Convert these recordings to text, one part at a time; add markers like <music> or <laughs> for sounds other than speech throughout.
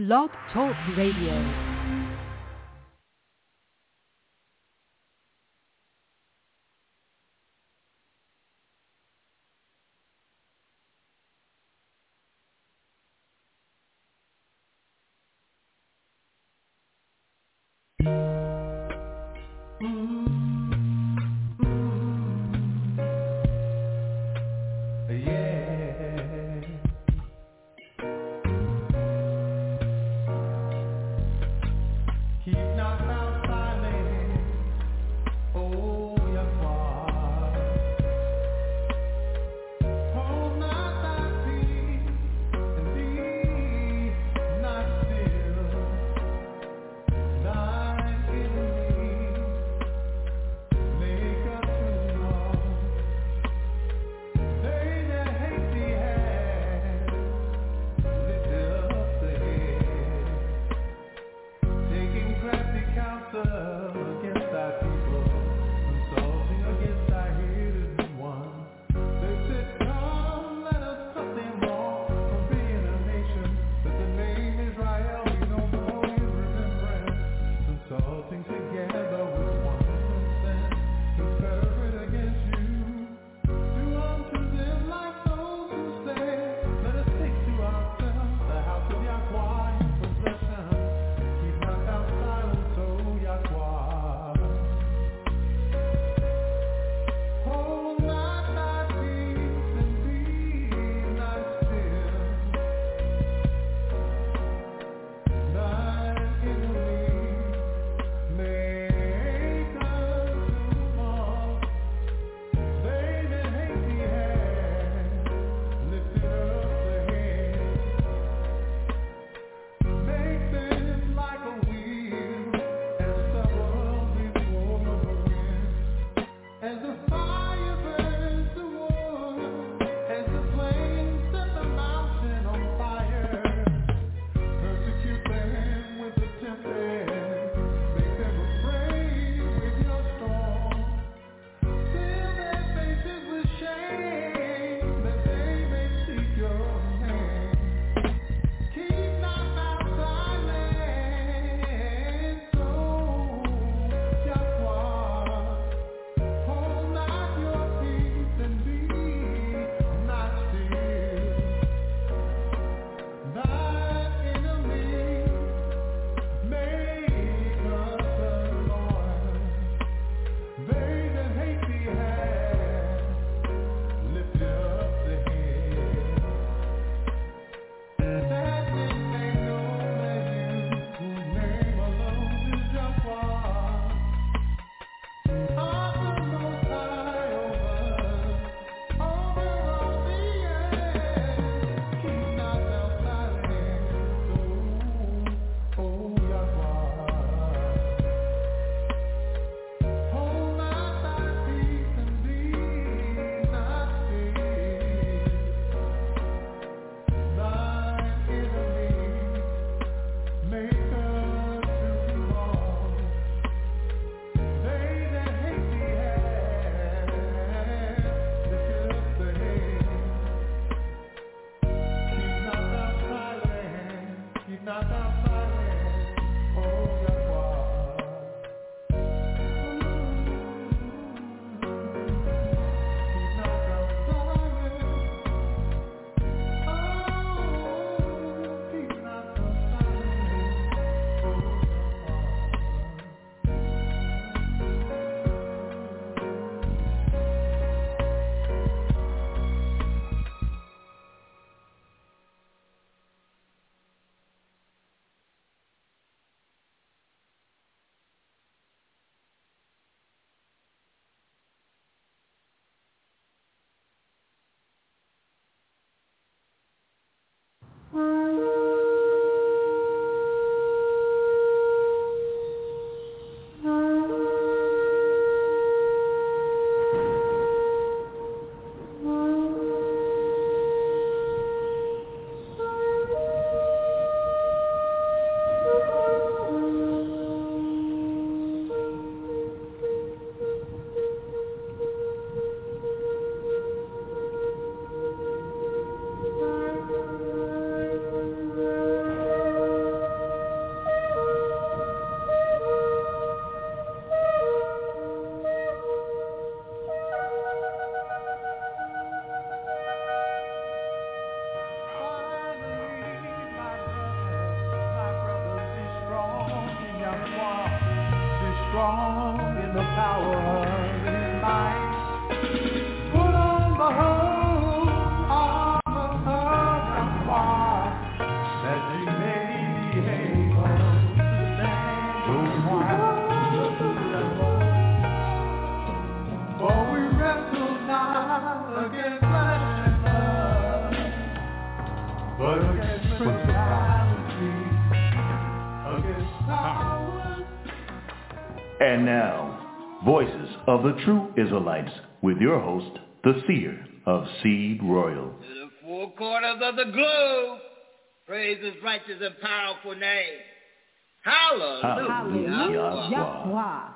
Blog Talk Radio. And now, Voices of the True Israelites with your host, the seer of Seed Royal. To the four corners of the globe, praise his righteous and powerful name. Hallelujah. Hallelujah. Hallelujah.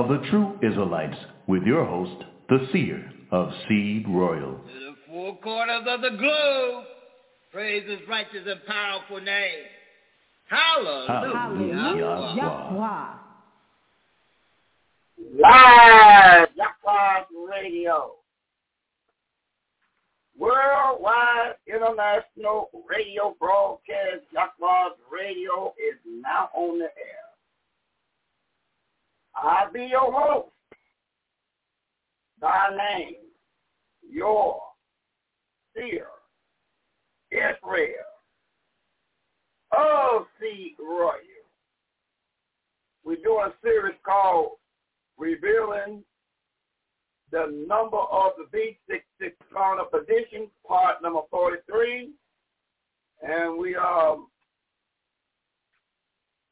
of the True Israelites with your host, the seer of Seed Royal. To the four corners of the globe, praise his righteous and powerful name. Hallelujah. Hallelujah. Yahweh. Live Yahweh Radio. Worldwide International Radio Broadcast Yahweh Radio is now on the air. I'll be your host. Thy name, your seer, Israel, of seed royal. We do a series called Revealing the Number of the B66 Corner Position, part number 43. And we are um,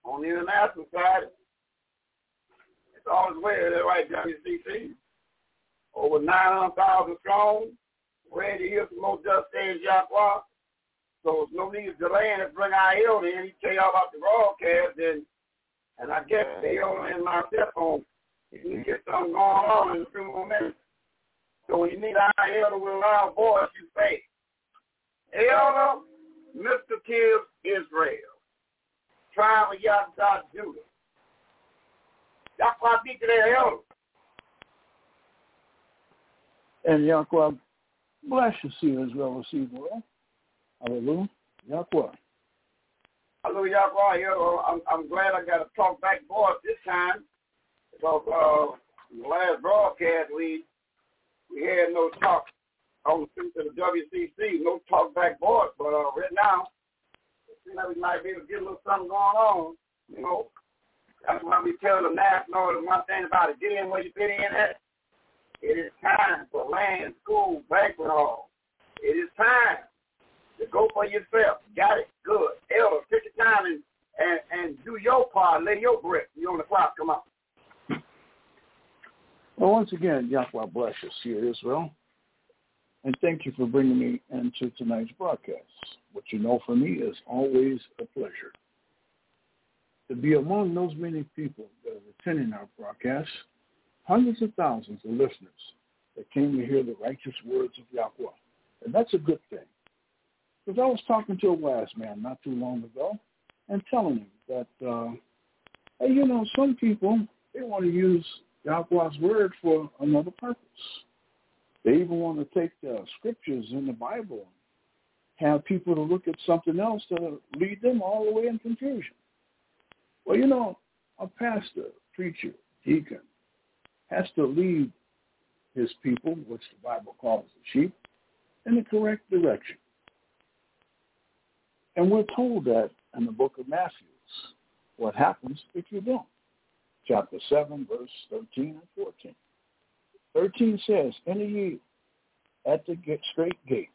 on the international side, saw his way at that right WCC. Over 900,000 strong. ready Randy Hill from Most Just Stage Jaguar. So there's no need to delay and bring IL in. He tell y'all about the broadcast. And, and I guess IL and myself on. We get something going on in a few more minutes. So you need IL to allow voice you say. Elder, Mr. Tibbs Israel, trial of Yahweh Judah. That's why I beat to their elder. And Yahweh bless you, see Israel, receive well. Hallelujah. Yahweh. Hallelujah, Yahweh. I'm, I'm glad I got a talk back voice this time. Because uh, the last broadcast, we we had no talk on the to the WCC, no talk back voice. But uh, right now, it seems like we might be able to get a little something going on. You know, that's why we tell the national the one thing about it: get in where you fit in at. It is time for land, school, banquet hall. It is time to go for yourself. Got it? Good. Elder, take your time and, and, and do your part. Lay your brick. You on the clock. Come on. Well, once again, Yahweh bless you, here Israel. And thank you for bringing me into tonight's broadcast. What you know for me is always a pleasure. To be among those many people that are attending our broadcast, hundreds of thousands of listeners that came to hear the righteous words of Yahweh. And that's a good thing. Because I was talking to a wise man not too long ago and telling him that, uh, hey, you know, some people, they want to use Yahweh's word for another purpose. They even want to take the scriptures in the Bible and have people to look at something else to lead them all the way in confusion. Well, you know, a pastor, preacher, deacon has to lead his people, which the Bible calls the sheep, in the correct direction. And we're told that in the book of Matthew, what happens if you don't chapter 7, verse 13 and 14. 13 says, Enter ye at the straight gate,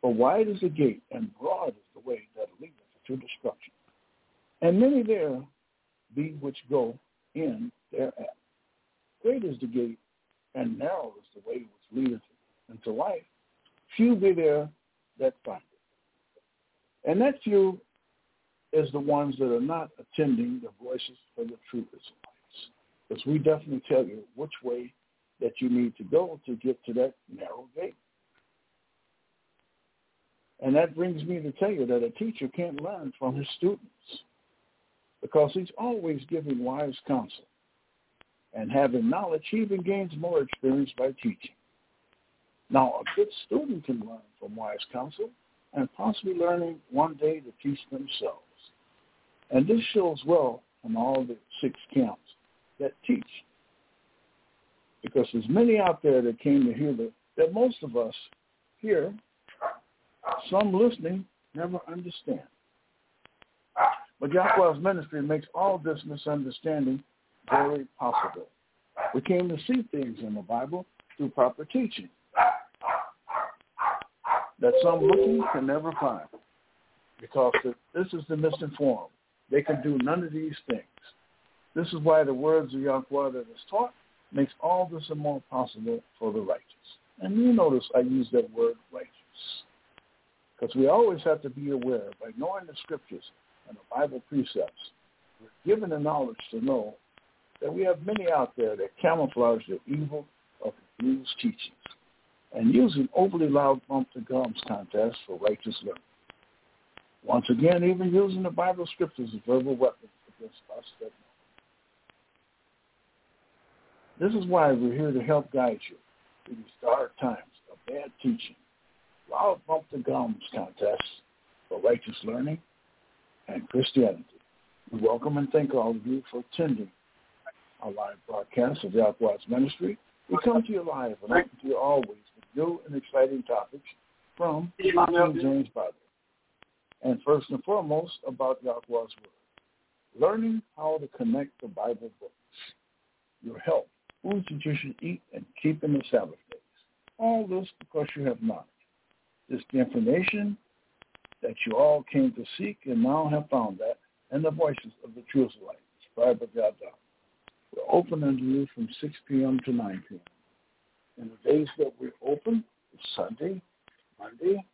for wide is the gate, and broad is the way that leadeth to destruction. And many there be which go in thereat. Great is the gate, and narrow is the way which leadeth into life. Few be there that find it. And that few is the ones that are not attending the voices of the true Israelites. Because we definitely tell you which way that you need to go to get to that narrow gate. And that brings me to tell you that a teacher can't learn from his students because he's always giving wise counsel. And having knowledge, he even gains more experience by teaching. Now, a good student can learn from wise counsel and possibly learning one day to teach themselves. And this shows well in all the six camps that teach. Because there's many out there that came to hear the, that most of us here, some listening, never understand. But Yahweh's ministry makes all this misunderstanding very possible. We came to see things in the Bible through proper teaching that some looking can never find because this is the misinformed. They can do none of these things. This is why the words of Yahweh that is taught makes all this and more possible for the righteous. And you notice I use that word righteous. Because we always have to be aware by knowing the scriptures and the Bible precepts, we're given the knowledge to know that we have many out there that camouflage the evil of confused teachings and using overly loud bump the gums contests for righteous learning. Once again, even using the Bible scriptures as verbal weapons against us that this is why we're here to help guide you through these dark times of bad teaching, loud bump the gums contests for righteous learning and Christianity. We welcome and thank all of you for attending our live broadcast of the Yahweh's ministry. We come to you live and open to you always with new and exciting topics from the James Bible. And first and foremost, about Yahweh's Word. Learning how to connect the Bible books. Your health, foods that you should eat and keep in the Sabbath days. All this because you have knowledge. This information that you all came to seek and now have found that and the voices of the true Israelites, inspired by God. We're open unto you from 6 p.m. to 9 p.m. And the days that we're open is Sunday, Monday,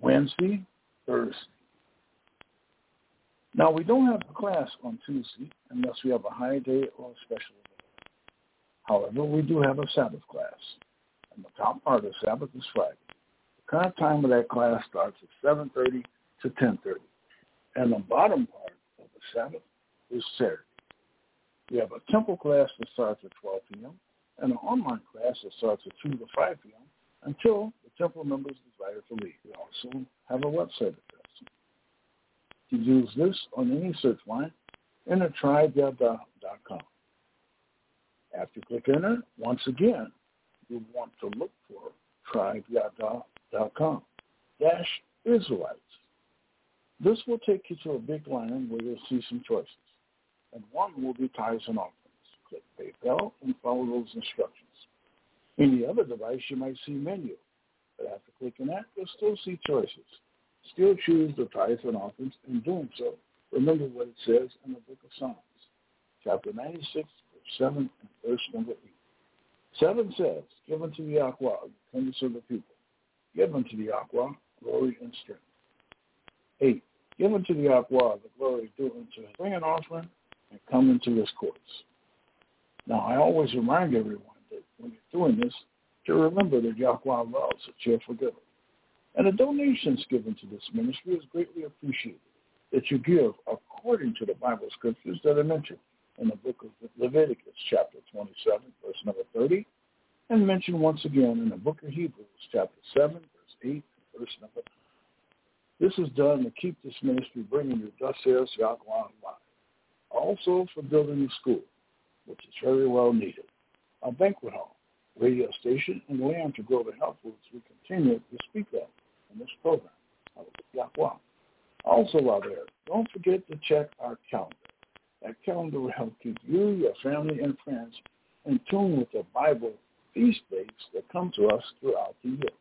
Wednesday, Thursday. Now, we don't have a class on Tuesday unless we have a high day or a special day. However, we do have a Sabbath class, and the top part of Sabbath is Friday. The current time of that class starts at 7.30 to 10.30, and the bottom part of the Sabbath is Saturday. We have a temple class that starts at 12 p.m. and an online class that starts at 2 to 5 p.m. until the temple members desire to leave. We also have a website address. To use this on any search line, enter tribeyada.com. After you click enter, once again, you want to look for tribeyada.com dash Israelites. This will take you to a big line where you'll see some choices and one will be tithes and offerings. Click PayPal and follow those instructions. Any other device, you might see menu, but after clicking that, you'll still see choices. Still choose the tithes and offerings. In doing so, remember what it says in the book of Psalms, chapter 96, verse 7 and verse number 8. 7 says, Give unto the Yahweh the tenderness of the people. Give unto the Yahweh glory and strength. 8. Give unto the Yahweh the glory due unto him. Bring an offering and come into his courts. Now, I always remind everyone that when you're doing this, to remember that Yahweh loves a cheerful giver. And the donations given to this ministry is greatly appreciated that you give according to the Bible scriptures that are mentioned in the book of Leviticus, chapter 27, verse number 30, and mentioned once again in the book of Hebrews, chapter 7, verse 8, verse number 9. This is done to keep this ministry bringing you thus says Yahweh also for building a school, which is very well needed, a banquet hall, radio station, and land to grow the health foods we continue to speak of in this program. Also while there, don't forget to check our calendar. That calendar will help keep you, your family, and friends in tune with the Bible feast dates that come to us throughout the year.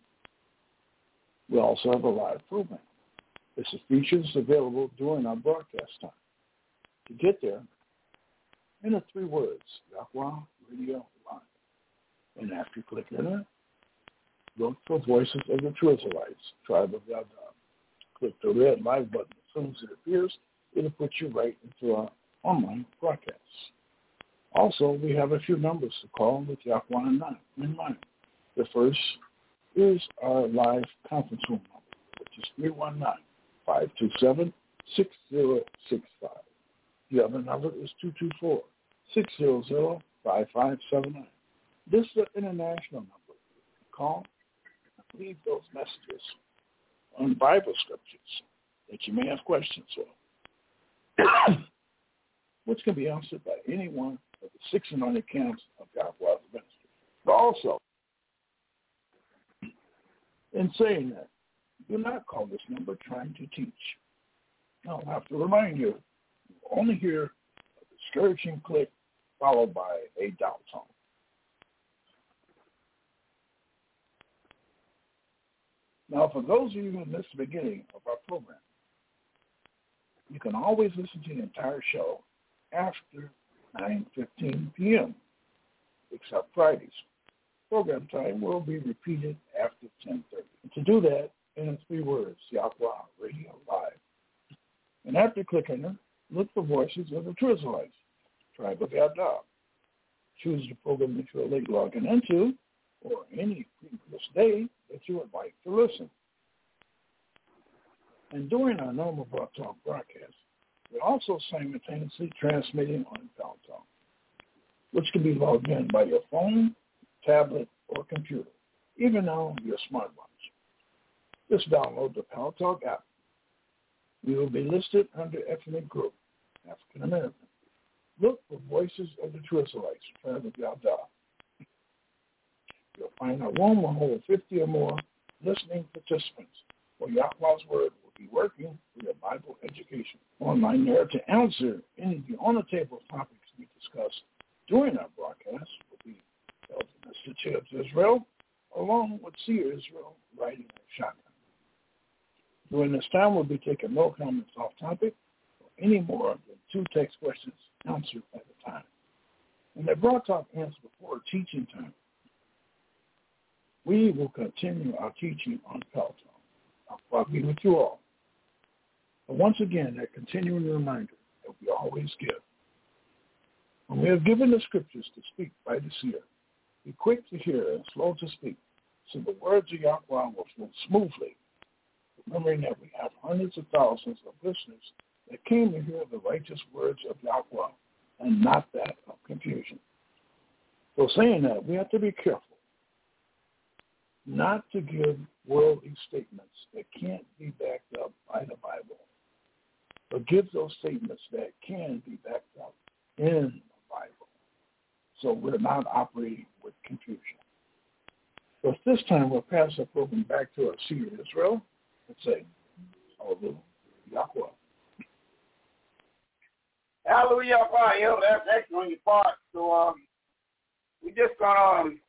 We also have a live program. This is features available during our broadcast time to get there the three words, Yahweh Radio Live. And after you click enter, look for Voices of the True Israelites, Tribe of Yahweh. Click the red live button. As soon as it appears, it'll put you right into our online broadcast. Also, we have a few numbers to call with Yahweh in mind. The first is our live conference room number, which is 319 527 6065. The other number is 224-600-5579. This is the international number. Call and leave those messages on Bible scriptures that you may have questions for, <coughs> which can be answered by any one of the 600 camps of Yahweh's ministry. But also, in saying that, do not call this number trying to teach. I'll have to remind you only hear a discouraging click followed by a doubt tone. Now, for those of you who missed the beginning of our program, you can always listen to the entire show after 9.15 p.m., except Fridays. Program time will be repeated after 10.30. To do that, in three words, Yahweh Radio Live. And after clicking it, look for voices of the Israelites, tribe of Yada. Choose the program that you're late logging into or any previous day that you would like to listen. And during our normal Talk broadcast, we're also simultaneously transmitting on Talk, which can be logged in by your phone, tablet, or computer, even now your smartwatch. Just download the Talk app. We will be listed under ethnic group African American. Look for Voices of the True Israelites, Tribe of Yada. You'll find a room will hold 50 or more listening participants for Yahweh's Word be working with your Bible education. Online there to answer any of the on-the-table topics we discuss during our broadcast will be Elder Mr. Tibbs Israel, along with Seer Israel, writing a shotgun. During this time, we'll be taking no comments off topic or any more than two text questions answered at a time. And the Blog Talk ends before teaching time. We will continue our teaching on Paltalk. I'll be with you all. But once again, that continuing reminder that we always give. When we have given the scriptures to speak by the seer, be quick to hear and slow to speak, so the words of Yahweh will flow smoothly, remembering that we have hundreds of thousands of listeners that came to hear the righteous words of Yahweh and not that of confusion. So saying that, we have to be careful not to give worldly statements that can't be backed up by the Bible, but give those statements that can be backed up in the Bible. So we're not operating with confusion. So this time we'll pass the program back to our seer Israel and say, Hallelujah, Yahweh. Hallelujah. That's excellent on your part. So um, we just gonna um,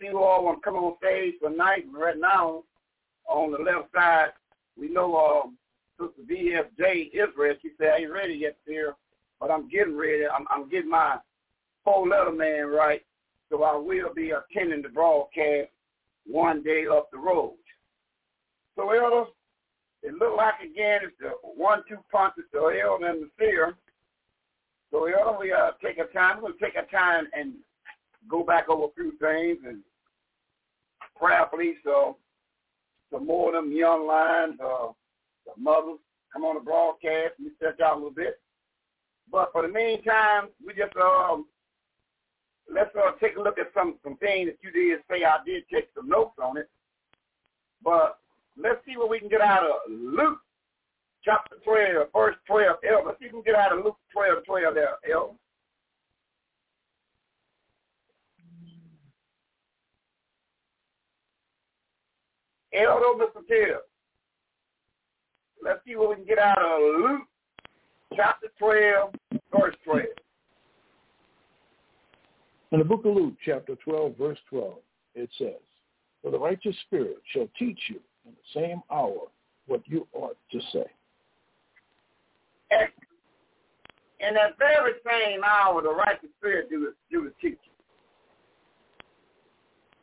see who all to come on stage tonight. Right now, on the left side, we know um, Sister VFJ Israel. She said, I ain't ready yet, here, but I'm getting ready. I'm, I'm getting my four-letter man right, so I will be attending the broadcast one day up the road. So, Elder, it look like again it's the one-two punches, the Elder and the Seer. So, Elder, we uh, take a time. We're going to take a time and go back over a few things and prayerfully so some more of them young lines, uh, the mothers come on the broadcast and we stretch out a little bit. But for the meantime, we just um let's uh, take a look at some some things that you did say. I did take some notes on it, but let's see what we can get out of Luke chapter twelve, verse twelve. El, let's see if we can get out of Luke twelve, twelve there, El. Elder Mr. Let's see what we can get out of Luke chapter 12, verse 12. In the book of Luke, chapter 12, verse 12, it says, For the righteous spirit shall teach you in the same hour what you ought to say. And in that very same hour, the righteous spirit do, do the teaching.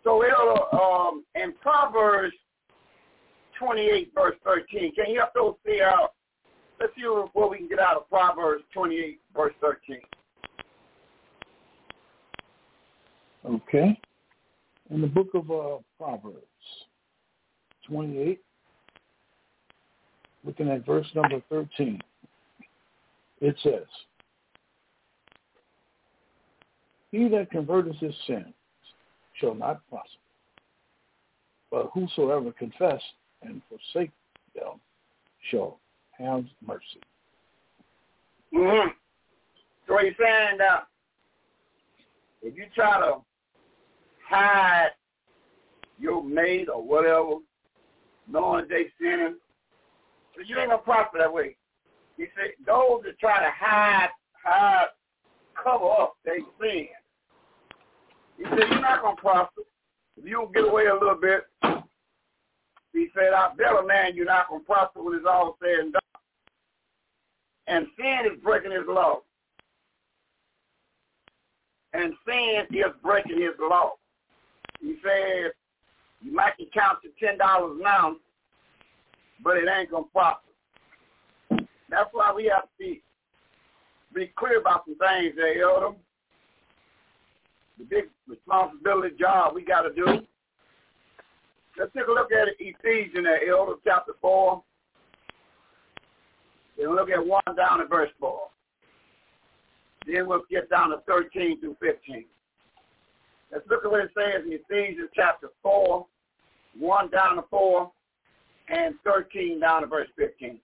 So, um, in Proverbs 28, verse 13. Can you help those see out? Let's see what we can get out of Proverbs 28, verse 13. Okay. In the book of uh, Proverbs 28, looking at verse number 13, it says, He that converteth his sin shall not prosper, but whosoever confess and forsake them shall have mercy. Mm-hmm. So he's saying that if you try to hide your mate or whatever, knowing they sinning, so you ain't gonna prosper that way. He said those that try to hide, hide, cover up they sin. He said you're not gonna prosper. If you get away a little bit, he said, I bet a man you're not going to prosper when it's all said and done. And sin is breaking his law. And sin is breaking his law. He said, you might can count to $10 now, but it ain't going to prosper. That's why we have to be, be clear about some things there, Elder. The big responsibility job we got to do Let's take a look at Ephesians, Elder, chapter 4. Then look at 1 down to verse 4. Then we'll get down to 13 through 15. Let's look at what it says in Ephesians chapter 4, 1 down to 4, and 13 down to verse 15.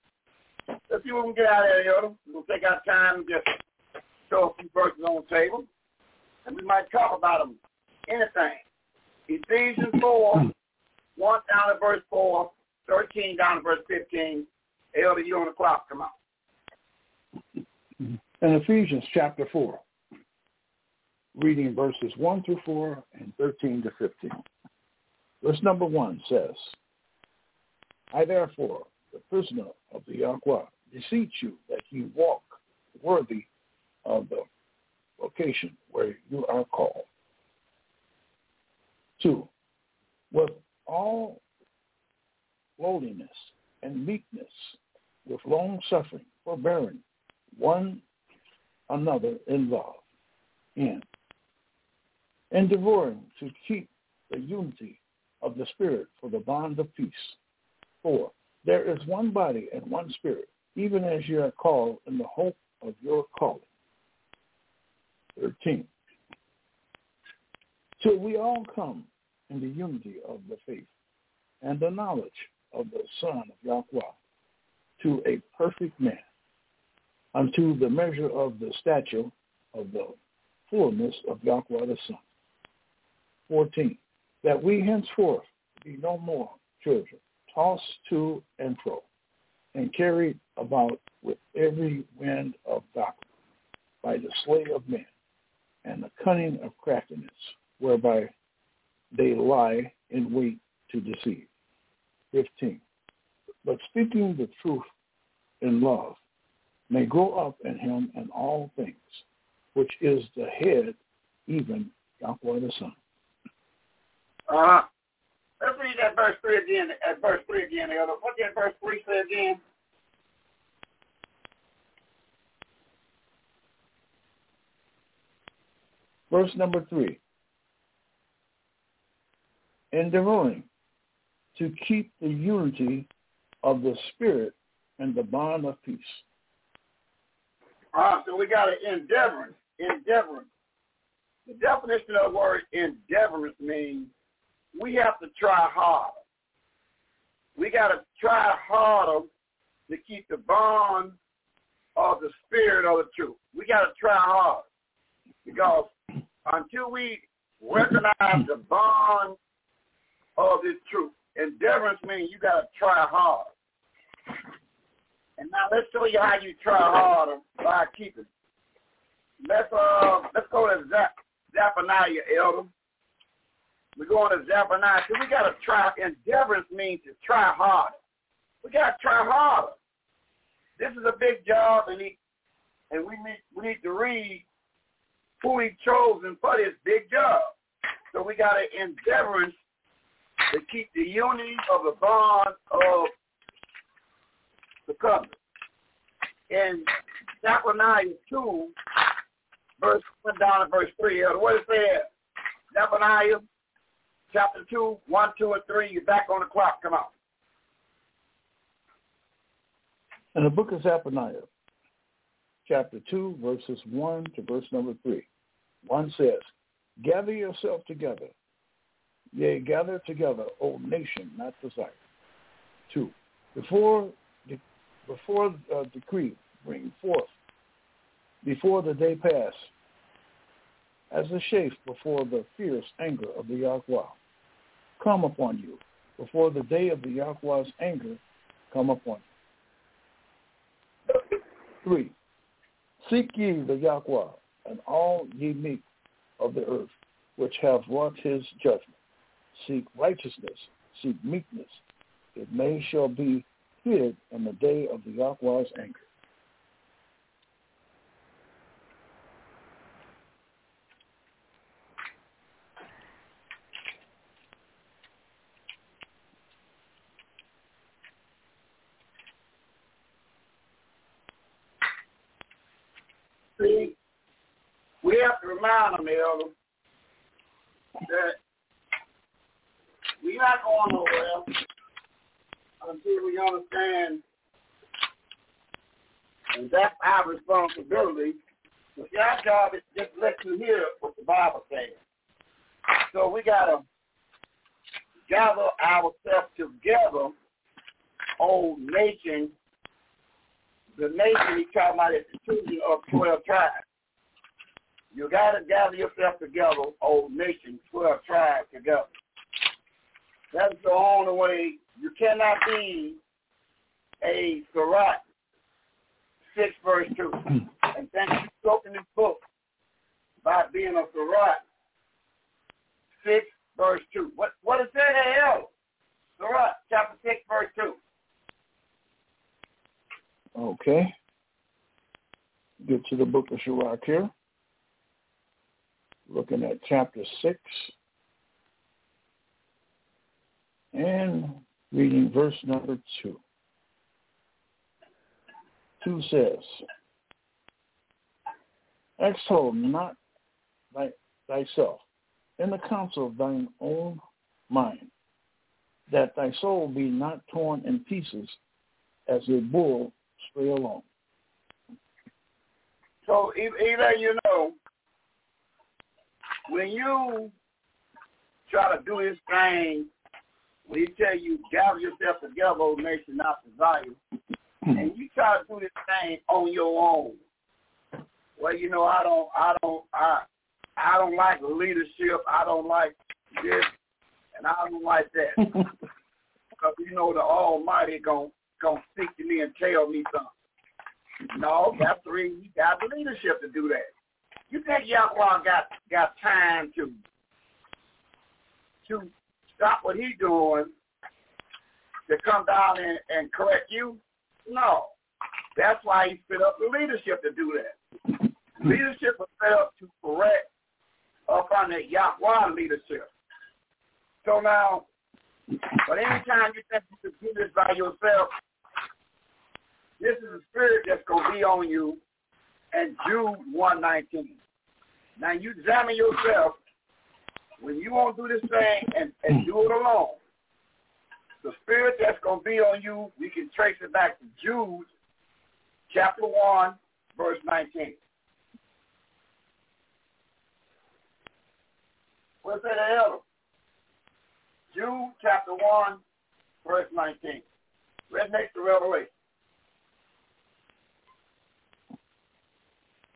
Let's see what we can get out of there, Elder. We'll take our time and just show a few verses on the table. And we might talk about them. Anything. Ephesians 4, 1 down to verse 4, 13 down to verse 15. Elder, you on the clock. Come on. In Ephesians chapter 4, reading verses 1 through 4 and 13 to 15. Verse number 1 says, I therefore, the prisoner of the Yahweh, beseech you that you walk worthy of the vocation where you are called. Two, with all lowliness and meekness with long suffering, forbearing one another in love, and endeavoring to keep the unity of the Spirit for the bond of peace. Four, there is one body and one Spirit, even as you are called in the hope of your calling. 13. Till we all come in the unity of the faith and the knowledge of the Son of Yahweh to a perfect man, unto the measure of the stature of the fullness of Yahweh the Son. 14. That we henceforth be no more children, tossed to and fro, and carried about with every wind of doctrine by the sway of men and the cunning of craftiness, whereby they lie in wait to deceive. 15. But speaking the truth in love may grow up in him in all things, which is the head, even Yahweh the Son. Uh, let's read that verse 3 again, at verse 3 again, Elder. What did verse 3 say again? Verse number 3. Endeavoring to keep the unity of the Spirit and the bond of peace. Uh, so we got an endeavoring, endeavoring. The definition of the word endeavoring means we have to try harder. We got to try harder to keep the bond of the spirit of the truth. We got to try hard because until we recognize the bond of this truth, endeavorance means you got to try hard. And now let's show you how you try harder by keeping. Let's uh let's go to Zephaniah, Elder. We're going to Zephaniah. So we got to try. Endeavorance means to try harder. We got to try harder. This is a big job, and he, and we need we need to read who he chosen for this big job. So we got an endeavorance to keep the unity of the bond of the covenant. In Zephaniah 2, verse went down to verse 3, what it says? Zephaniah chapter 2, 1, 2, and 3. You're back on the clock. Come on. In the book of Zephaniah, chapter 2, verses 1 to verse number 3, 1 says, Gather yourself together. Yea, gather together, O nation, not desire. 2. Before the, before uh, decree bring forth, before the day pass, as a chafe before the fierce anger of the Yahweh come upon you, before the day of the Yahweh's anger come upon you. Three, seek ye the Yahweh and all ye meek of the earth, which have wrought his judgment. Seek righteousness, seek meekness. It may shall be hid in the day of the Yahweh's anger. See, we have to remind them, Elder, that we're not going nowhere until we understand, and that's our responsibility. But our job is just let you hear what the Bible says. So we got to gather ourselves together, old nation. The nation he's talking about is the children of 12 tribes. You got to gather yourself together, old nation, 12 tribes together. That's the only way. You cannot be a Sirach 6 verse 2. <clears throat> and then you spoke in this book by being a Sirach 6 verse 2. What what is that hell? Sirach chapter 6 verse 2. Okay. Get to the book of Sirach here. Looking at chapter 6 and reading verse number 2. 2 says, Extol not thy, thyself in the counsel of thine own mind, that thy soul be not torn in pieces as a bull stray along. So even you know, when you try to do this thing, when he tell you gather yourself together, O nation, not desire, hmm. and you try to do this thing on your own. Well, you know, I don't, I don't, I, I don't like leadership. I don't like this, and I don't like that. <laughs> because you know the Almighty gonna gonna speak to me and tell me something. No, that's the reason you got the leadership to do that. You think Yahweh got got time to to stop what he's doing to come down and, and correct you? No. That's why he set up the leadership to do that. leadership was set up to correct up under Yahweh leadership. So now, but anytime you think you can do this by yourself, this is a spirit that's going to be on you in Jude 119. Now you examine yourself when you want to do this thing and, and do it alone. The spirit that's going to be on you, we can trace it back to Jude chapter 1, verse 19. What's that elder? Jude chapter 1, verse 19. Right next to Revelation.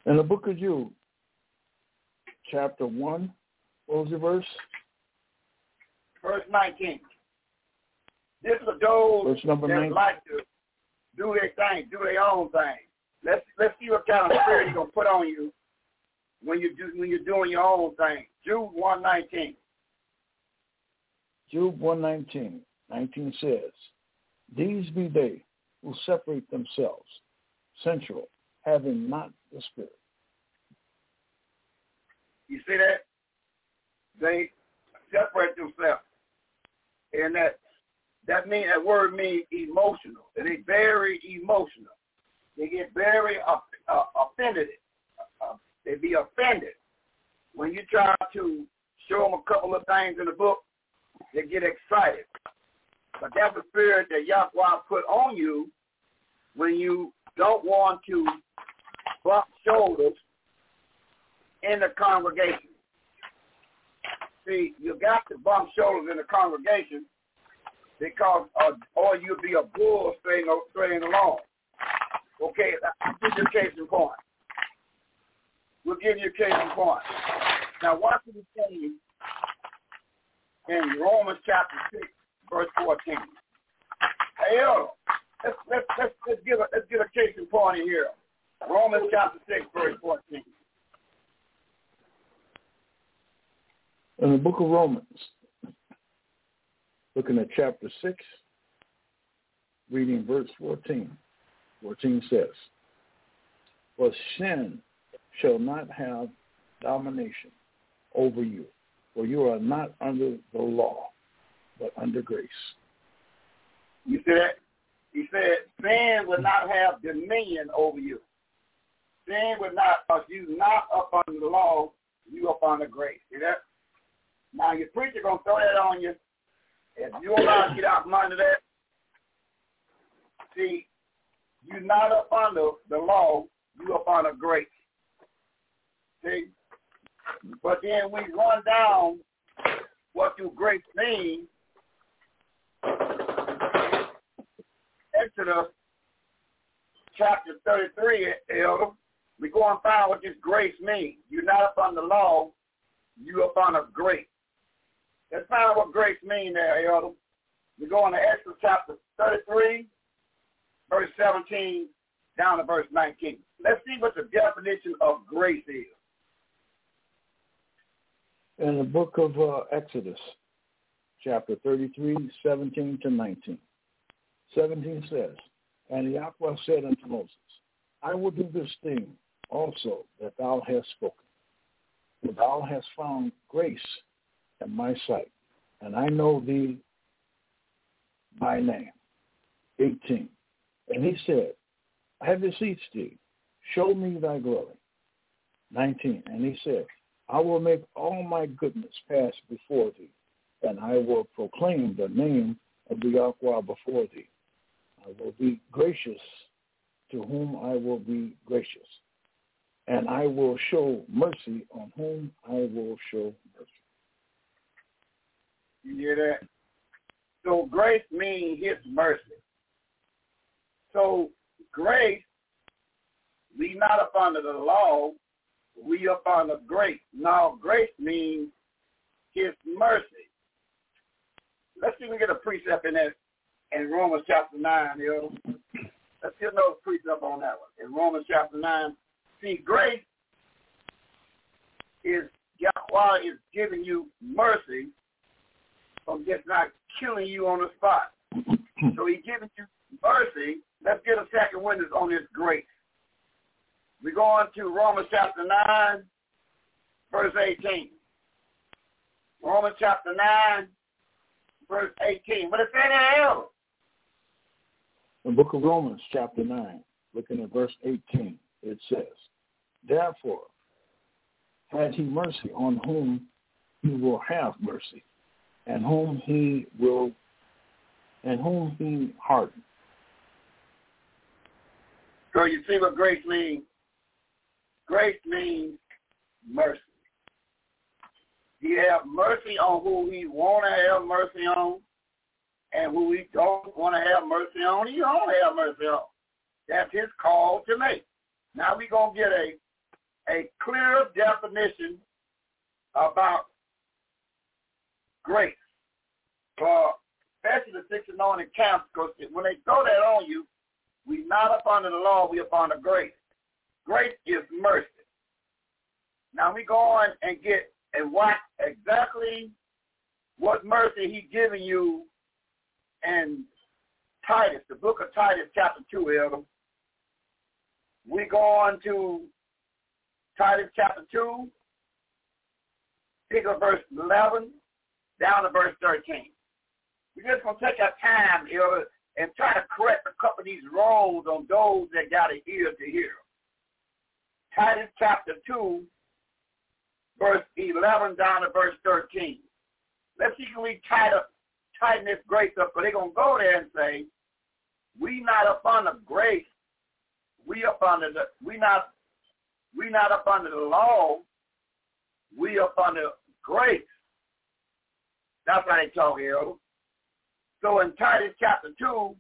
In the book of Jude, chapter 1, what was the verse? Verse 19. This is those Verse number that 19. like to do their thing, do their own thing. Let's let's see what kind of spirit he's gonna put on you when you do when you're doing your own thing. Jude one nineteen. Jude 119, 19 says, These be they who separate themselves, sensual, having not the Spirit. You see that? They separate themselves, and that that mean that word means emotional. And they very emotional. They get very uh, uh, offended. Uh, they be offended when you try to show them a couple of things in the book. They get excited. But that's the spirit that Yahweh put on you when you don't want to bump shoulders in the congregation. See, you got to bump shoulders in the congregation because, uh, or you'll be a bull straying, straying along. Okay, I'll give you a case in point. We'll give you a case in point. Now, watch what it says in Romans chapter 6, verse 14. Hey, yo, let's, let's, let's, let's, give a, let's give a case in point here. Romans chapter 6, verse 14. In the book of Romans, looking at chapter 6, reading verse 14. 14 says, For sin shall not have domination over you, for you are not under the law, but under grace. You see that? He said, sin will not have dominion over you. Sin will not, because you not up under the law, you up under grace. See that? Now your preacher gonna throw that on you. If you allow to get out from under that, see, you're not up under the law, you up under grace. See? But then we run down what do grace mean. Exodus chapter 33, Elder. We go and find what this grace means. You're not up on the law, you're up on a grace. Let's of what grace means there, Elder. We go into Exodus chapter 33, verse 17 down to verse 19. Let's see what the definition of grace is. In the book of uh, Exodus, chapter 33, 17 to 19. 17 says, And Yahweh said unto Moses, I will do this thing also that thou hast spoken. For thou hast found grace in my sight, and I know thee by name. 18. And he said, I have beseeched thee, show me thy glory. 19. And he said, I will make all my goodness pass before thee, and I will proclaim the name of the Yahweh before thee. I will be gracious to whom I will be gracious, and I will show mercy on whom I will show mercy. You hear that? So grace means his mercy. So grace, we not up under the law, we up under grace. Now grace means his mercy. Let's see if we get a precept in that in Romans chapter nine, know. Let's get another precept on that one. In Romans chapter nine. See, grace is Yahweh is giving you mercy from just not killing you on the spot. <clears throat> so he's giving you mercy. Let's get a second witness on this grace. We go on to Romans chapter 9, verse 18. Romans chapter 9, verse 18. What is that else? The book of Romans, chapter 9, looking at verse 18, it says, Therefore, had he mercy on whom he will have mercy, and whom he will, and whom he hardened. So you see what grace means? Grace means mercy. He have mercy on who he want to have mercy on, and who he don't want to have mercy on, he don't have mercy on. That's his call to make. Now we're going to get a, a clear definition about grace. For uh, especially the six anointed camps, because when they throw that on you, we not up under the law, we up under grace. Grace is mercy. Now we go on and get and watch exactly what mercy he's giving you and Titus, the book of Titus, chapter 2, Elder. We go on to Titus chapter 2, pick up verse 11 down to verse 13. We're just going to take our time here and try to correct a couple of these wrongs on those that got an ear to hear. Titus chapter 2, verse 11 down to verse 13. Let's see if we tighten, tighten this grace up, but they're going to go there and say, we not up under grace. We up under the, we not, we not up under the law. We up under grace. That's how they talk here. So in Titus chapter 2,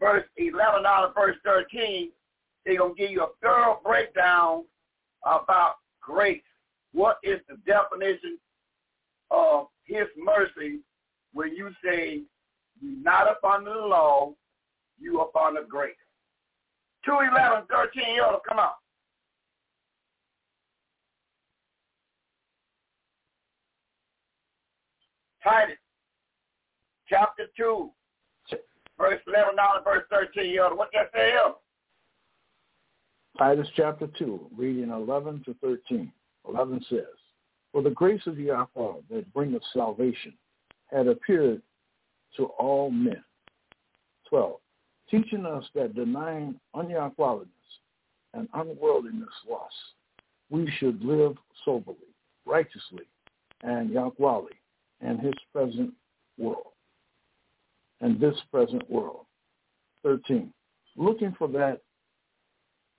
verse 11 down to verse 13, they're going to give you a thorough breakdown about grace. What is the definition of his mercy when you say you're not up under the law, you up under grace? 2, 11, 13, y'all come on. Titus chapter 2, verse 11 down to verse 13. Y'all, what that say? Titus chapter 2, reading 11 to 13. 11 says, For the grace of Yahweh that bringeth salvation had appeared to all men. 12. Teaching us that denying unyahwehliness and unworldliness lust, we should live soberly, righteously, and Yahwehly in his present world, and this present world. 13. Looking for that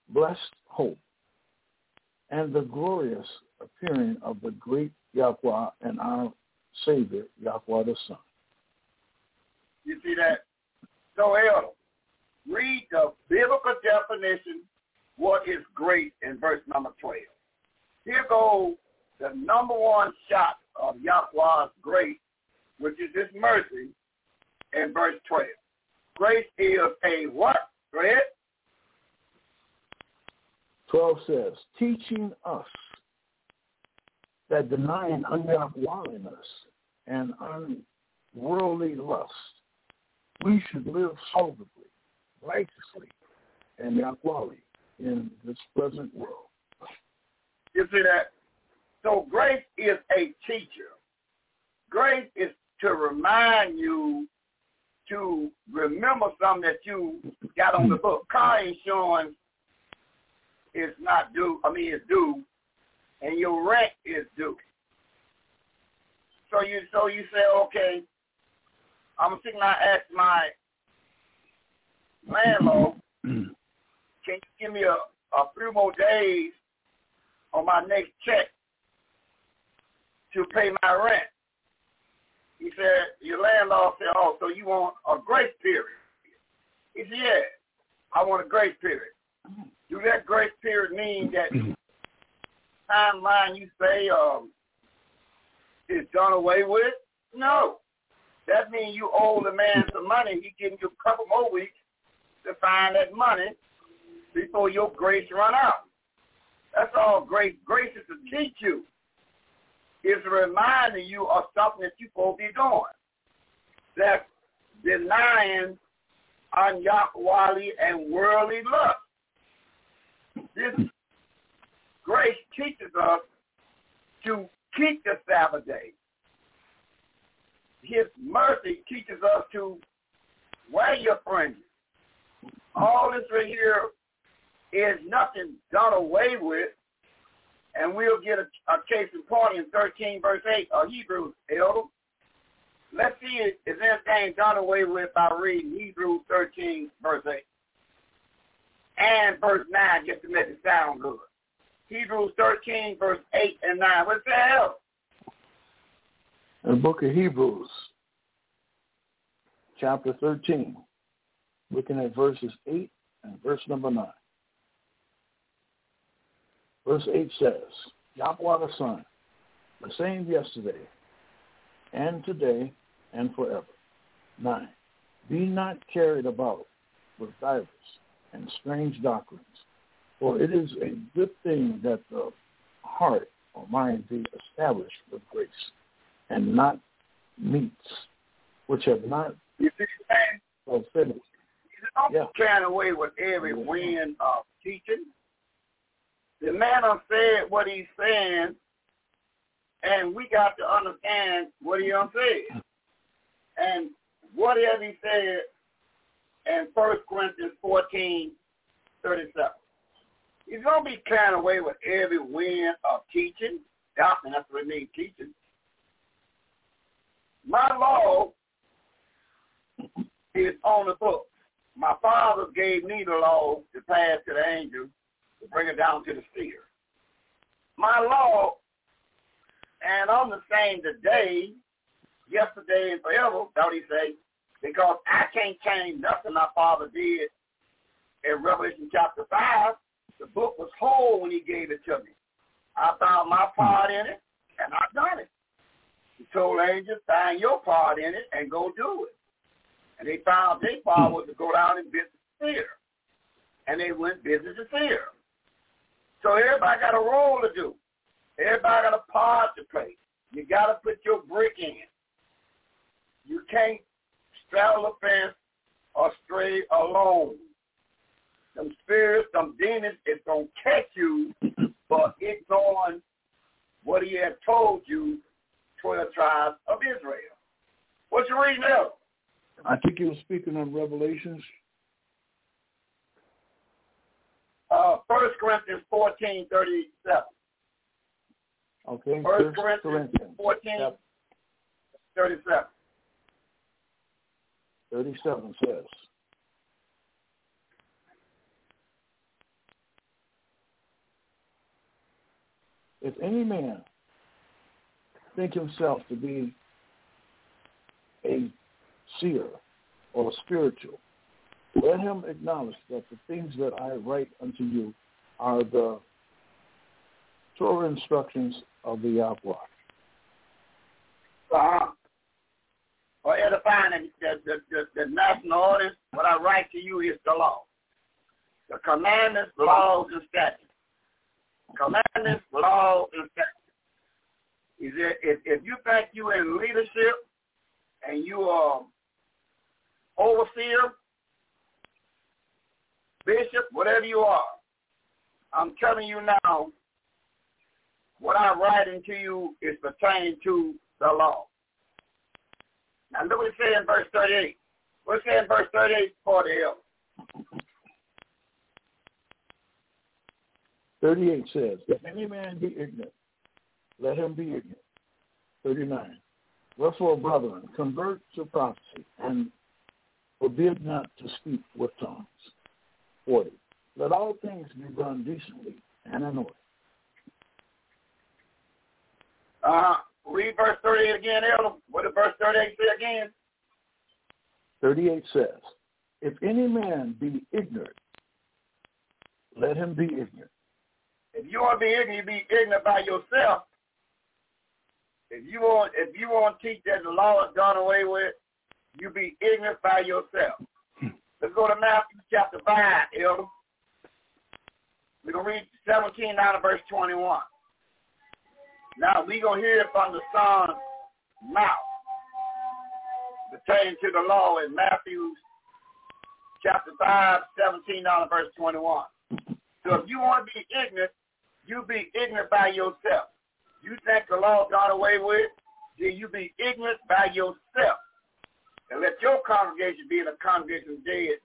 blessed hope and the glorious appearing of the great Yahweh and our Savior, Yahweh the Son. You see that? So, Elder, read the biblical definition, what is great, in verse number 12. Here goes the number one shot of Yahweh's grace, which is his mercy, in verse 12. Grace is a what? Go ahead. 12 says, teaching us that denying ungodliness and unworldly lust, we should live soberly, righteously, and Yahweh in this present world. You see that? So grace is a teacher. Grace is to remind you to remember something that you got on the hmm. book. Car insurance is not due. I mean, it's due, and your rent is due. So you so you say, okay, I'm sitting. I ask my landlord, <clears throat> can you give me a, a few more days on my next check to pay my rent? He said, your landlord said, oh, so you want a grace period? He said, yeah, I want a grace period. Do that grace period mean that timeline you say um, is done away with? No. That means you owe the man some money. He giving you a couple more weeks to find that money before your grace run out. That's all grace. Grace is to teach you is reminding you of something that you're supposed to be doing. That's denying on unyakwali and worldly lust. This grace teaches us to keep the Sabbath day. His mercy teaches us to wear your fringes. All this right here is nothing done away with and we'll get a, a case in point in 13 verse 8 of Hebrews, Elder. Let's see if this anything done away with by reading Hebrews 13 verse 8. And verse 9 just to make it sound good. Hebrews 13 verse 8 and 9. What's the hell? The book of Hebrews, chapter 13, looking at verses 8 and verse number 9. Verse 8 says, Yahweh the Son, the same yesterday and today and forever. 9. Be not carried about with divers and strange doctrines, for it is a good thing that the heart or mind be established with grace, and not meats, which have not fulfilled. Don't yeah. carry away with every wind of teaching the man said what he's saying, and we got to understand what he done said. And what has he said in First Corinthians 14, 37? He's going to be carried away with every wind of teaching. Doctrine, that's what it means, teaching. My law is on the book. My father gave me the law to pass to the angels to bring it down to the seer. My law, and I'm the same today, yesterday, and forever, don't he say? Because I can't change nothing my father did in Revelation chapter 5. The book was whole when he gave it to me. I found my part in it, and I've done it. He told angels, find your part in it and go do it. And they found their part was to go down and visit the seer. And they went visit the seer. So everybody got a role to do. Everybody got a part to play. You got to put your brick in. You can't straddle a fence or stray alone. Some spirits, some demons, it's going to catch you <coughs> for ignoring what he had told you, 12 tribes of Israel. What you reading now? I think he was speaking on Revelations uh, 1 Corinthians 14, 37. Okay. 1 Corinthians, Corinthians 14, yep. 37. 37 says, If any man think himself to be a seer or a spiritual, let him acknowledge that the things that I write unto you are the Torah instructions of the Yahweh. Uh-huh. For edifying the, the, the, the national ordinance, what I write to you is the law. The commandments, laws, and statutes. Commandments, laws, and statutes. Is it, if, if you think you're in leadership and you are overseer, bishop, whatever you are, I'm telling you now, what I'm writing to you is pertaining to the law. Now look what it says in verse 38. What's that in verse 38 for the elder? 38 says, If any man be ignorant, let him be ignorant. 39. Wherefore, brethren, convert to prophecy, and forbid not to speak with tongues. 40. Let all things be done decently and in order. Uh, read verse 38 again, Elder. What did verse 38 say again? 38 says, If any man be ignorant, let him be ignorant. If you want to be ignorant, you be ignorant by yourself. If you want, if you want to teach that the law is done away with, you be ignorant by yourself. Let's go to Matthew chapter 5, Elder. We're going to read 17 down to verse 21. Now, we're going to hear from the Son's mouth pertaining to the law in Matthew chapter 5, 17 down to verse 21. So if you want to be ignorant, you be ignorant by yourself. You think the law gone away with, then you be ignorant by yourself. And let your congregation be in the congregation of dead,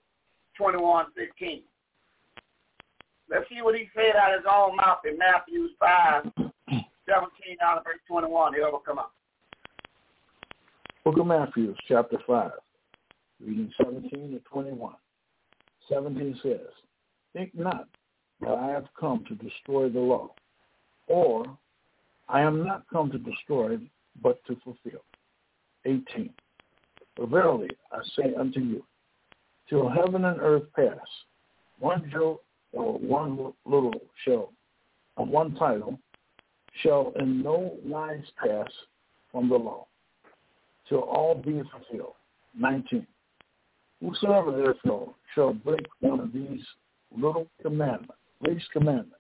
21, 16. Let's see what he said out of his own mouth in Matthew 5, 17 down to verse 21. He'll come up. Book of Matthew, chapter 5, reading 17 to 21. 17 says, Think not that I have come to destroy the law, or I am not come to destroy but to fulfill. 18. Verily I say unto you, till heaven and earth pass, one jot or one little shall, or one title, shall in no wise pass from the law, till all be fulfilled. 19. Whosoever therefore shall break one of these little commandments, least commandments,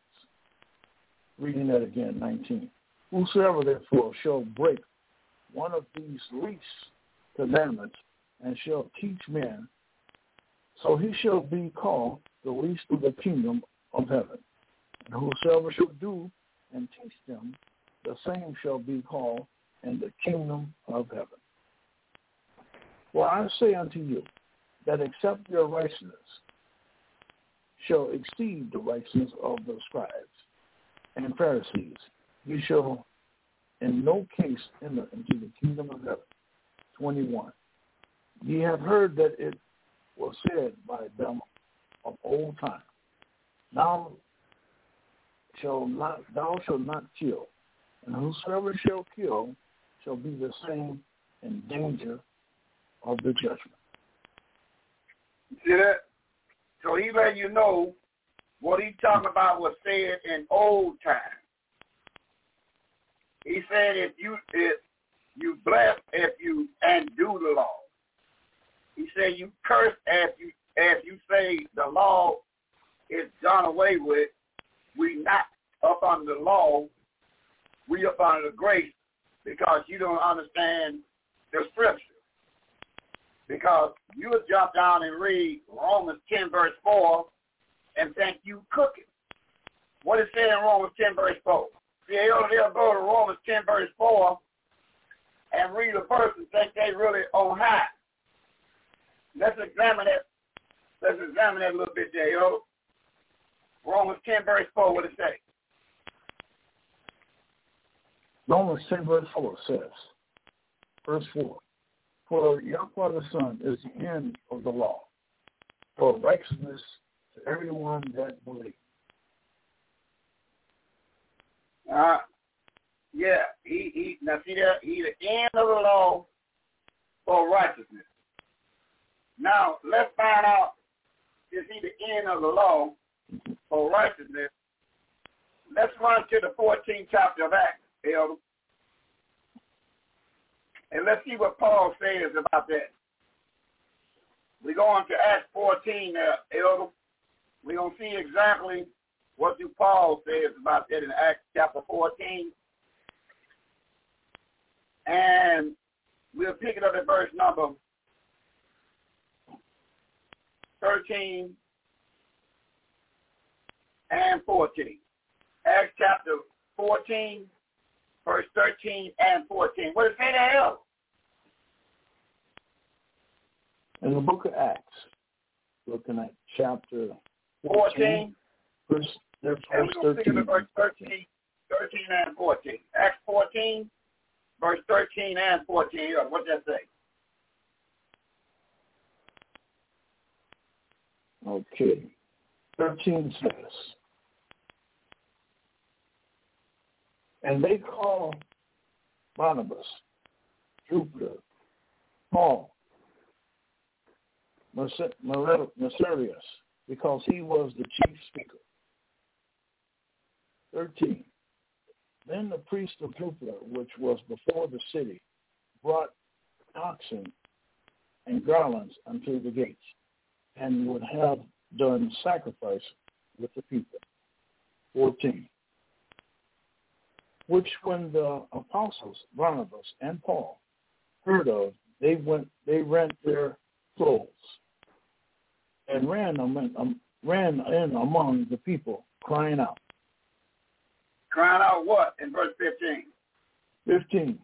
reading that again, 19. Whosoever therefore shall break one of these least commandments and shall teach men, so he shall be called the least of the kingdom of heaven. And whosoever shall do and teach them, the same shall be called in the kingdom of heaven. For I say unto you, that except your righteousness shall exceed the righteousness of the scribes and Pharisees, you shall in no case enter into the kingdom of heaven. 21. Ye have heard that it was said by them of old time, Thou shalt not, thou shalt not kill, and whosoever shall kill shall be the same in danger of the judgment. See that? So he let you know what he's talking about was said in old time. He said if you if you bless if you and do the law. He said you curse if you if you say the law is done away with. We not up under the law. We up under the grace because you don't understand the scripture. Because you would jump down and read Romans 10 verse 4 and think you cooking. What it said in Romans 10 verse 4? See, they'll go to Romans 10 verse 4 and read a verse and think they really on high. Let's examine it. Let's examine that a little bit yo. Romans 10 verse 4, what it say? Romans 10 verse 4 says, verse 4, For Yahweh the Son is the end of the law, for righteousness to everyone that believes. Uh, yeah, he, he, now see he the end of the law for righteousness. Now, let's find out, is he the end of the law for righteousness? Let's run to the 14th chapter of Acts, Elder. And let's see what Paul says about that. We go on to Acts 14 uh, Elder. We're going to see exactly what do Paul says about that in Acts chapter 14. And we'll pick it up at verse number 13 and 14. Acts chapter 14, verse 13 and 14. What does it say? In the book of Acts, looking at chapter 14. verse, verse And we're going to 13. pick verse 13, 13 and 14. Acts 14, verse 13 and 14. What does that say? Okay. 13 says, And they call Barnabas, Jupiter, Paul, Mercurius, because he was the chief speaker. 13. Then the priest of Jupiter, which was before the city, brought oxen and garlands unto the gates, and would have done sacrifice with the people. 14. Which when the apostles Barnabas and Paul heard of, they went they rent their clothes and ran um, ran in among the people, crying out. Crying out what in verse 15? 15.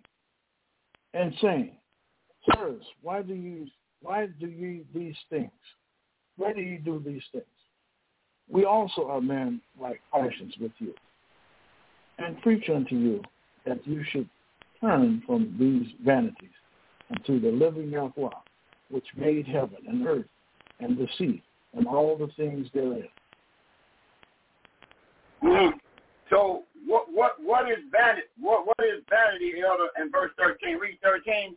And saying, Sirs, why do you why do you these things? Why do you do these things? We also are men like passions with you, and preach unto you that you should turn from these vanities unto the living Yahweh, which made heaven and earth and the sea and all the things therein. Mm-hmm. So what what is vanity? What what is vanity, Elder? In verse thirteen, read thirteen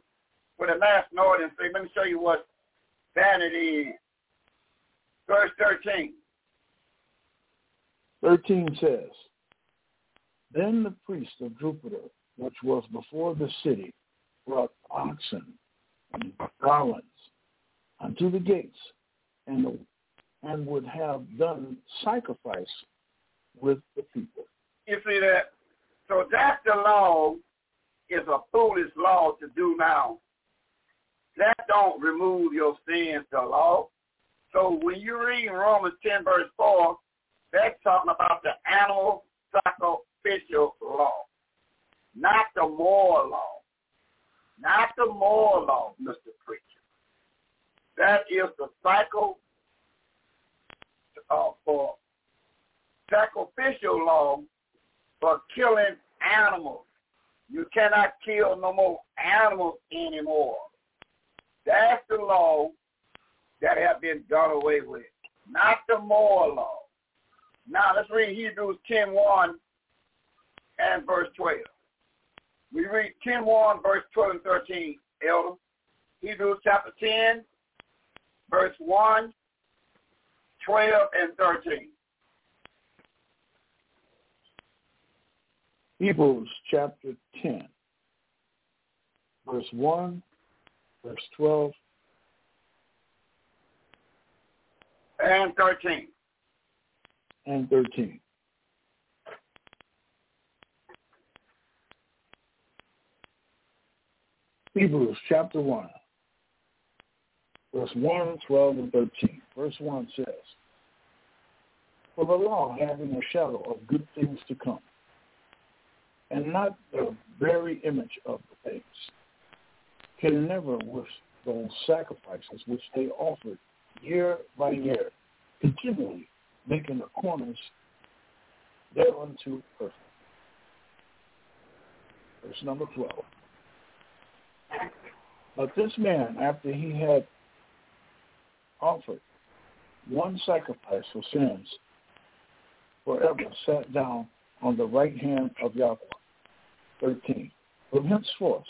for the last note and say, let me show you what vanity is. Verse thirteen. 13 says, Then the priest of Jupiter, which was before the city, brought oxen and garlands unto the gates, and, and would have done sacrifice with the people. You see that? So that's the law is a foolish law to do now. That don't remove your sins, the law. So when you read Romans 10 verse 4, that's talking about the animal sacrificial law, not the moral law. Not the moral law, Mr. Preacher. That is the cycle uh, for sacrificial law for killing animals. You cannot kill no more animals anymore. That's the law that have been done away with, not the moral law. Now let's read Hebrews 10, 1 and verse 12. We read 10, 1, verse 12 and 13, Elder. Hebrews chapter 10, verse 1, 12, and 13. Hebrews chapter 10, verse 1, verse 12, and 13. and 13. Hebrews chapter 1, verse 1, 12, and 13. Verse 1 says, For the law having a shadow of good things to come, and not the very image of the things, can never with those sacrifices which they offered year by year, continually making the corners thereunto perfect. Verse number 12. But this man, after he had offered one sacrifice for sins, forever sat down on the right hand of Yahweh. 13. From henceforth,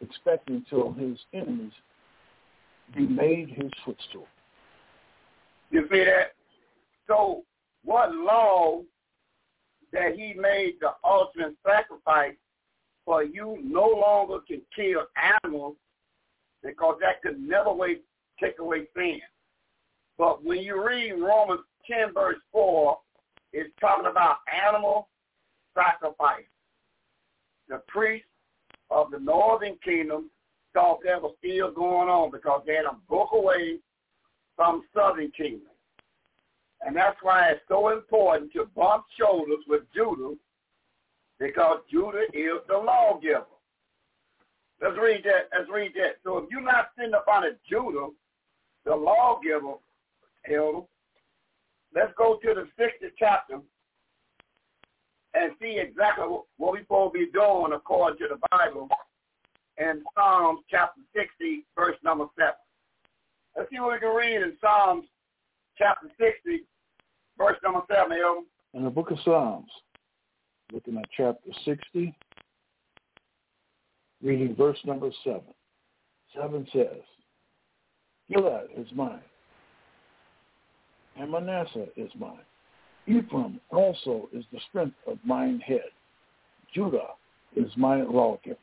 expecting till his enemies be made his footstool. You see that? So what law that he made the ultimate sacrifice for you no longer can kill animals because that could never way, take away sin. But when you read Romans 10 verse 4, it's talking about animal sacrifice. The priests of the northern kingdom thought that was still going on because they had broke away from southern kingdom. And that's why it's so important to bump shoulders with Judah because Judah is the lawgiver. Let's read that. Let's read that. So if you're not sitting up under Judah, the lawgiver, Elder. Let's go to the 60th chapter and see exactly what we're supposed to be doing according to the Bible in Psalms chapter 60, verse number 7. Let's see what we can read in Psalms chapter 60, verse number 7, Elder. In the book of Psalms, looking at chapter 60, reading verse number 7. 7 says, Gilead is mine, and Manasseh is mine. Ephraim also is the strength of mine head. Judah is my lawgiver.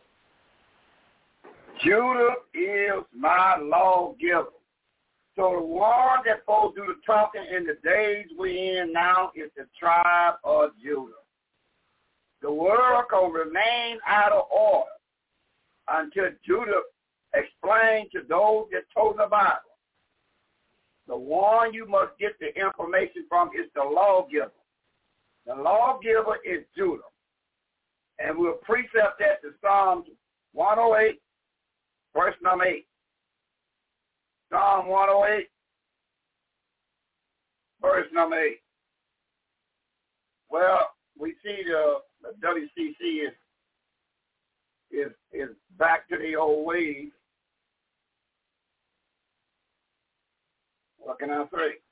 Judah is my lawgiver. So the one that to do the talking in the days we're in now is the tribe of Judah. The world can remain out of order until Judah explains to those that told the Bible. The one you must get the information from is the lawgiver. The lawgiver is Judah. And we'll precept that to Psalms 108, verse number 8. Psalm 108, verse number 8. Well, we see the, the WCC is is is back to the old ways. What can I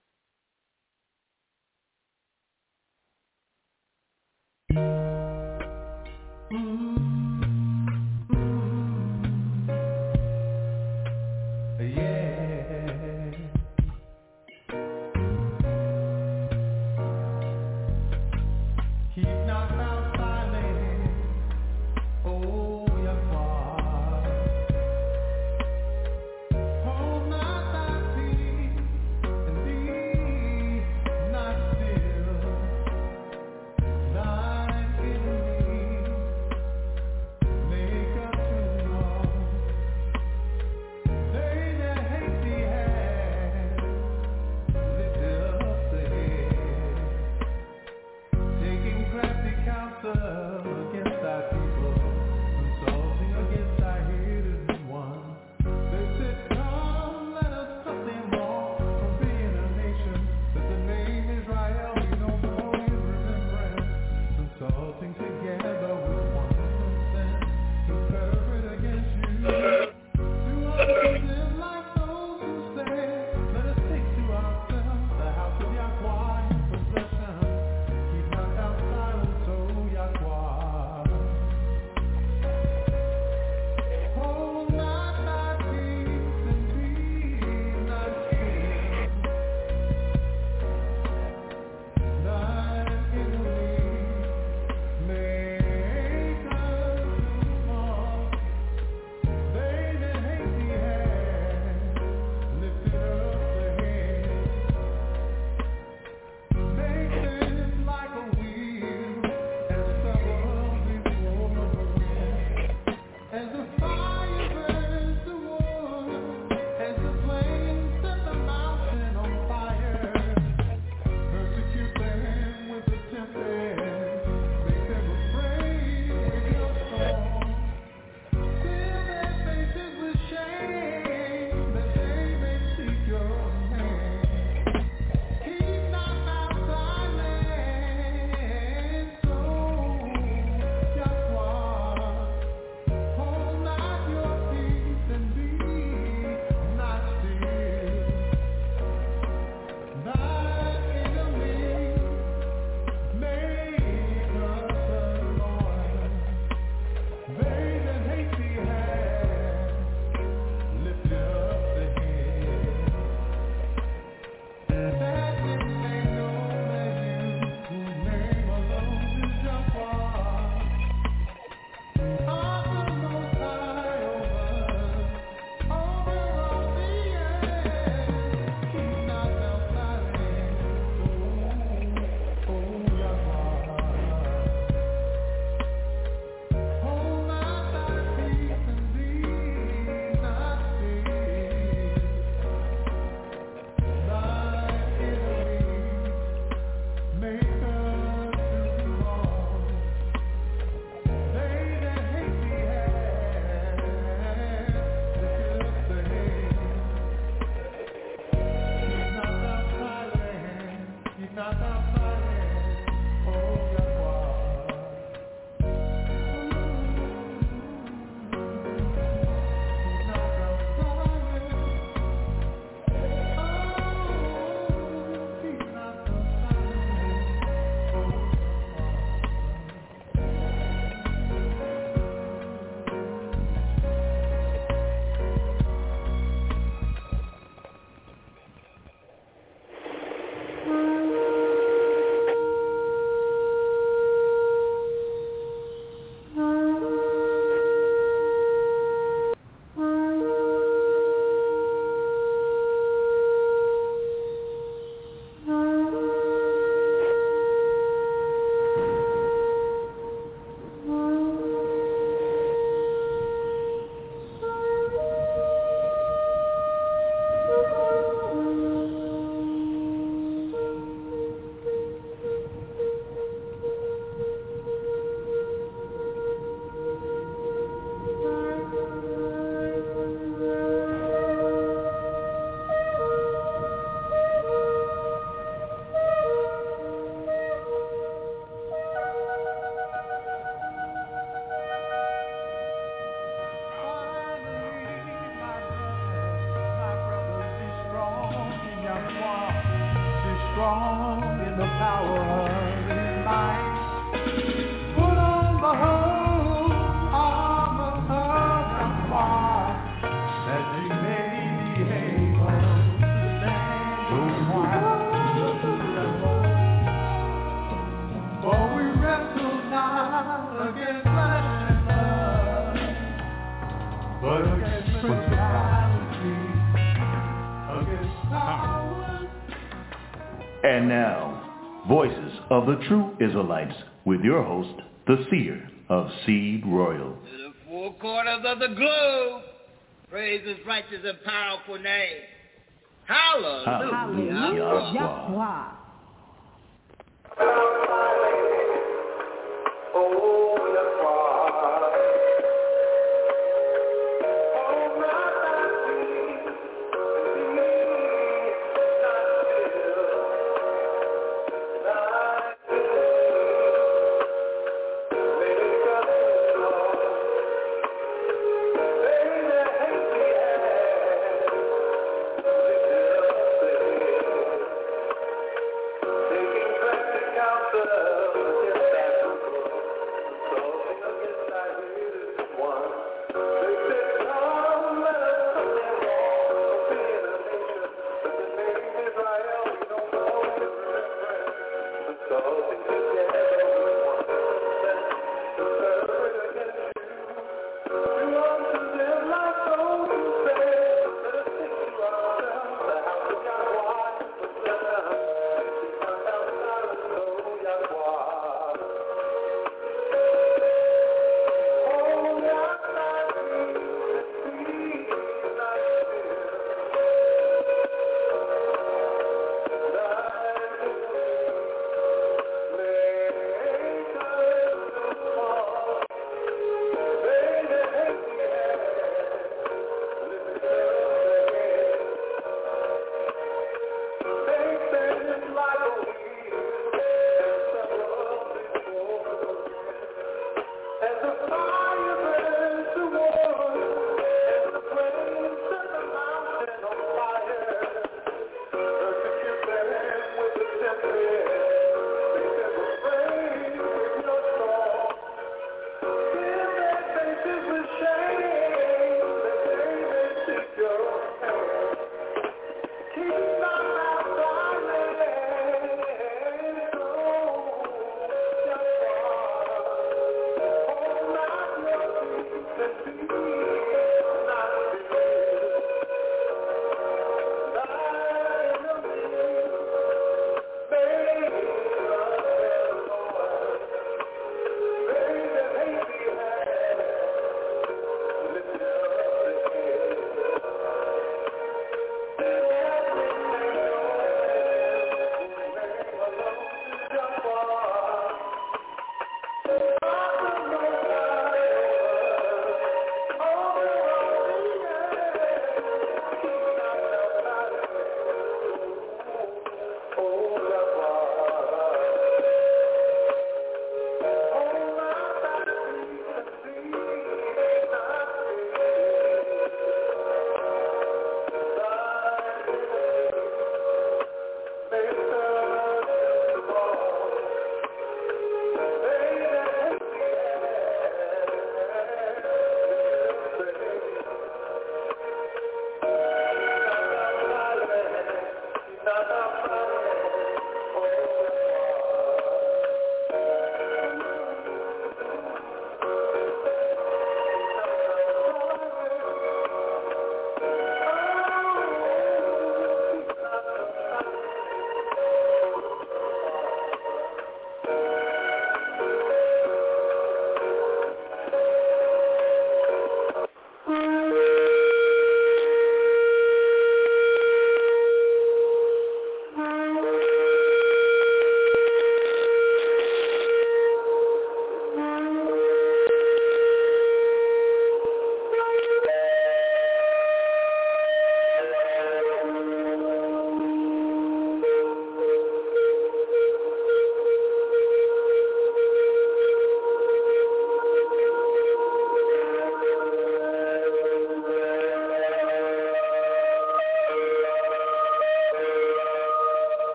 And now, Voices of the True Israelites with your host, the seer of Seed Royal. To the four corners of the globe, praise his righteous and powerful name. Hallelujah. Hallelujah. Yahweh. Oh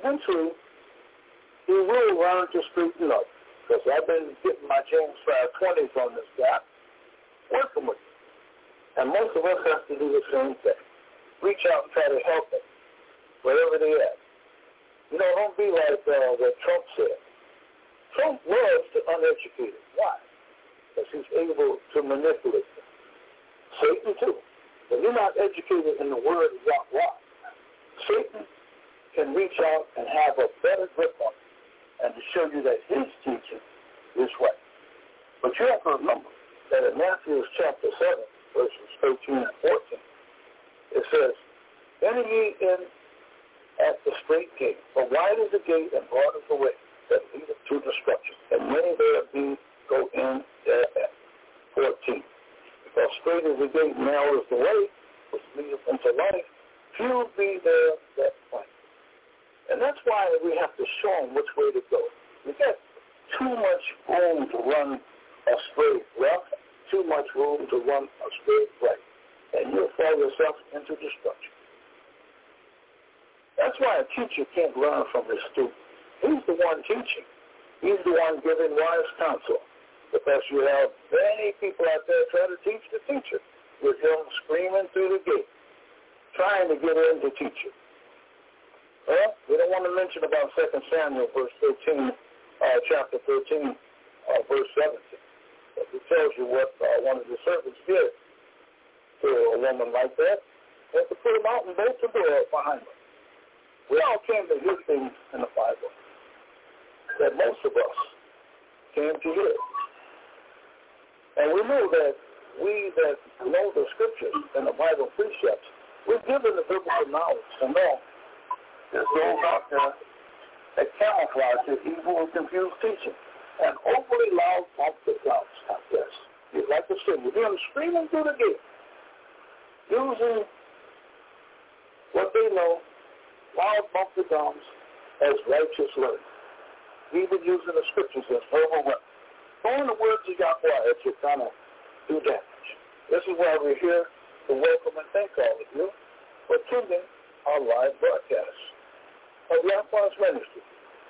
eventually, he will learn to straighten up. Because I've been getting my James 520s on this guy, working with him. And most of us have to do the same thing. Reach out and try to help them, wherever they at. You know, don't be like uh, what Trump said. Trump loves the uneducated. Why? Because he's able to manipulate them. Satan, too. When you're not educated in the word of Yahweh, Satan can reach out and have a better grip on you and to show you that his teaching is right. But you have to remember that in Matthew chapter 7, verses 13 and 14, it says, Enter ye in at the straight gate, for wide is the gate and broad is the way that leadeth to destruction, and many there be go in thereat. 14. Because straight is the gate, narrow is the way, which leadeth unto life, few be there that find and that's why we have to show them which way to go. You get too much room to run a straight left, too much room to run a straight right, and you'll fall yourself into destruction. That's why a teacher can't learn from his student. He's the one teaching. He's the one giving wise counsel. Because you have many people out there trying to teach the teacher with him screaming through the gate, trying to get in to teach you. Well, we don't want to mention about 2 Samuel, verse 13, uh, chapter 13, uh, verse 17. It tells you what uh, one of the servants did to a woman like that. Had to put him out and bolt the door behind her. We all came to hear things in the Bible that most of us came to hear. And we know that we that know the scriptures and the Bible precepts, we're given the biblical knowledge to know there's those out there that camouflage evil and confused teaching. And overly loud bump the drums like this. You like to hear them screaming through the gate, using what they know, loud bump the drums, as righteous learning. Even using the scriptures as verbal weapons. Throwing the words of Yahweh if you're trying to do damage. This is why we're here to welcome and thank all of you for tuning our live broadcast of Yahweh's ministry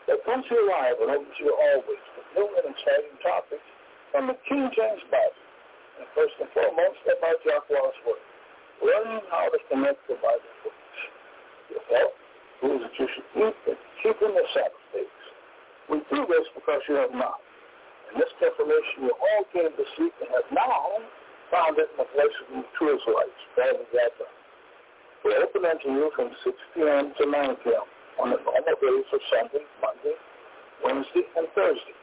that comes to you live and open to you always with new and exciting topics from the King James Bible. And first and foremost, about Yahweh's Word. Learning how to connect the Bible books. Your help is that you should eat and keep in the Sabbath days. We do this because you have not. And this information you all came to seek and have now found it in the place of the true Israelites, rather than We're open unto you from 6 p.m. to 9 p.m on the normal days of Sunday, Monday, Wednesday, and Thursday,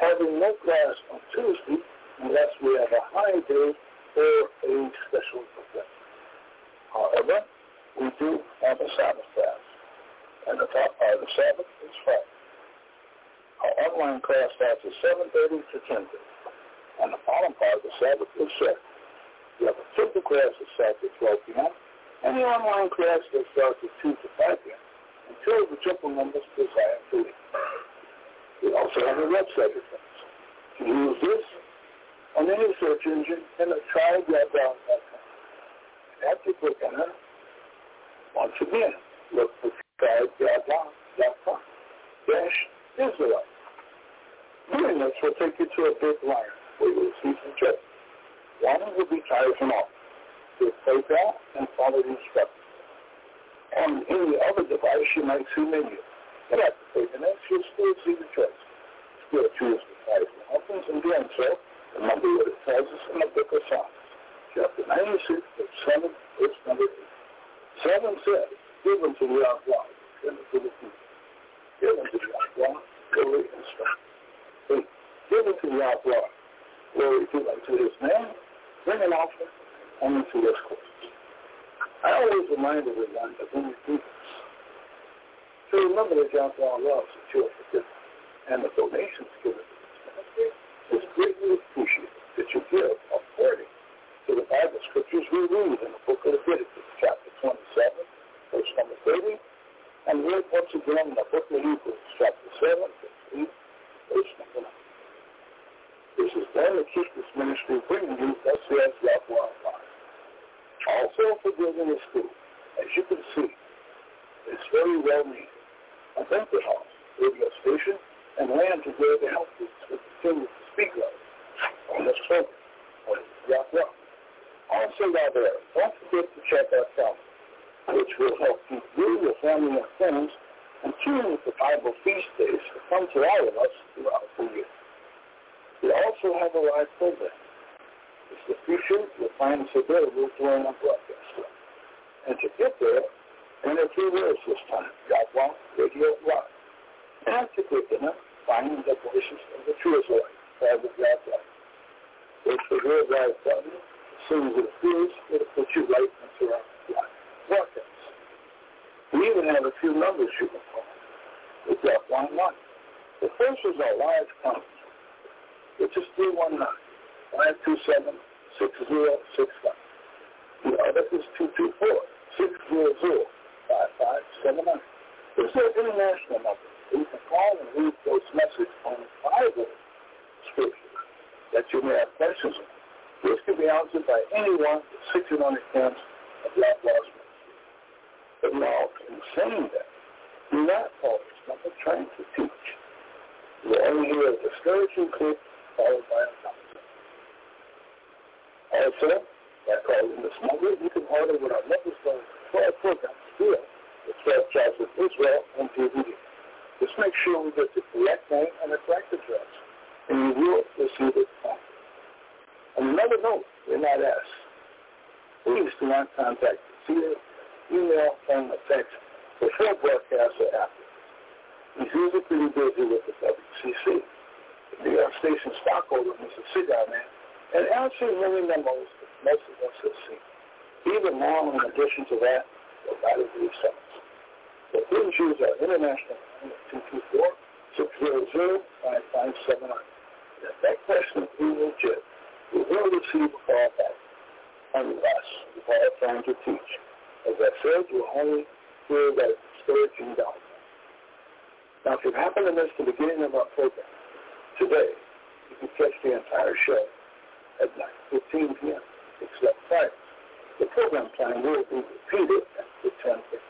having no class on Tuesday unless we have a high day or a special event. However, we do have a Sabbath class, and the top part of the Sabbath is Friday. Our online class starts at 7.30 to 10.30, and the bottom part of the Sabbath is 7. We have a typical class that starts at 12 p.m., and the online class that starts at 2 to 5 p.m until the triple numbers desire to it. We also have a website address. You use this on any search engine and try yahweh.com. After you click on it, once again, look for tribeyahweh.com dash Israelite. Doing this will take you to a big line where you will see some checks. One will be tires and off. You'll PayPal and follow the instructions on any other device, you might see menu. You have to take the next, you'll still see the choice. Still choose the type of options, and doing so, Remember what it tells in the book of Psalms, chapter 96, verse 7, verse number 8. 7 says, Give unto the outlaw, give unto the people. Give unto the outlaw, glory and strength. 8. Give unto the outlaw, glory to unto his name, bring an offering only to his courts. I always remind everyone that when we do to remember that outlaw loves that you are forgiven, and the donations given to this is greatly appreciated that you give according to the Bible scriptures we read in the book of Leviticus, chapter 27, verse number 30, and read once again in the book of Hebrews, chapter 7, verse 8, verse number 9. This is then to keep this ministry bringing you, thus says Yahweh God. Also forgiving is good. As you can see, it's very well needed. A banquet hall, radio station, and land to where the health groups will continue to speak of on this program. Yahweh. Also, while there, don't forget to check our calendar, which will help keep you, your family, and friends in tune with the Bible feast days that come to all of us throughout the year. We also have a live program. It's the feature you'll find is available during our broadcast. And to get there, enter three words this time, Yahweh Radio Live. And to in it, find the voices of the true Israelite, Father Yahweh. Push the red live button. As soon as it appears, it'll put you right into our live broadcast. We even have a few numbers you can call with Yahweh Live. The first is our live conference which is 319-527-6065. The other is 224-600-5579. This is an international number. You can call and leave those messages on Bible scriptures that you may have questions on. This can be answered by anyone with 600 camps of Black Ministry. But now, in saying that, do not call this number trying to teach. You only hear a discouraging clip followed by a concept. Also, by calling this number, you can order what our members call 12 programs still, the 12 tribes of Israel on DVD. Just make sure we get the correct name and the correct address, and you will receive it promptly. On another note, we're not asked. Please do not contact us via email, phone, or text before broadcast or after. He's usually pretty busy with the WCC the uh, station stockholder, Mr. Cigar Man, and answering many memos that most of us have seen. Even now, in addition to that, the Bible belief summons. So please use our international number 224-600-5579. If that question is legit, you will receive a call back unless you are trying to teach. As I said, you only hear that discouraging down. Now, if you happen to miss the beginning of our program, today. You can catch the entire show at 9.15 p.m. except Friday. The program time will be repeated at 10 p.m.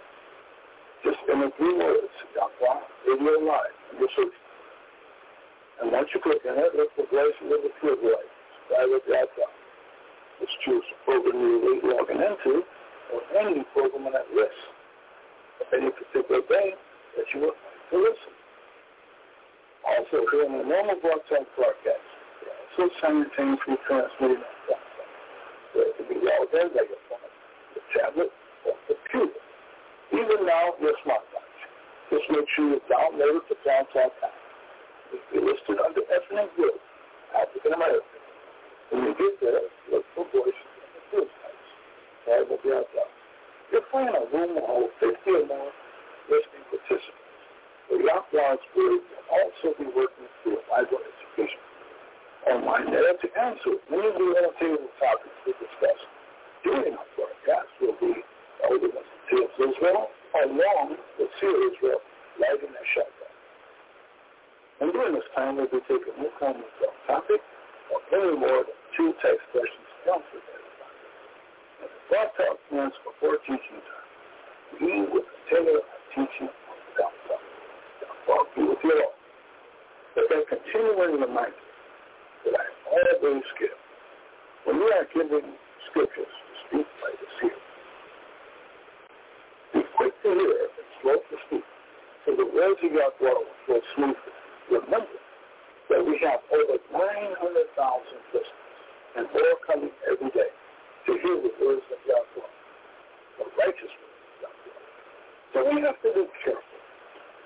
Just enter three words, Yahweh Radio Live, in your search. And once you click on it, look for Grace and Life. Subscribe with Yahweh. Just choose the program you're logging into or any program on that list of any particular day that you would like to listen. Also, during a normal broadcast broadcast, also simultaneously on broadcast. So it can be in by your phone, your tablet, or computer. Even now, your smartwatch. Just make sure you download to Downtown Time. If you're listed under ethnic group, African American, when you get there, look for voices in the field house. That will be out there. You'll find a room will hold 50 or more listening participants. The Yahweh's Word will also be working through Bible education online there to answer many of the entertainment topics we discuss during our broadcast will be Elder Messiah of Israel, along with Seer Israel, lighting their shotgun. And during this time, we'll be taking no comments on topic or any more than two text questions to answer. And the broadcast ends before teaching time. We will continue our teaching on the downside walk you with your Lord. But then continuing reminder that I give. When we are giving scriptures to speak by the seer, be quick to hear and slow to speak, so the words of your will flow smoothly. Remember, that we have over 900,000 listeners and more coming every day to hear the words of Yahweh, the righteous words of. So we have to be careful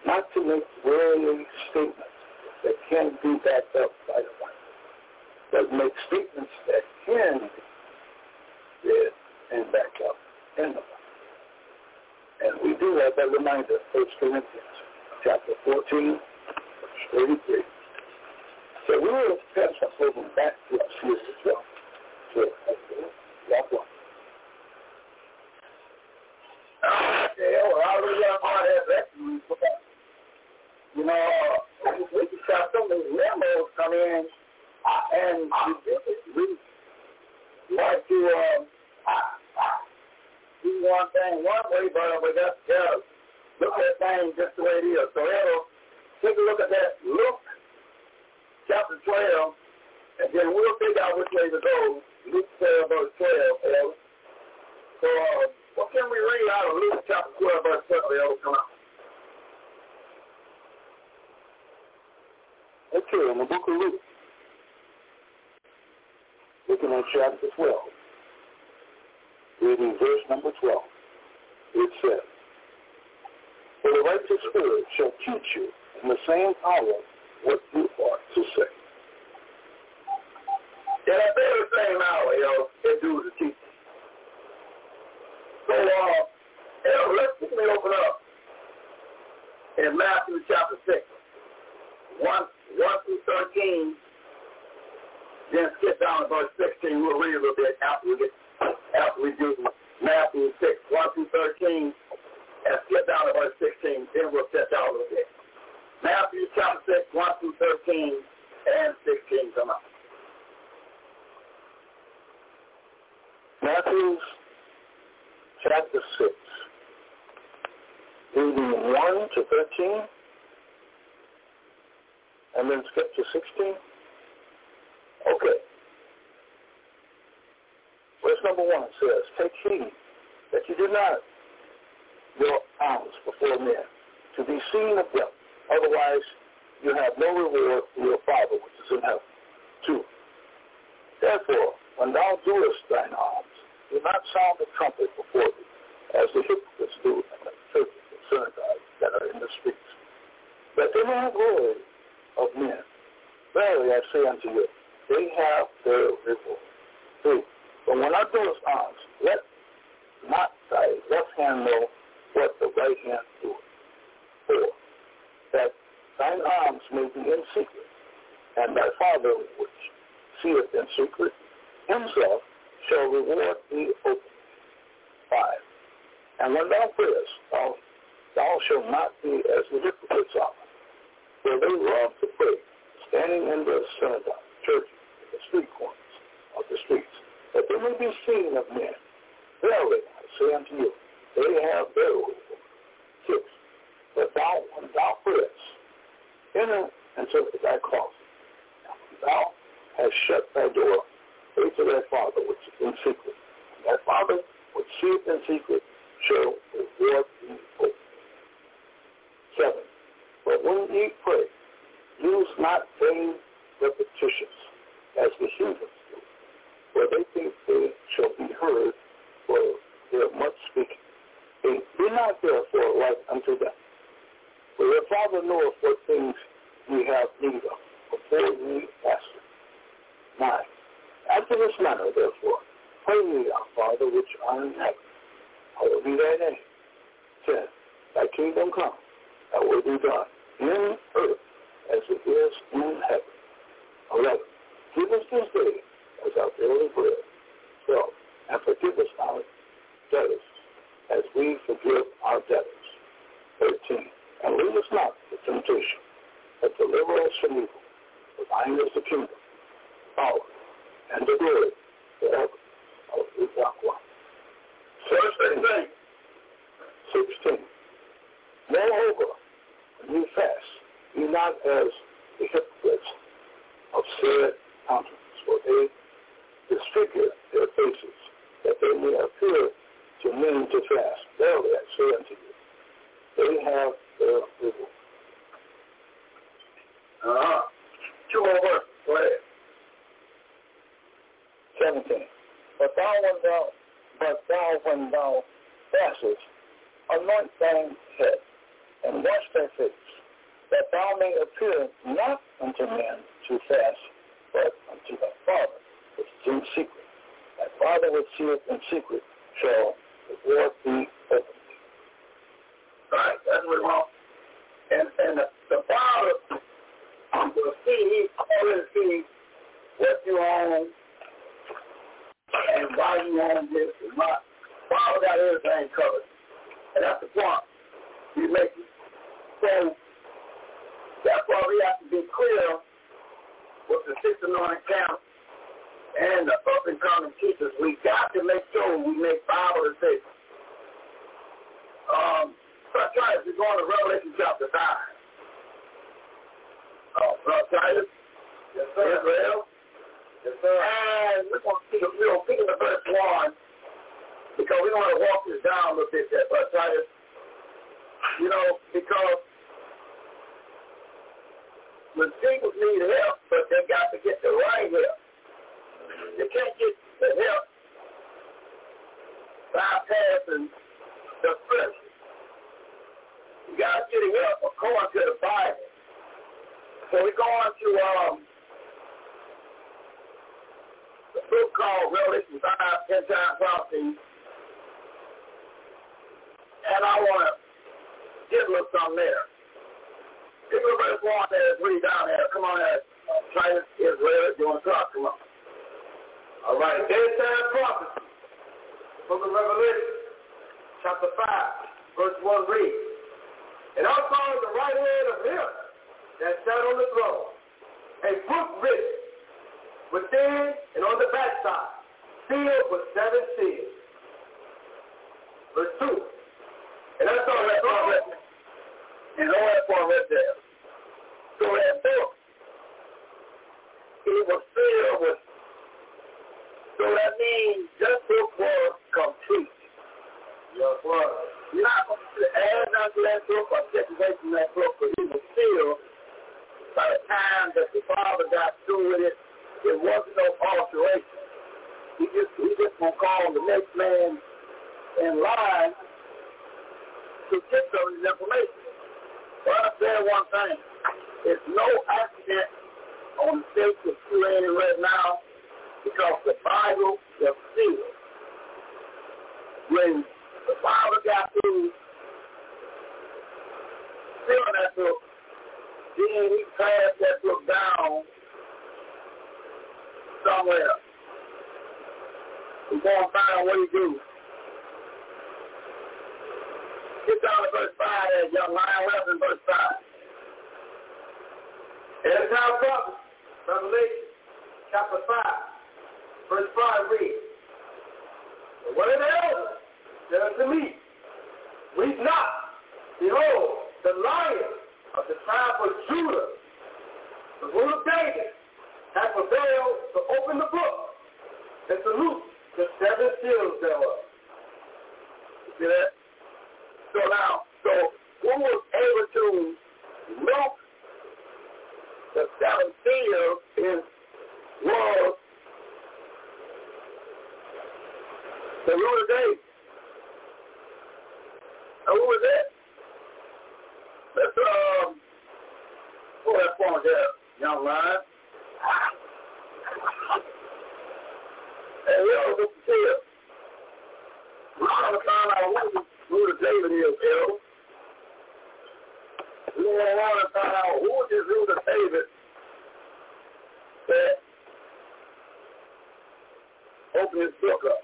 not to make worldly statements that can't be backed up by the Bible, but make statements that can read and backed up in the Bible. And we do have that reminder, 1 Corinthians chapter 14, verse 33. So we will pass over back to our series as well. So, back You know, we just got so many memos come in, and we, like to um, do one thing one way, but we got to look at things just the way it is. So, Errol, take a look at that Luke chapter 12, and then we'll figure out which way to go. Luke 12, verse 12, Errol. So, uh, what can we read out of Luke chapter 12, verse 12, Errol? Come on. Okay, in the book of Luke, looking at chapter 12, reading verse number 12, it says, For the righteous spirit shall teach you in the same hour what you ought to say. Yeah, that very same hour, yo, they do the teaching. So, uh, yo, let's let me open up in Matthew chapter 6, 1, 1 through 13, then skip down to verse 16. We'll read a little bit after we get, after we do Matthew 6, 1 through 13, and skip down to verse 16. Then we'll sit down a little bit. Matthew chapter 6, 1 through 13, and 16 come up. Matthew chapter 6, reading 1 to 13, and then skip to 16. Okay. Verse number 1 says, Take heed that you do not your alms before men to be seen of them Otherwise, you have no reward for your Father which is in heaven. Two. Therefore, when thou doest thine alms, do not sound the trumpet before thee, as the hypocrites do in the churches and synagogues that are in the streets, that they may have glory of men. Verily I say unto you, they have their reward. Three. But when thou doest alms, let not thy left hand know what the right hand doeth. Four that thine arms may be in secret, and thy Father which seeth in secret himself shall reward thee openly. Five. And when thou prayest, thou, um, thou shalt not be as the hypocrites are, for they love to pray, standing in the synagogue, churches, street corners of the streets, that they may be seen of men. Verily, I say unto you, they have their reward. Six. But thou, when thou prayest, enter into thy closet. When thou hast shut thy door, pray to thy Father which is in secret. And thy Father which seeth in secret shall reward thee openly. Seven. But when ye pray, use not vain repetitions, as the humans, do, where they think they shall be heard for their much speaking. They be not therefore like unto them. For your Father knoweth what things we have need of before we ask him. 9. After this manner, therefore, pray me, our Father which art in heaven. Hallowed be thy name. 10. Thy kingdom come, thy will be done, in earth as it is in heaven. 11. Give us dead as our daily bread. So, and forgive us our debtors as we forgive our debtors. 13. And lead us not to temptation, but deliver us from evil. For thine is the kingdom, power, and the glory forever. Of Isakwa. 16. 16. Moreover, when you fast, be not as the hypocrites of countenance, for they disfigure their faces, that they may appear to men to fast. Verily I say unto you, they have their reward. Uh-huh. Two more words. 17. But thou when thou, but thou when thou fastest, anoint thine head, and wash thy face, that thou may appear not unto men to fast, but unto thy Father, which is in secret. Thy Father which seeth in secret shall reward thee openly. Right, that's what want. And and the, the Father will see, he already see what you own and why you own this and what. Father got everything covered. And that's the point you make it. So that's why we have to be clear with the six anointed camp and the up and coming teachers. We got to make sure we make Bible decisions. Um, Brother Titus, we're going to Revelation chapter 5. Oh, Brother Titus? Yes, sir. Israel? Yes, sir. And we're going to pick, we're going to pick in the verse 1 because we want to walk this down a little bit there, Brother Titus. You know, because when people need help, but they got to get the right help. They can't get the help bypassing the first. You got to get up according to the Bible. So we're going to um, the book called Revelation 5, 10 times prophecy. And I want to get a little something there. Give me verse 1 there, read down. Come on you want to talk? Come on. All right. Prophecy. Book of Revelation, chapter 5, verse 1 reads. And I saw in the right hand of him that sat on the throne a book written within and on the backside, sealed with seven seals. Verse 2. And I saw that written. You know there. So that book, it was filled with, so that means that book was complete. Yes, was. Not going to add unto that book or take away from that book, but it was still, by the time that the Father got through with it, there wasn't no alteration. He just he just gonna call the next man in line to get some information. But understand one thing. There's no accident on the state that you're right now because the Bible is sealed. When the Father got through sealing that book, then he passed that book down somewhere. We're going to find out what he do. Get down to verse 5 there, young lion. What verse 5? End time prophecy, Revelation chapter 5, verse 5 reads, The word of the elders said unto me, Weep not, behold, the lion of the tribe of Judah, the root of David, hath prevailed to open the book and to loose the seven seals thereof. You see that? So now, so who was able to look the seven seals is was the root of David. And who was that? Let's um pull that phone there, young lion. And all look to see. We're going to find out who, the David is, Bill. We want to find out who is the David that open his book up.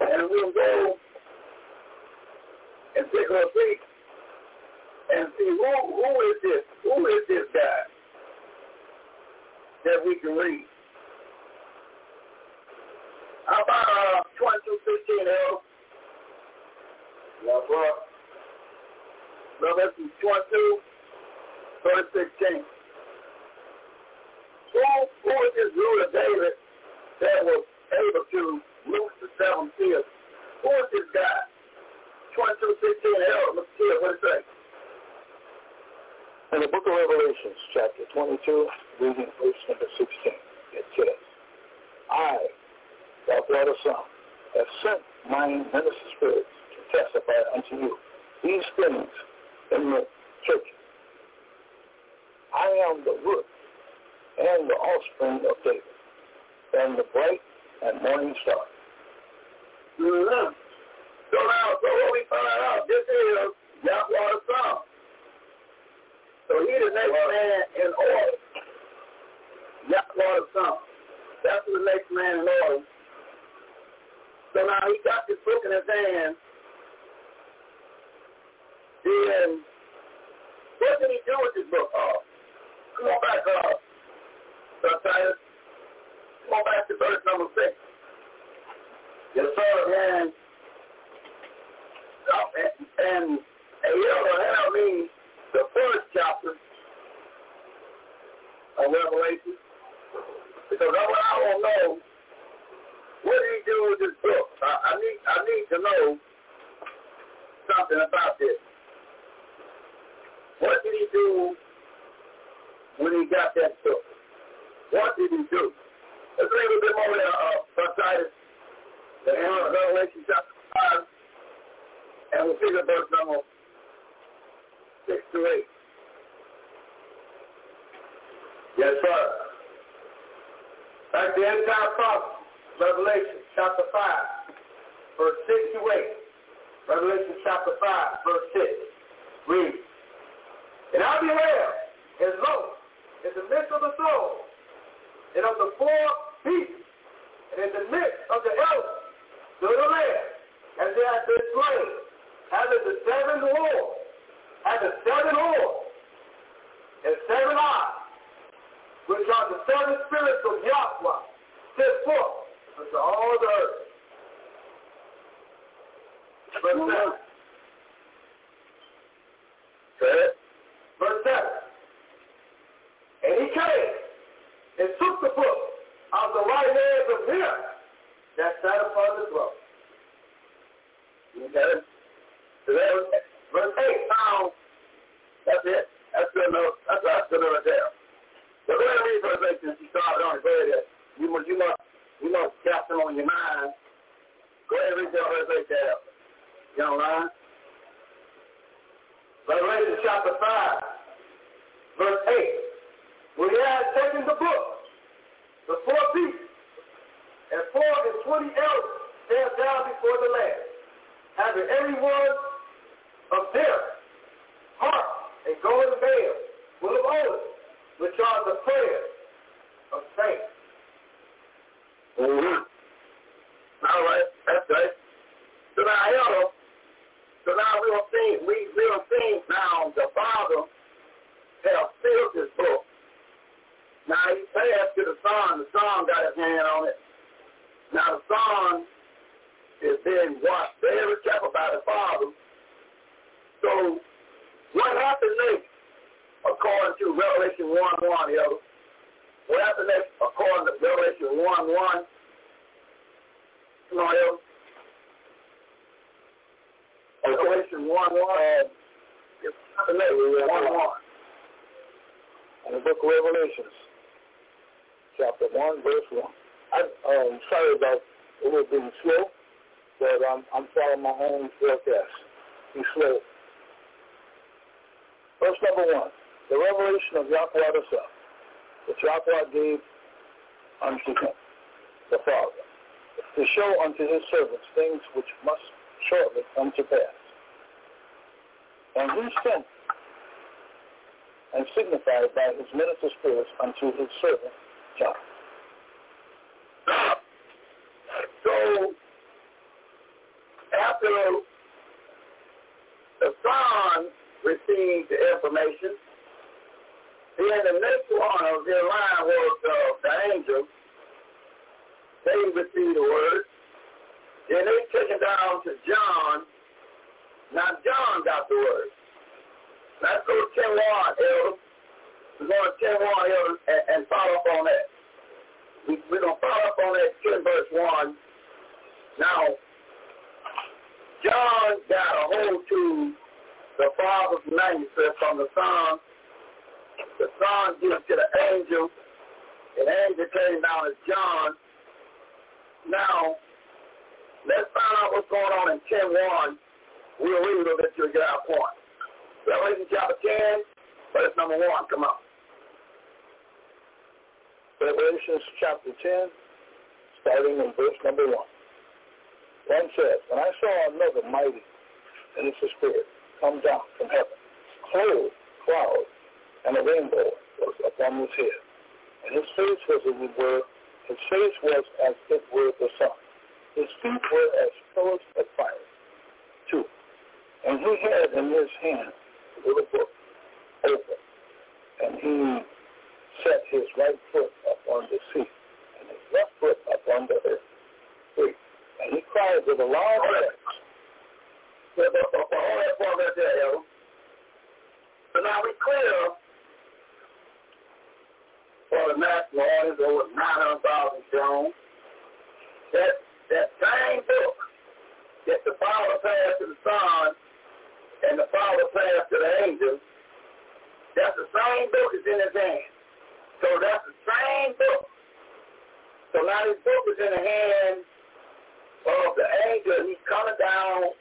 And we'll go and take a seat and see who who is this? Who is this guy that we can read? How about uh, 2215, L? Yeah, bro. Revelation 22, verse 16. Who, who is this ruler David that was able to loose the seven seals? Who is this guy? 22, 16, L, let's see what it says. In the book of Revelations, chapter 22, reading verse number 16, it says, I, Yahweh the Son, has sent mine minister spirits to testify unto you these things in the church. I am the root and the offspring of David, and the bright and morning star. Mm-hmm. So now, so what we find out, this is Yahweh the Son. So he the next man in order. Yahweh the Son. That's the next man in order. So now he got this book in his hand. Then what did he do with this book? Uh, come on back, uh, Titus. Come on back to verse number six. Yes, sir. And, uh, and, and, you know, help me the first chapter of Revelation. Because I, I don't know what did he do with this book? I, I need I need to know something about this. What did he do when he got that book? What did he do? Let's read a bit more there, uh, Titus, the end of Revelation chapter 5, and we'll pick up verse number 6 to 8. Yes, sir. That's the entire prophecy. Revelation chapter 5, verse 6 to 8. Revelation chapter 5, verse 6. Read. And I beheld, and lo, in the midst of the throne, and of the four beasts, and in the midst of the elders, stood a lamb, as they had been slain, having the seven horns, and the seven horns, and seven eyes, which are the seven spirits of Yahweh, sent forth unto all the earth. Verse 7. Verse 7. And he came and took the book out of the right hand of him that sat upon the throne. Okay? So that was verse 8. Now, that's it. That's good enough. That's, that's good enough there. So go ahead and read verse 8 since you started on it. Go. You must, you must, you must cast them on your mind. Go ahead and read that verse 8 there. You online? Revelation chapter 5, verse 8. When he had taken the book, the four beasts, and four and twenty elders stand down before the Lamb, having every one of them harp and golden veil full of oil, which are the prayers of saints. Mm-hmm. All right, that's right. So now, hello. So now we will see, we will see now the Father has sealed this book. Now he passed to the Son. The Son got his hand on it. Now the Son is being watched very careful by the Father. So what happened next, according to Revelation 1 1, yo? What happened next, according to Revelation 1 1? Come on, yo. Revelation 1 1. Uh, it's 1 1. In the book of Revelations, chapter 1, verse 1. I, um, sorry about it was being slow, but I'm, I'm following my own forecast. Be slow. Verse number 1. The revelation of Yahweh Son, which Yahweh gave unto him, the Father, to show unto his servants things which must shortly come to pass. And he sent and signified by his minister spirits unto his servant John. <coughs> So after the son received the information, then the next one of their line was uh, the angel. They received the word. Then they took it down to John. Now John got the word. Let's go to 10 1, Elder. We're going to 10 1, Elder, and, and follow up on that. We, we're going to follow up on that 10 verse 1. Now, John got a hold to the Father's manuscript from the Son. The Son gives to the angel. And angel came down as John. Now, let's find out what's going on in 10.1. We'll read it that you'll get our point. Revelation chapter 10, verse number 1. Come on. Revelation chapter 10, starting in verse number 1. One says, And I saw another mighty, and it's a spirit, come down from heaven, clothed, cloud, and a rainbow was upon his head. And his face was as it were, his face was as it were the sun. His feet were as pillars of fire. Two. And he had in his hand a little book open, and he set his right foot upon the sea, and his left foot upon the earth. Three. And he cried with a loud voice. So now we clear for the national audience over 900,000 strong. That, that same book that the Father passed to the Son and the Father passed to the angels, that's the same book is in his hand. So that's the same book. So now this book is in the hand of the angel. He's coming down.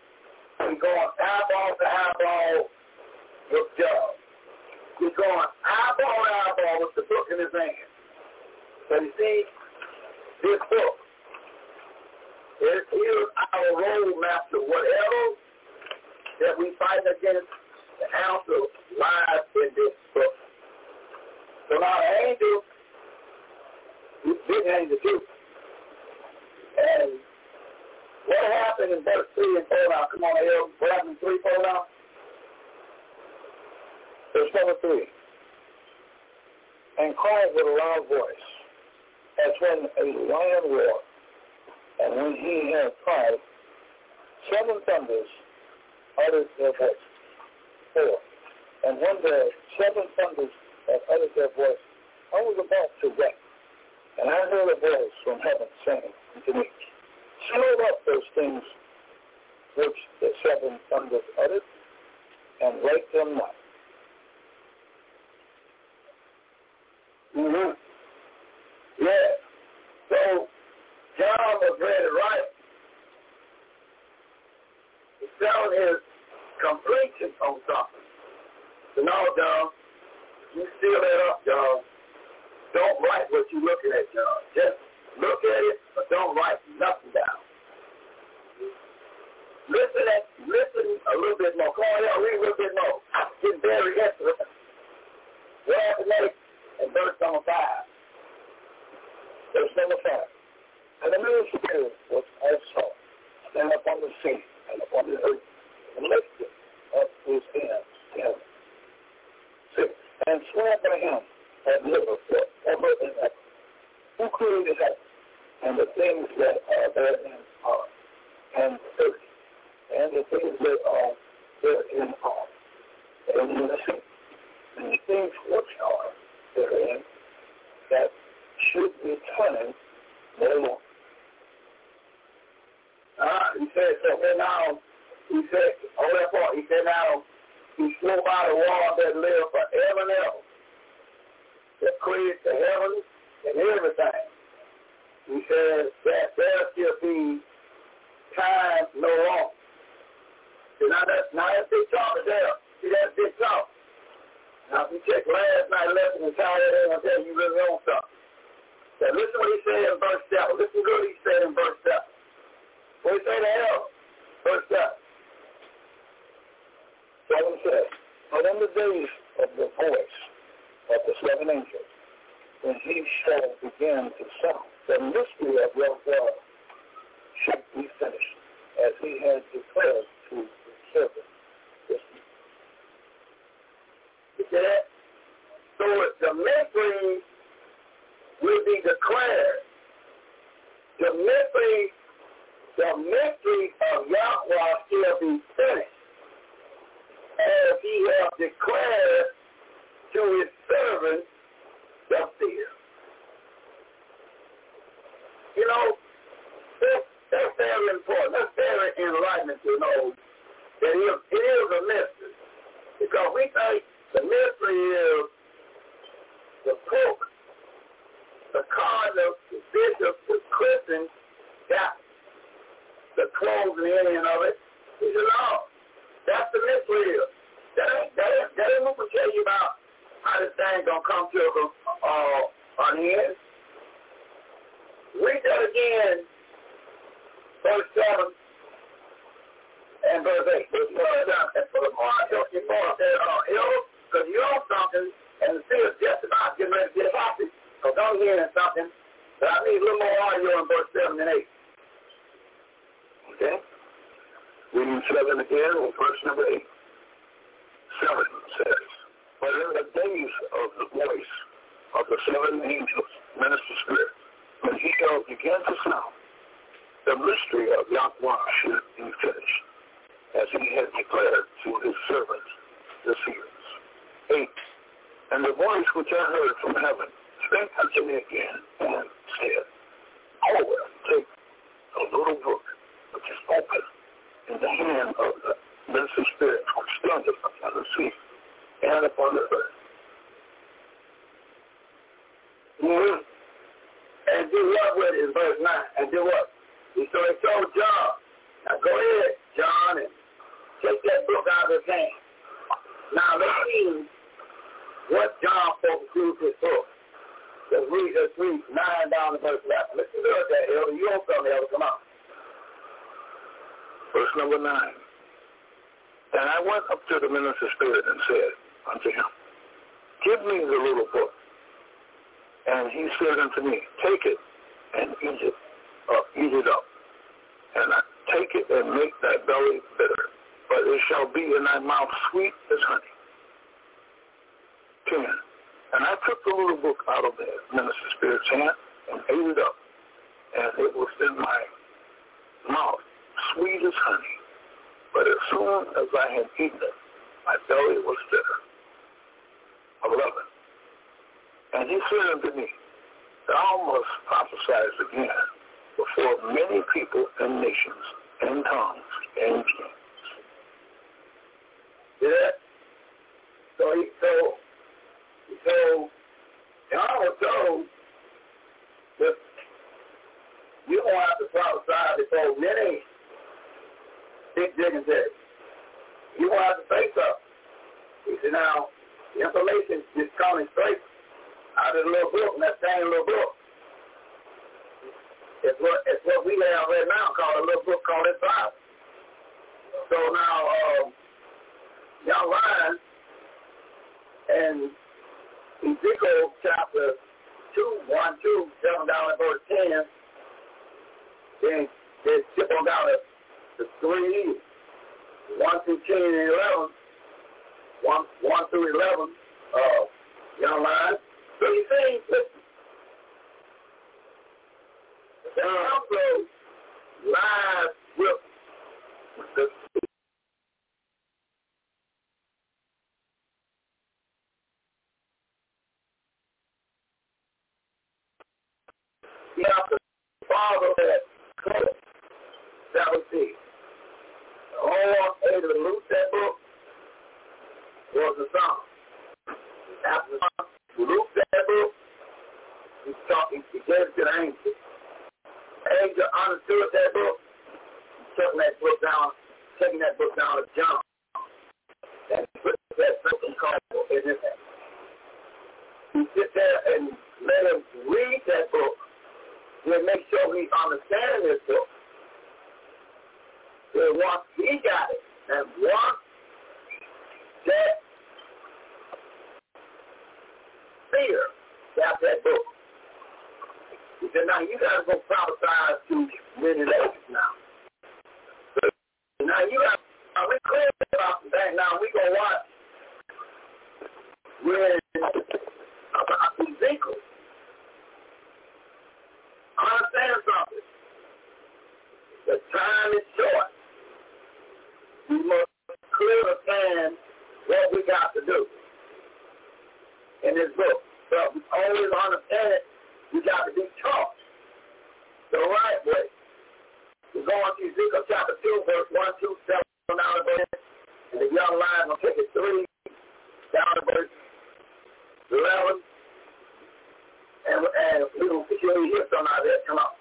and going eyeball to eyeball with Job. He's going eyeball to eyeball with the book in his hand. So you see, this book, it is our roadmap to whatever that we fight against the answer lies in this book. So now the angel, big angel too. And what happened in verse 3 and 4 now? Come on, El, what happened in 3 4 now? Verse number 3. And cried with a loud voice, as when a lion roared. And when he had cried, seven thunders uttered their voice. Four. And when the seven thunders had uttered their voice, I was about to weep. And I heard a voice from heaven saying unto me, Seal up those things which the seven thunders uttered, and write them not. Mm-hmm. Yeah. So John was ready to write. He's telling his completion on something. So now, John, you seal that up, John. Don't write what you're looking at, John. Just look at it, but don't write nothing down. Listen at, listen a little bit more. Come on, y'all, read a little bit more. Get very interesting. What happened next in verse number five? Verse number five. And the middle spirit was also stand upon the sea and upon the earth, and lifted up his. Six. And swore by him that liveth forever and ever, who created heaven, and the things that are therein are, and the earth, and the things that are therein are, and the sea, and the things which are therein that should be turning no longer. Uh, he said, so then now, he said, oh, hold that part, he said now, he flew by the wall that live forever and ever, that created the heavens and everything. He says that there shall be time no. See, now that's, now that's big talk there. See, that's big talk. Now, if you check last night lesson and tie that in, I'll tell you really on something. Now, listen what he said in verse 7. Listen good what he said in verse 7. What he say to hell? Verse 7. Says, But in the days of the voice of the seven angels, when he shall begin to sound, the mystery of your God should be finished, as he has declared to the servant this that? So the mystery will be declared. The mystery, the mystery of Yahweh shall be finished as he has declared to his servant the fear. You know, this, that's very important. That's very enlightening to know that it is, it is a mystery. Because we think the mystery is the Pope, the Cardinal, the Bishop, the Christian, That the closing in of it is the law. That's the mystery. That ain't that ain't that ain't we tell you about how this thing gonna come to a uh an end. Read that again, verse seven and verse eight. Verse seven. And put a mark on your mark there, uh, because you own something, and the fear is just about getting ready to get happy. Because I'm hearing something, but I need a little more audio in verse seven and eight. Okay? Reading seven again, or verse number eight. Seven says, But in the days of the voice of the seven angels, minister spirit, when he shall begin to sound, the mystery of Yahweh should be finished, as he had declared to his servants, the seers. Eight. And the voice which I heard from heaven spake unto me again, and said, Go, take a little book which is open in the hand of the minister spirit which standeth upon the sea and upon the earth. Mm-hmm. And do what with it verse 9? And do what? So he told John, now go ahead, John, and take that book out of his hand. Now let's see what John to his book. Let's read, let's read 9 down to verse 11. Listen to that, Elder. You don't tell me, Elder. Come on. Verse number 9. And I went up to the minister spirit and said unto him, Give me the little book. And he said unto me, Take it and eat it up, eat it up. And I take it and make thy belly bitter, but it shall be in thy mouth sweet as honey. Ten. And I took the little book out of the minister spirit's hand and ate it up, and it was in my mouth sweet as honey. But as soon as I had eaten it, my belly was bitter. Eleven. And he said unto me, Thou must prophesy again before many people and nations and tongues and kings. See that? So he so so John was told that you don't have to prophesy before many big dignitaries. You won't have to say something. He said, now, the information is coming straight out of the little book, and that same little book. It's what it's what we have right now called a little book called the Bible. So now, um, lion and Ezekiel chapter 2, 1, 2, 7 down to verse 10, then they skip on down to the three, 1 through 10 and 11, 1, 1 through 11, uh, young lions. So you see, listen, the also lies with the Father that 17. Lord able to loose that book was the song. After the song, that book, he, taught, he, gave it to angel. Angel understood that book, taking that book down, taking that book down to John, and put that something in his hand. He sit there and let him read that book, and make sure he understands this book. So once he got it, and once that fear got that book, he said, now you got to go prophesy to many ladies now. Now you got now we clear about thing. Now we gonna watch when about Ezekiel. Understand something. The time is short. We must clearly understand what we got to do in this book. So we always understand it. We got to be taught the right way. We're going to Ezekiel chapter 2, verse 1, 2, 7, 9, verse, and the young lion will take it 3, down to verse 11, and, and we will securely hear something out of that come on.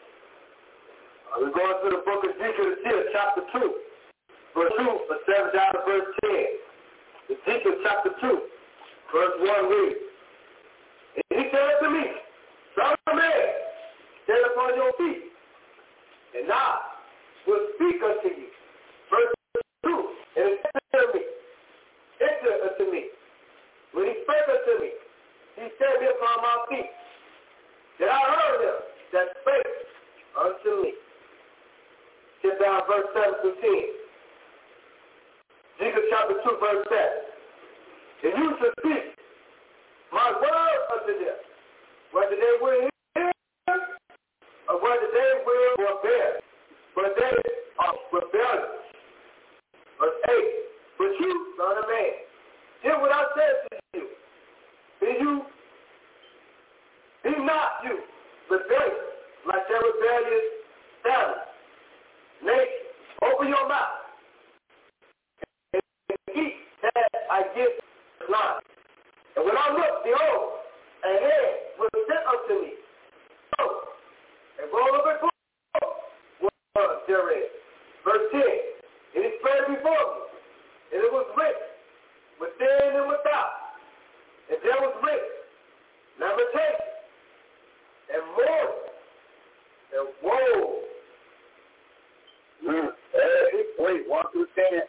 Uh, we're going through the book of Ezekiel, chapter 2 verse 2, but seven down to verse 10. Ezekiel chapter 2, verse 1 reads, And he said to me, Son of man, stand upon your feet, and I will speak unto you. Verse 2, and he said unto me, Enter unto me. When he spake unto me, he set me upon my feet, that I heard him that spake unto me. Get down verse 7 to 10. Jesus chapter 2, verse seven. And you shall speak my word unto them, whether they will hear or whether they will forbear. But they are rebellious. Verse 8. But you, son of man, hear what I said to you. Be you, be not you, rebellious, like their rebellious family. Nation, open your mouth I give Islam. And when I look, behold, a head was sent unto me. Oh, and roll of a book was therein. Verse 10, and it spread before me, and it was written, within and without. And there was written, lamentation, and more, and woe. Mm. Wait, one through ten.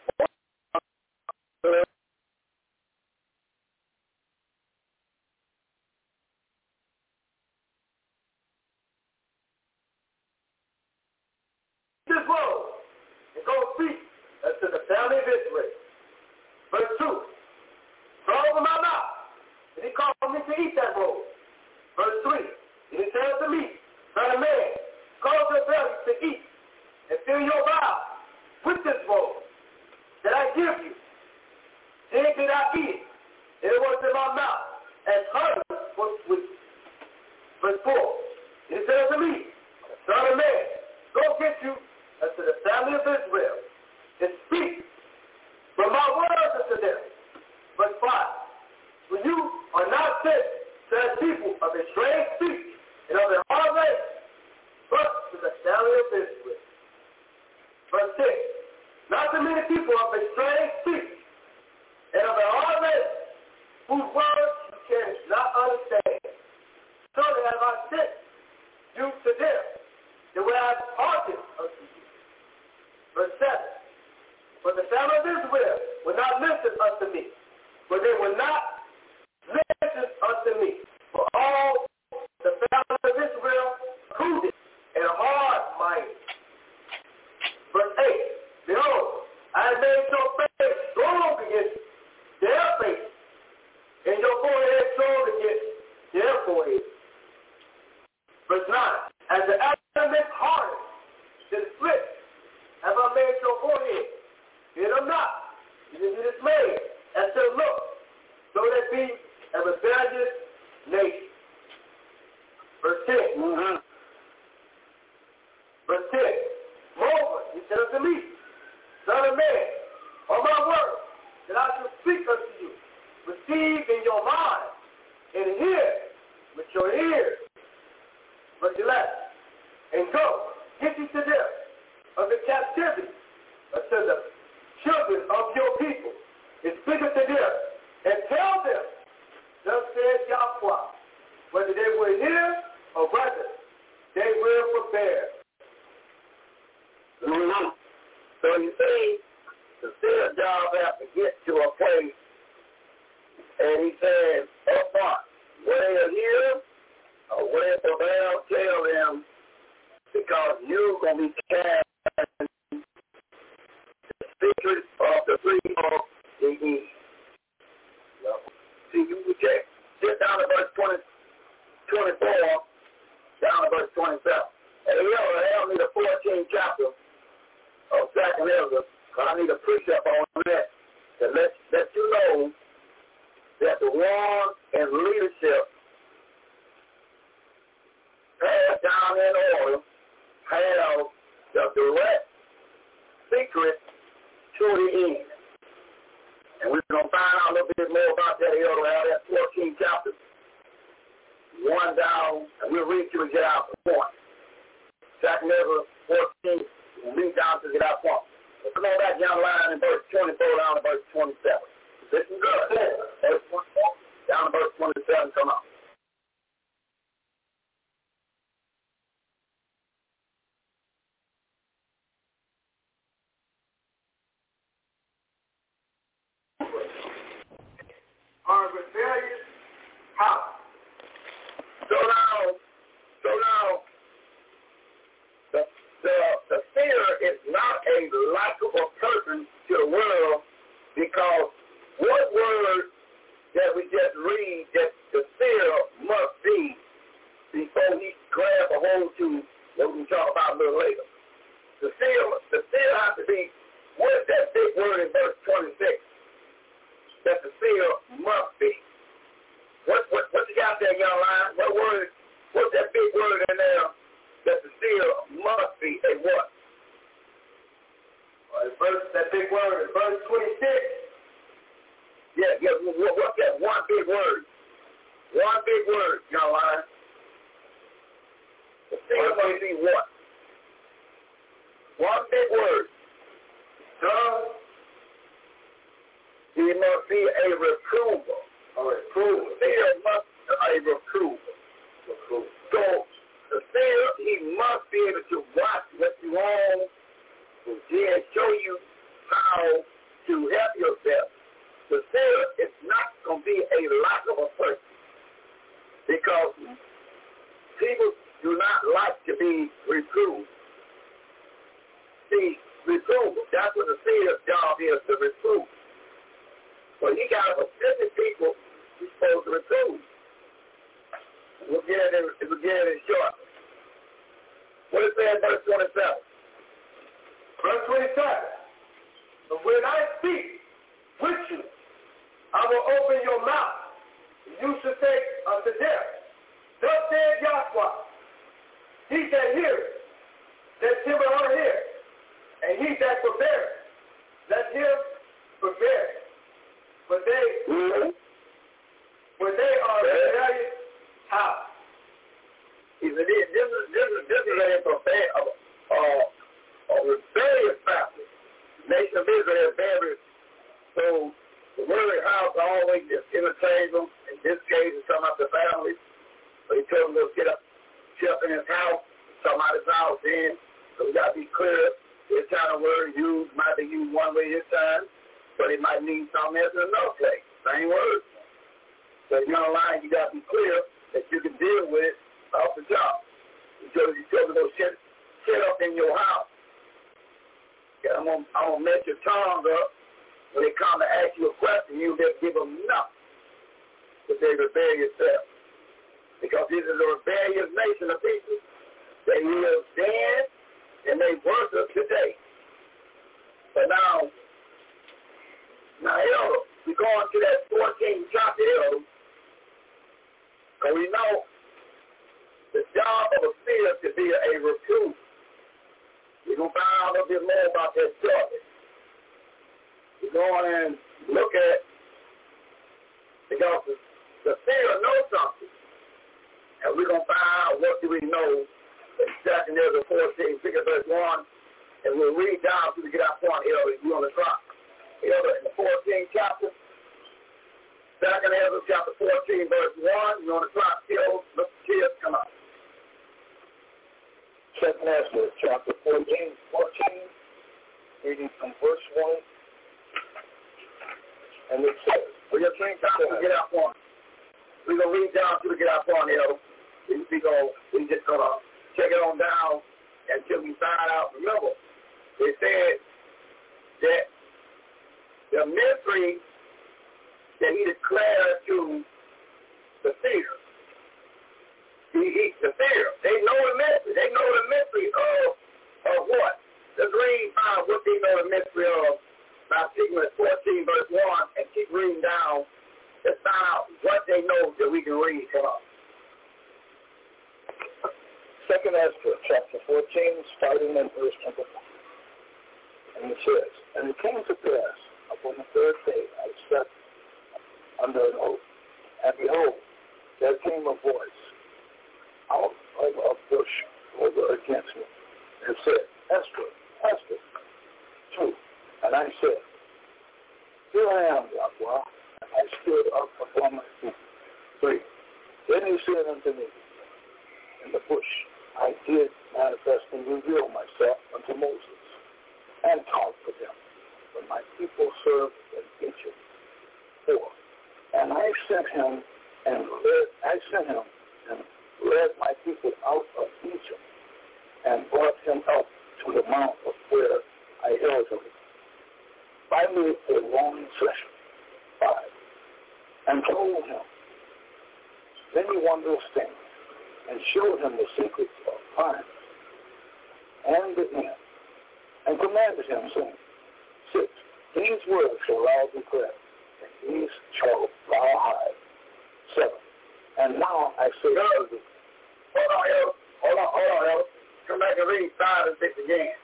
And read five and six again.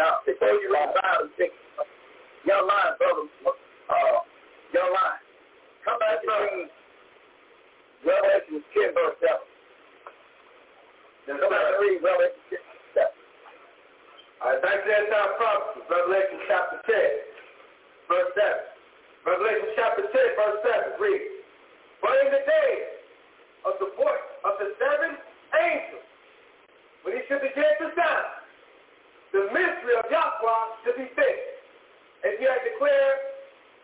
Now, before you read five and six, young line, brother, uh, young line, come back and read Revelation 10, verse 7. Then come back and read Revelation 10, verse 7. All right, back to that time prophecy, Revelation chapter 10, verse 7. Revelation chapter 10, verse 7, read. But in the day of the voice of the seven angels, when he should begin to sound, the mystery of Yahweh should be fixed. And he had declared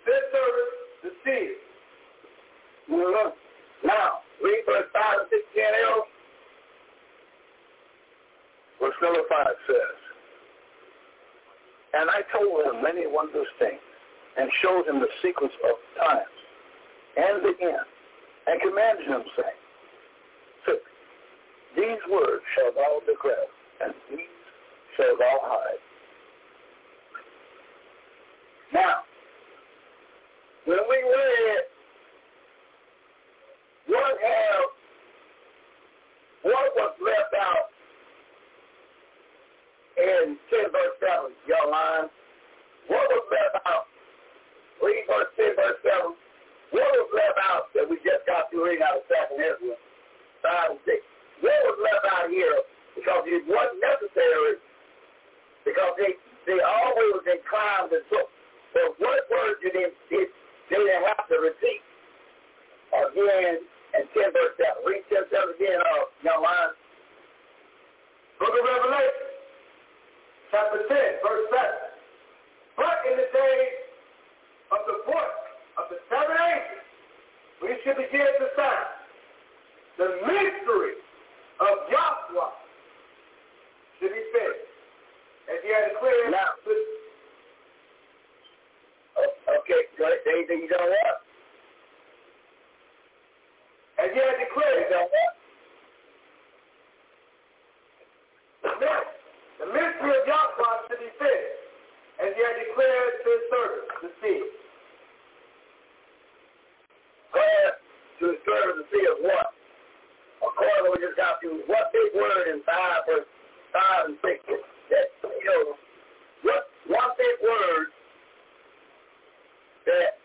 this service the seal. Mm-hmm. Now, read verse 5 and 6 again, else. Verse number 5 says, And I told him many wondrous things, and showed him the secrets of times and the end, and commanded him, saying, these words shall thou declare, and these shall thou hide. Now, when we read what have what was left out in 10 verse 7, your line? What was left out? Read verse 10 verse 7. What was left out that we just got through reading out of second Ezra 5 and 6? What was left out here because it wasn't necessary because they they always inclined to took. But what words did they, did, they didn't have to repeat? Again, and 10 verse 7. Read 10 7 again, uh, young line. Book of Revelation, chapter 10, verse 7. But in the days of the voice of the seven angels, we should begin to sound the mystery of Yahweh should be finished. As he had declared Now, oh, okay, good. Anything you done what? as he had declared You done what? the mystery, the of Yahweh should be finished. As he had declared to his servant, the seal. Prayer to the servant to see of what? According to what just got through, what big word in 5 verse 5 and 6 that, you know, what one big word that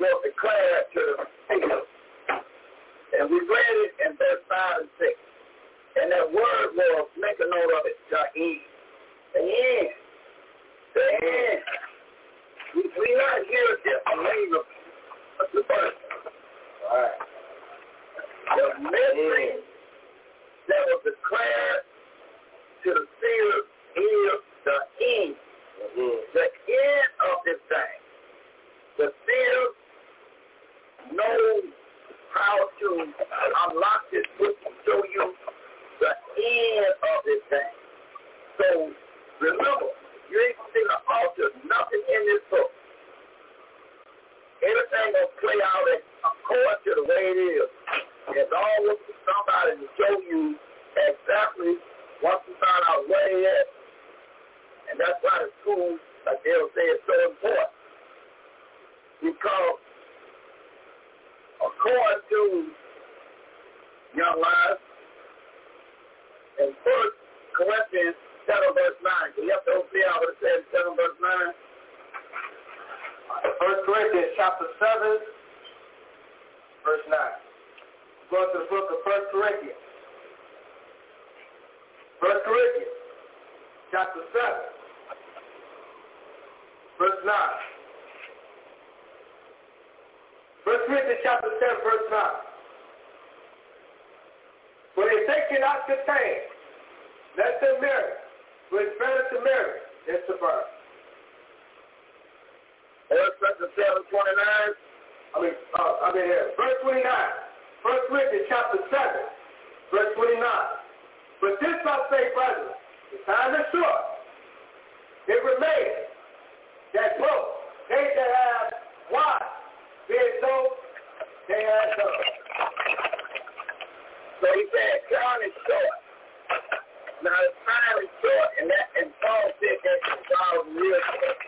will declare to the people. And we read it in verse 5 and 6. And that word was, make a note of it, the end. The end. The end. We, we not here just to name the, the verse. All right. The mystery that was declared to the seer is the end. Mm-hmm. The end of this thing. The seer knows how to unlock this book and show you the end of this thing. So remember, you ain't gonna see the alter nothing in this book. Everything gonna play out according to the way it is. It's always somebody to show you exactly once you find out where it is. And that's why the school, like they'll say, is so important. Because according to young lives, in First Corinthians 7 verse 9, can you have to open out what it says 7 verse 9? First Corinthians chapter 7, verse 9. Go to the book of First Corinthians. First Corinthians chapter 7, verse 9. First Corinthians chapter 7, verse 9. For if they cannot contain, let them marry. For it's better to marry than to burn. First Corinthians 7, 29. I mean, uh, I mean here. Verse 29. First Corinthians chapter 7, verse 29. But this I say, brethren, the time is short. It remains that both they that have wives, being so, they have done. So he said, time is short. Now, the time is short, and that, and Paul said that was real short.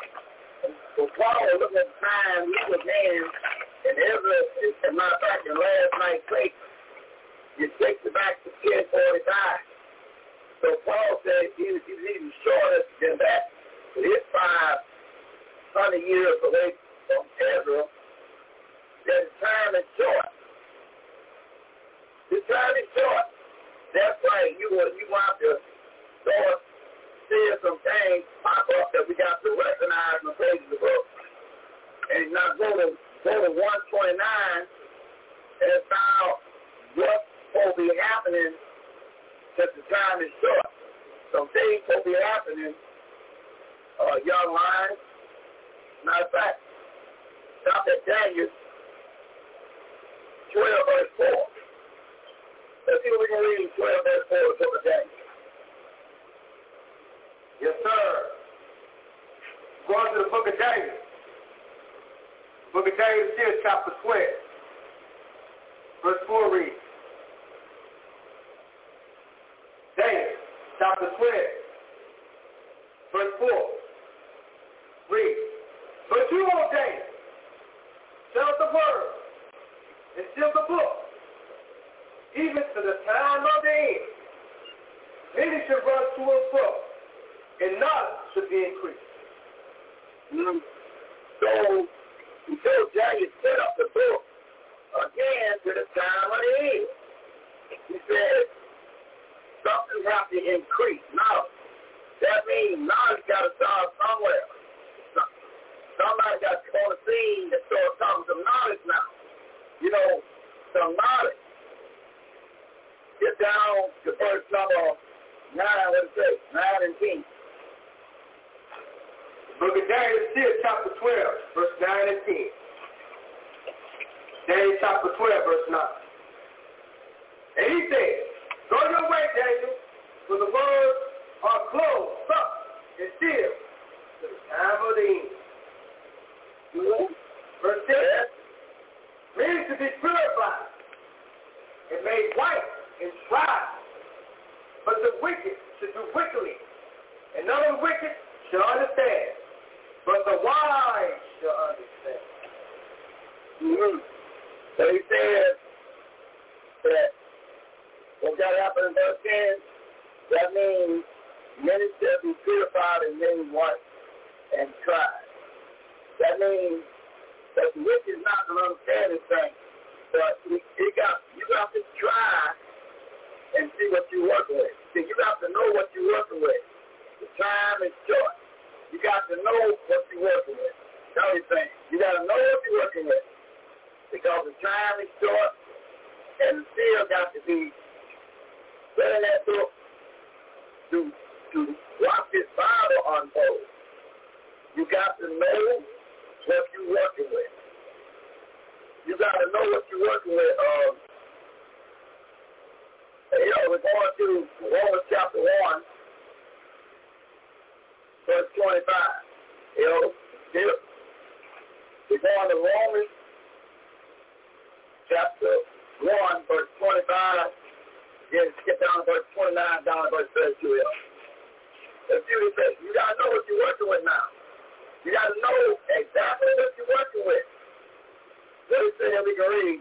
So Paul was looking at time, he was in, and Ezra, as a matter of fact, in last night's paper, it takes it back to 1045. So Paul said he was, even shorter than that. But his 500 years away from Ezra, that time is short. The time is short. That's right. You will you want to start seeing some things pop up that we got to recognize in the pages of the book. And now go to go to 129 and about what's going to be happening since the time is short. Some things will be happening, uh, young lions. Matter of fact, stop Daniel 12 verse 4. Let's see what we can read 12 verse 4 of the Daniel. Yes, sir. Going to the book of Daniel. Book of Daniel chapter 12. Verse 4 reads. Daniel chapter 12. Verse 4. Read. But you, O Daniel, tell the word and seal the book, even to the time of the end. Many should run to and fro, and knowledge should be increased. Mm. So told set up the book again to the time of the end. He said something have to increase. That means knowledge got to start somewhere. Somebody got to on the scene and start talking some knowledge now. You know, some knowledge. Get down to verse number 9, what it say? 9 and 10. Book of Daniel still chapter 12, verse 9 and 10. Daniel chapter 12, verse 9. And he said, Go your way, Daniel, for the words are closed up and sealed to the time of the end. Verse 10. Meaning to be purified and made white and tried. But the wicked should do wickedly, and none of the wicked shall understand, but the wise shall understand. Mm-hmm. So he said that what got happened in verse 10, that means many shall be purified and many white and tried. That means that the wicked is not going to understand this thing, but you, you got you got to try and see what you're working with. See, you got to know what you're working with. The time is short. You got to know what you're working with. What he's saying. You got to know what you're working with because the time is short and still got to be studying that book to to watch this Bible unfold. You got to know what you're working with. You got to know what you're working with. Um, you know, we're going to Romans chapter 1, verse 25. You know, we're going to Romans chapter 1, verse 25. Then skip down to verse 29, down to verse 32. Let's see what says. You got to know what you're working with now. You got to know exactly what you're working with. Let me see if we can read.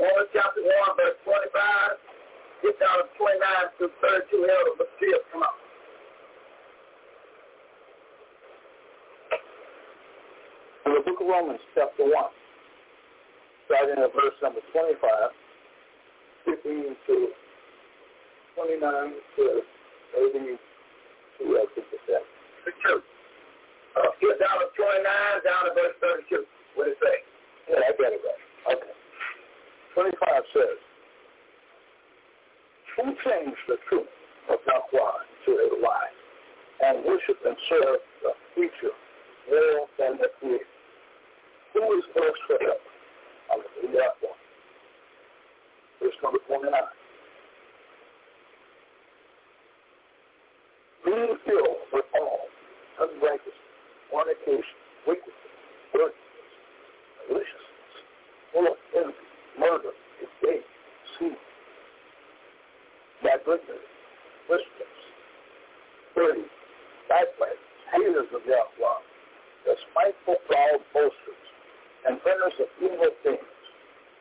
Romans chapter 1, verse 25. Get down to 29 to 32 held of the field. Come on. The book of Romans, chapter 1, starting at verse number 25, 15 to 29 to 32. 32. I think it's Uh, here down to 29, down to verse 32. What does it say? Yeah, I got it right. Okay. 25 says, Who changed the truth of Yahweh to a lie, and worship and serve the creature more than the creator? Who is first for help? Hallelujah. Verse number 29. Being filled with all unrighteousness, fornication, wickedness, wickedness, maliciousness, full of envy, murder, debate, deceit, malignity, wickedness, thirty, backbiters, haters of Yahweh, despiteful, proud boasters, and vendors of evil things,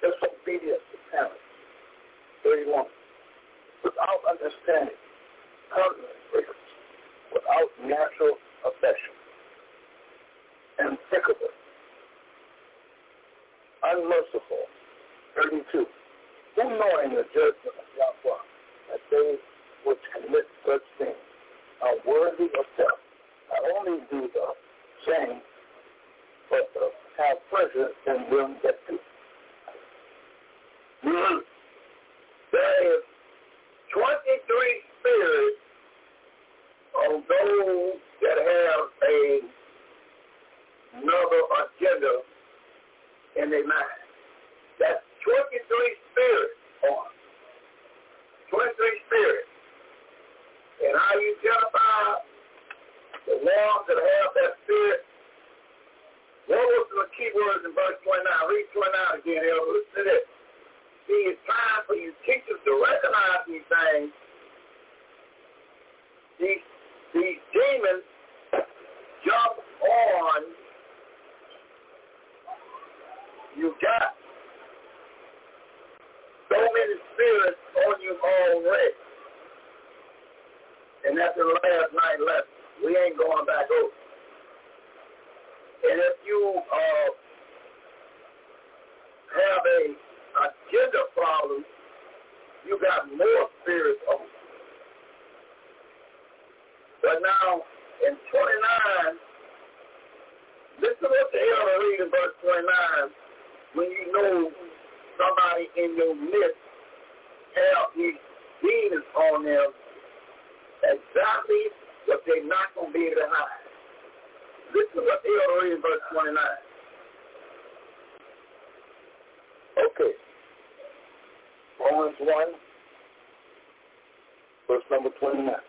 disobedient to parents. 31. Without understanding, breakers, without natural affection, impeccable, unmerciful. 32. Who knowing the judgment of Yahweh, that they which commit such things are worthy of death, not only do the same, but uh, have pleasure in them that do. There is 23 spirits of those that have a, another agenda in their mind. That's 23 spirits on. 23 spirits. And how you identify the ones that have that spirit. What was the key words in verse 29? Read 29 again, Elder. Listen to this. See, it's time for you teachers to recognize these things. These, these demons jump on. You got so many spirits on you already. And that's the last night lesson. We ain't going back over. And if you uh, have a agenda problem, you got more spirits on you. But now, in 29, listen what the hell I read in verse 29 when you know somebody in your midst have these demons on them exactly what they're not going to be able to hide. Listen to what the hell I read in verse 29. Okay. Romans 1, verse number 29. Uh,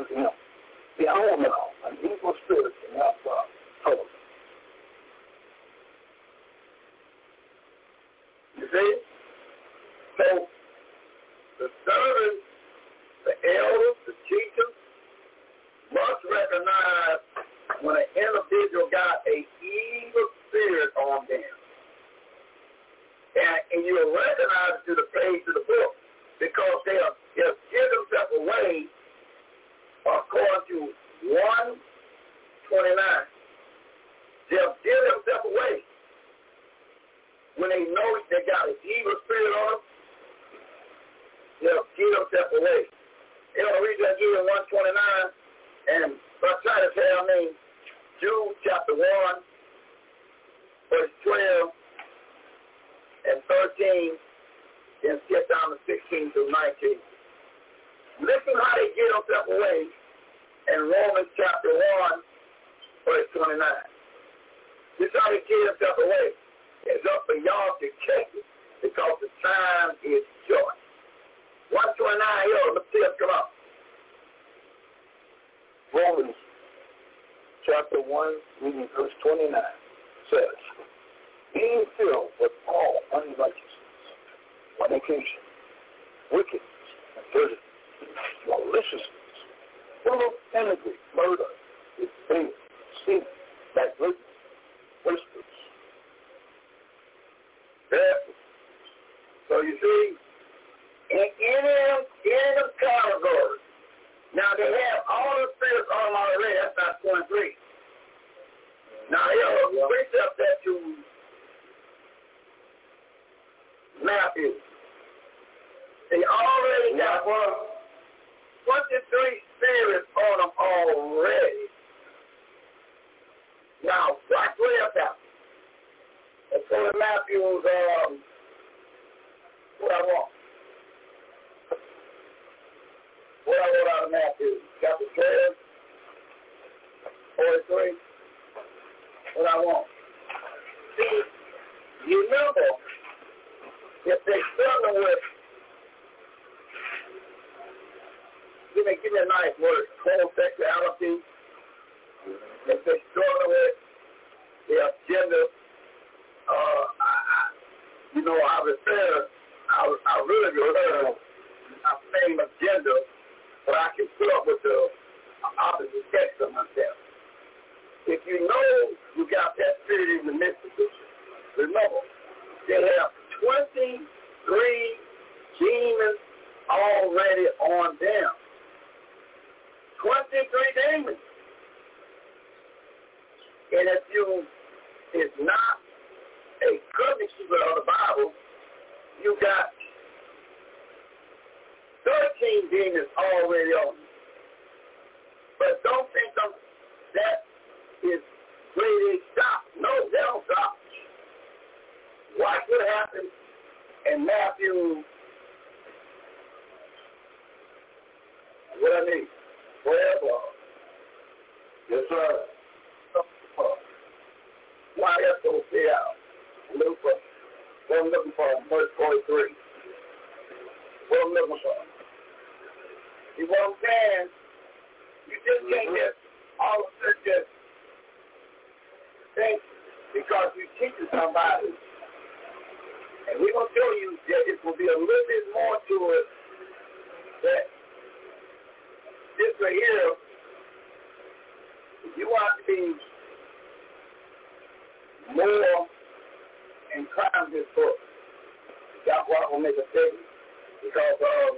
servant said unto him, Behold now, an evil spirit from the young God troubled me. You see? So the servants, the elders, the teachers must recognize when an individual got a evil spirit on them. And, and you'll recognize it through the page of the book because they'll, they'll give themselves away according to 129. They'll give themselves away when they know they got an evil spirit on them. They'll give themselves away. You know, the reason I give you 129, and I try to say, I mean, Jude chapter 1, verse 12 and 13, then skip down to 16 through 19. Listen how they get themselves away in Romans chapter 1, verse 29. This is how they get themselves away. It's up for y'all to check it because the time is short. 129, yo, let's see us come up. Romans chapter 1, reading verse 29, says, Being filled with all unrighteousness, fornication, wickedness, perversion, maliciousness, full of envy, murder, disdain, sin, backwardness, whispers. Yeah. So you see, in any of any of categories, now they have all the spirits on them already. That's not 23. Now yeah. switch up that to Matthew. They already got one, 23 spirits on them already. Now, watch what else happens. Let's go to Matthew's, um, what I want. What I wrote out of Matthew, chapter 12, 43. What I want. See, you remember, if they struggle with, give me, give a nice word, homosexuality, they struggle with their gender, uh, I, I, you know, I refer, I, I really refer, I'm saying of gender, but I can put up with the opposite sex of myself. If you know you got that spirit in the you, remember, they have 23 demons already on them. 23 demons. And if you is not a covenant keeper of the Bible, you got 13 demons already on you. But don't think of that is where they stop. No, they don't stop. Watch what happens in Matthew, what I 12. Yes, sir. Why else don't stay out? For what I'm looking for, verse 43. What I'm looking for. You know what I'm saying? You just can't mm-hmm. just all of sudden just think because you teaching somebody. And we're going to show you that it will be a little bit more to it that this right here, if you want to be more inclined to this book, that's going to make a statement. Because um,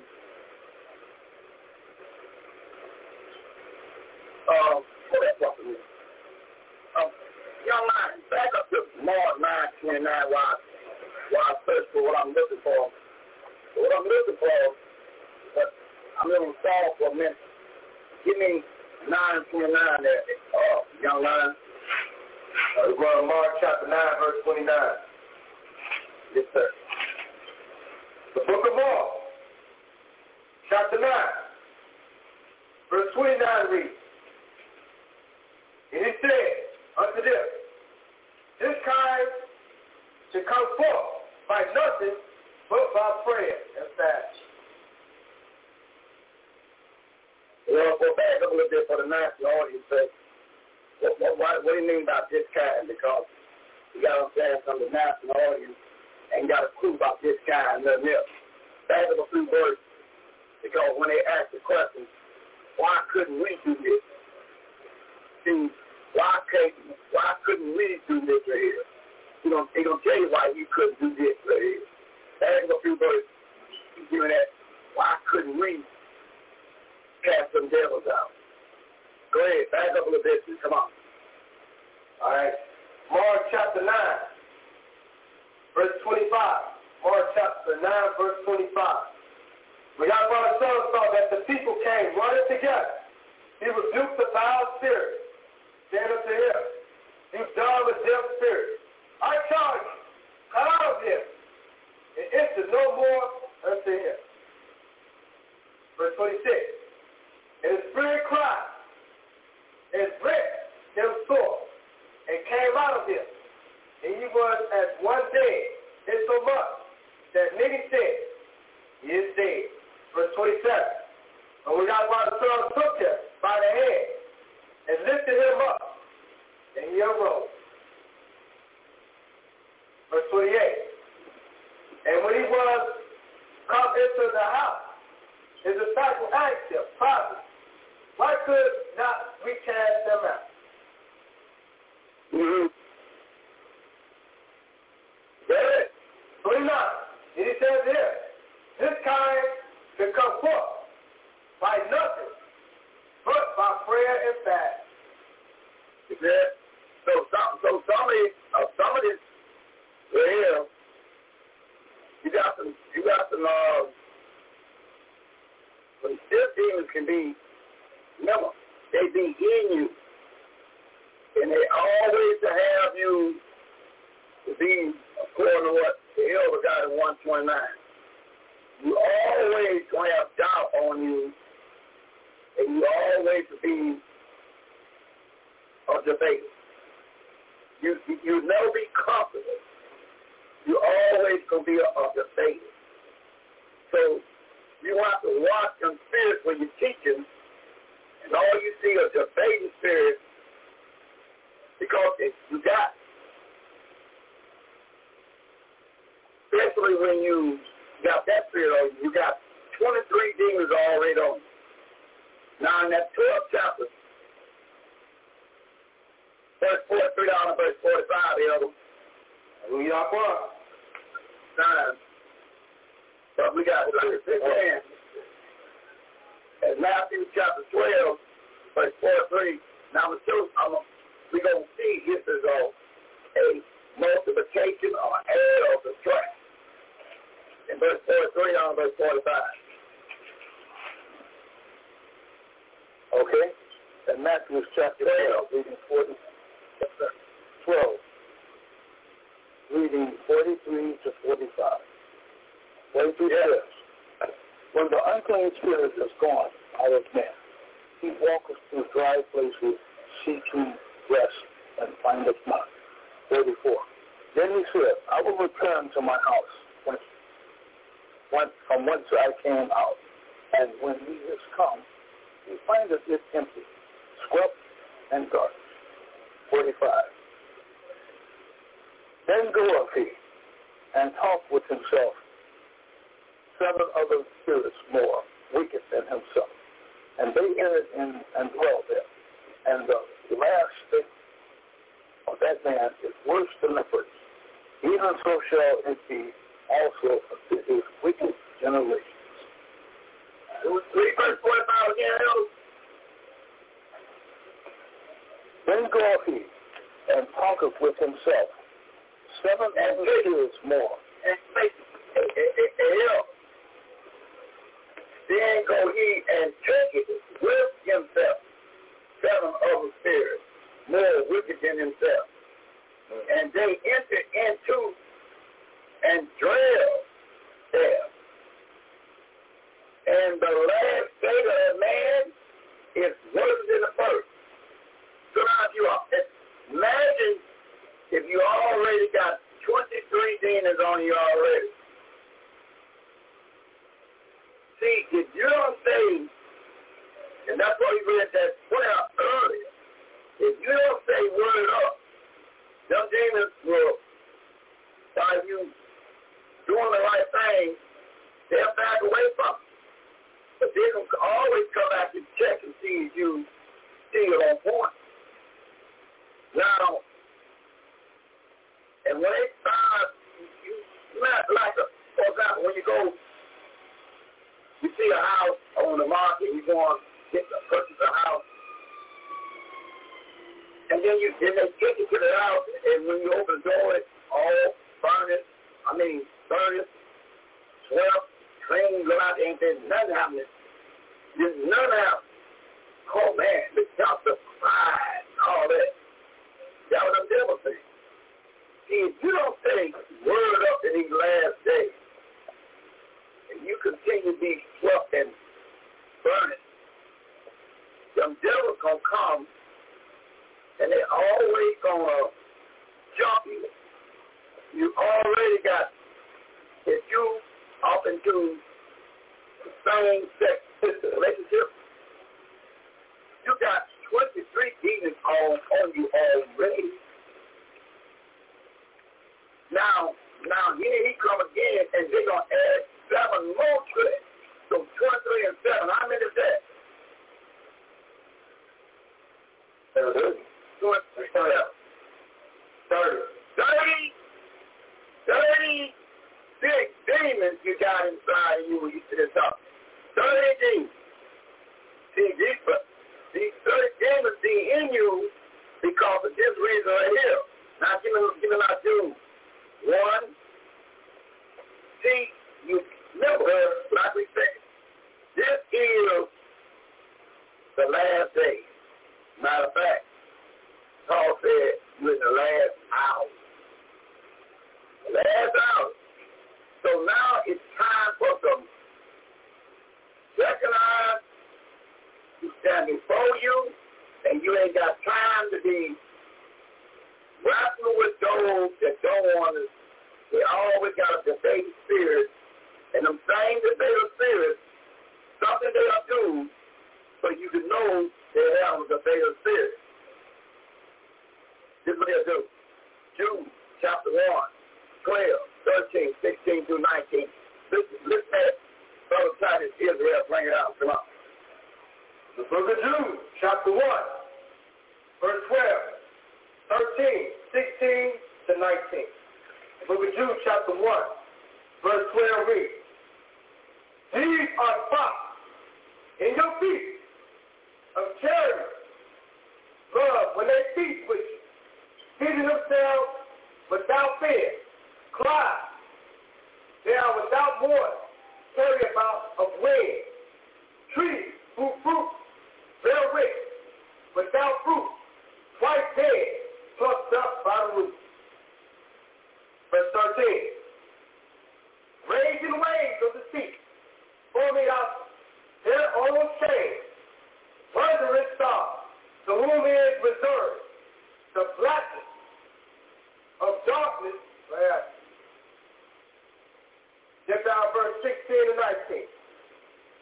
um, what that fucking is. Um, young man, back up to Mark 9, 29 while, while I search for what I'm looking for. What I'm looking for, but I'm going to stall for a minute. Give me 9, 29 there, uh, young man. Uh, Mark chapter 9, verse 29. Yes, sir. The book of Mark, chapter 9, verse 29 reads, And he said unto them, This kind should come forth by nothing but by prayer and fasting. Well, go back up a little bit for the national audience. Say, what, what, what, what do you mean by this kind? Because you got to understand some of the national audience ain't got a clue about this guy and nothing else. Back up a few words, because when they ask the question, why couldn't we do this? See, why couldn't why couldn't we do this right here? You know, they gonna tell you why you couldn't do this right here. Back up a few words, you doing that. Why couldn't we cast some devils out? Go ahead, back up a little bit. Come on. All right. Mark chapter 9, verse 25. Mark chapter 9, verse 25. When our brother son saw that the people came running together, he rebuked the foul spirit, saying unto him, You dumb and deaf spirit, I charge you, come out of him, and enter no more unto him. Verse 26. And spirit cried, and rent him sore, and came out of him. And he was as one dead, insomuch that many said, He is dead. Verse 27. And we got why the son took him by the hand and lifted him up, and he arose. Verse 28. And when he was come into the house, his disciples asked him, Father, why could not spirits is gone. be wrestling with those that don't want to. We always got a debating spirit. And them same debating spirits, something they'll do but you can know they have a debating spirit. This is what they'll do. Jude chapter 1, 12, 13, 16 through 19. Listen, listen at Brother Titus Israel bring it out. Come on. The book of Jude, chapter 1 verse 12, 13, 16 to 19. Book of Jude, chapter 1, verse 12 reads, These are thoughts in your feet of charity, love, when they feast with you, feeding themselves without fear, cry, they are without warning, carry about of wind, trees who fruit, bear witness, without fruit, twice dead, plucked up by the root. Verse 13. Raging waves of the sea, forming out their own shame, wondrous stars, to whom is reserved the blackness of darkness forever. Down verse 16 and 19.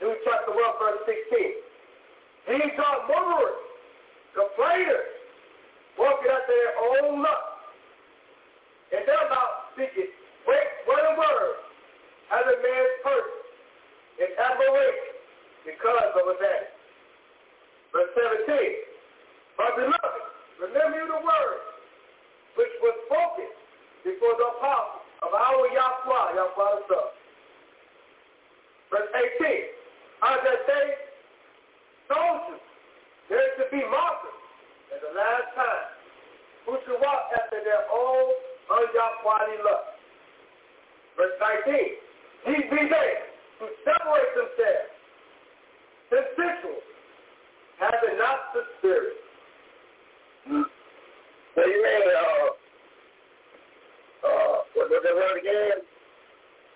Jude chapter 1, verse 16. These are murderers, complainers, walking after their own lust. And their mouth speaking great word word, as a man's person in admiration because of a man. Verse 17. But beloved, remember the word which was spoken before the apostle of our Yahweh, Yahweh the Son. Verse 18. As I say, soldiers, there is to be martyrs in the last time, who should walk after their own ungodly lust. Verse 19. These be they who separate themselves, sensual, having not the spirit. What do you mean, uh, uh, what was the word again?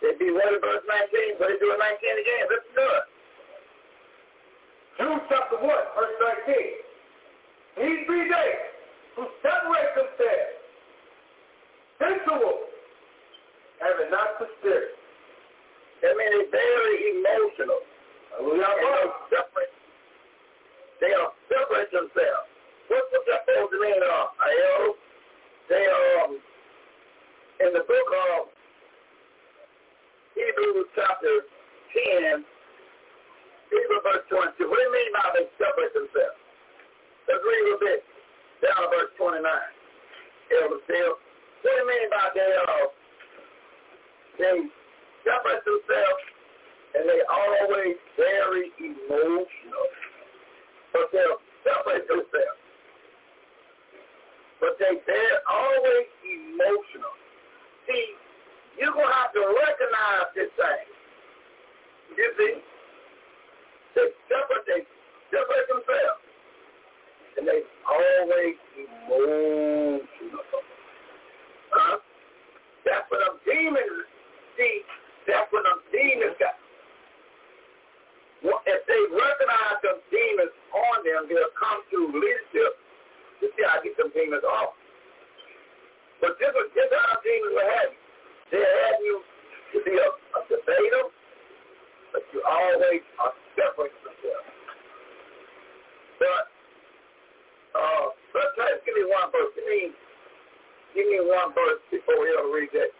They be what in verse 19? What they do in 19 again? Let's do it. Jude chapter 1, verse 19. These be they who separate themselves, sensual, having not the spirit. That means they're very emotional. We are separate. They are separate themselves. What's what that supposed to mean, uh, Io? They are um, in the book of Hebrews chapter 10, Hebrews verse 22. What do you mean by they separate themselves? Let's read a little bit down to verse 29. Elder Phil. What do you mean by they, uh, they separate themselves and they always very emotional. But they'll separate themselves. But they, they're always emotional. See, you're going to have to recognize this thing. You see? They separate, they separate themselves. And they always emotional. Huh? That's what them demons see. That's what them demons got. Well, if they recognize them demons on them, they'll come to leadership to see how to get them demons off. But this is this how demons will have you. They'll have you to be a, a debater, but you always are separate yourself. But uh, let's try, give me one verse. Give me, give me one verse before we ever read that.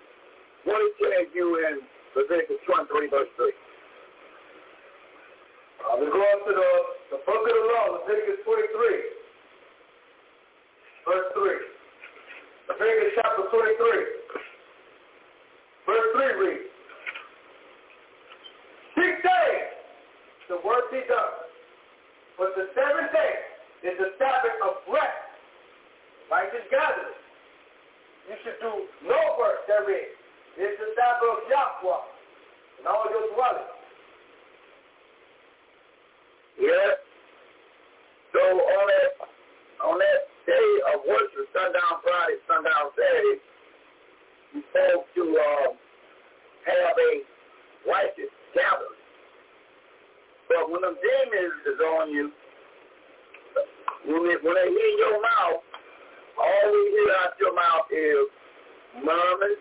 What he tells you in Leviticus 23, verse 3. Uh, we go up to the, the book of the law, Leviticus 23, verse 3. Leviticus chapter 23, verse 3 reads, Six days the work be done, but the seventh day is the Sabbath of rest, righteous gathering. You should do no work therein. It's the Sabbath of Yahweh and all your dwellings. Yes. So on that on that day of worship, sundown Friday, sundown Saturday, you're supposed to um, have a righteous gathering. But when them demons is on you, when they, when they hear your mouth, all we hear out your mouth is murmuring,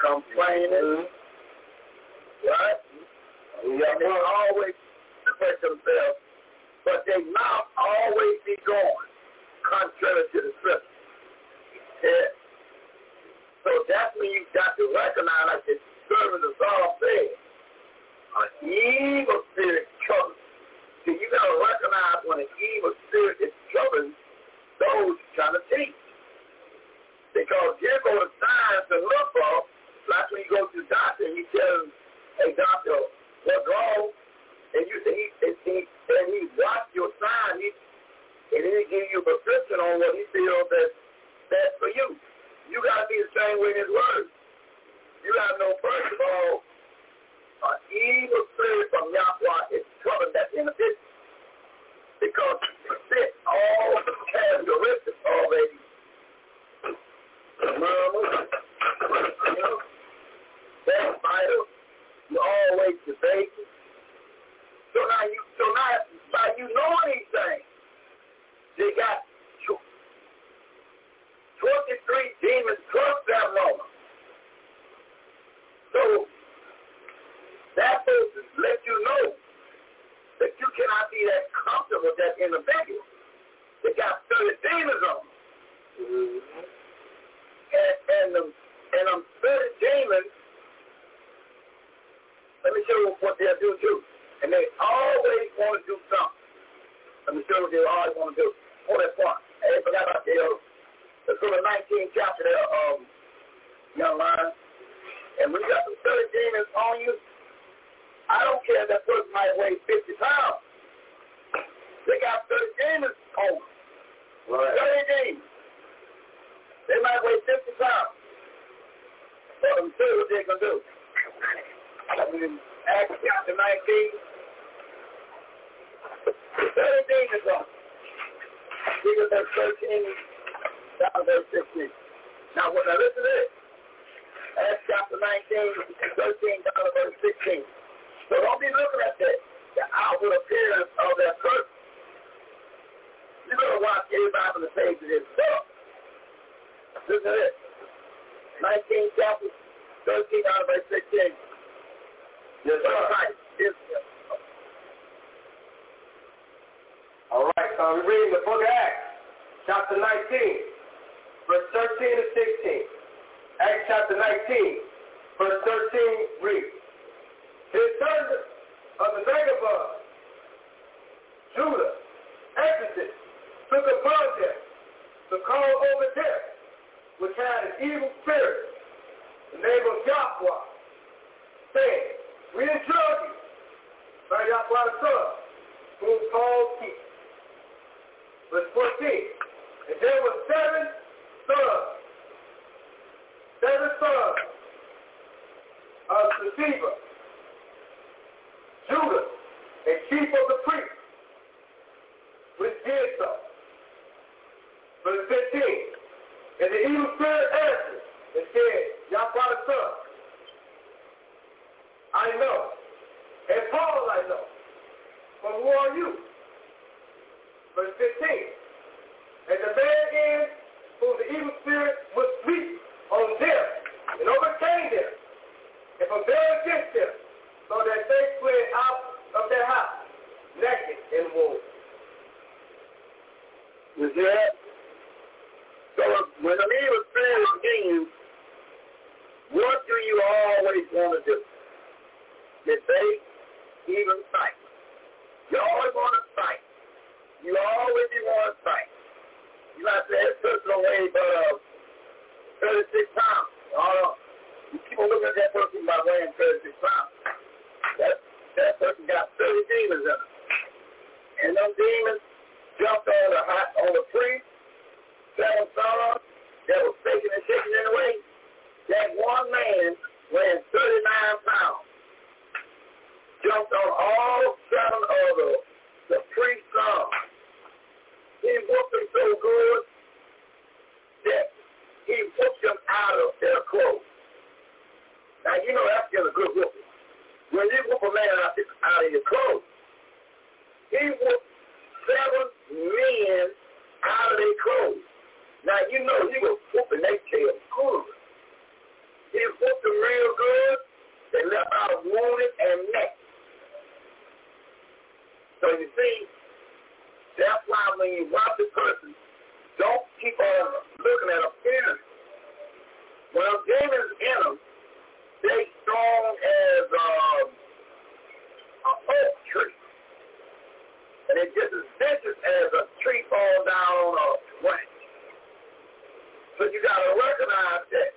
complaining, right? And they always separate themselves, but their mouth always be going contrary to the scripture. Yeah. So that's when you got to recognize, like the servant of Saul said, an evil spirit troubles. See, you got to recognize when an evil spirit is troubling those trying to teach. Because here go the signs to look for, like when you go to the doctor and you tell him, hey, doctor, what's wrong? and you and he, and he, and he watch your sign, he, and then he give you a prescription on what he feels that that's for you. You got to be the same way in his word. You got to know, first of all, an evil spirit from Yahweh is coming that in the business because you fit all the characteristics already. Murmur, backbiter, you always debating. So now you, so now by you knowing these things, they got 23 demons plus that woman. So supposed to let you know that you cannot be that comfortable with that individual. They got 30 demons on them. Mm-hmm. And, and, them, and them 30 demons, let me show you what they'll do too. And they always want to do something. Let me show you what they always want to do. Oh, that part. Hey, forgot about the other. Let's go to the 19th chapter there, um, young man. And you got some 30 demons on you, I don't care if that person might weigh 50 pounds. They got 30 demons on them. Right. 30 demons. They might weigh 50 pounds. So them see what they're going to do. I mean, Acts chapter 19, 30 demons on them. Look at that 13 down to verse 15. Now, when I listen to this, Acts chapter 19, 13 down to verse 16. So don't be looking at that, the outward appearance of that person. You better watch everybody on the page of book. Listen to this. 19 chapter 13 down to verse 16. Yes, sir. All right, so we're reading the book of Acts, chapter 19 verse 13 to 16. Acts chapter 19, verse 13 reads, His servant of the vagabond, Judah, Exodus, took upon them to call over death, which had an evil spirit, the name of Yahweh, saying, We enjoy you by Yahweh the Son, whom Paul keeps. Verse 14, And there were seven sons, seven sons of Sceva, Judah, and chief of the priests, which did so. Verse 15, and the evil spirit answered and said, Yahweh the Son, I know, and Paul I know, but who are you? Verse 15, and the man is whom the evil spirit was weak on them and overcame them and prevailed against them so that they fled out of their house naked and wounded. See that? So when an evil spirit is in you, what do you always want to do? Debate, even fight. You always want to fight. You always want to fight. You might say that person weigh about uh, 36 pounds. Uh, you keep on looking at that person by weighing 36 pounds. That, person got 30 demons in him. And those demons jumped on the on the priest, seven sons that was shaking and shaking in the way. That one man weighing 39 pounds jumped on all seven of the, the priest's sons he whooped them so good that he whooped them out of their clothes. Now, you know that's still a good whooping. When you whoop a man out, of your clothes, he whooped seven men out of their clothes. Now, you know he was whooping their tail good. He whooped them real good. They left out wounded and neck. So you see, that's why when you watch a person, don't keep on looking at appearance. A demon's in them, they strong as um, a oak tree. And it's just as vicious as a tree falls down on a branch. So you got to recognize that.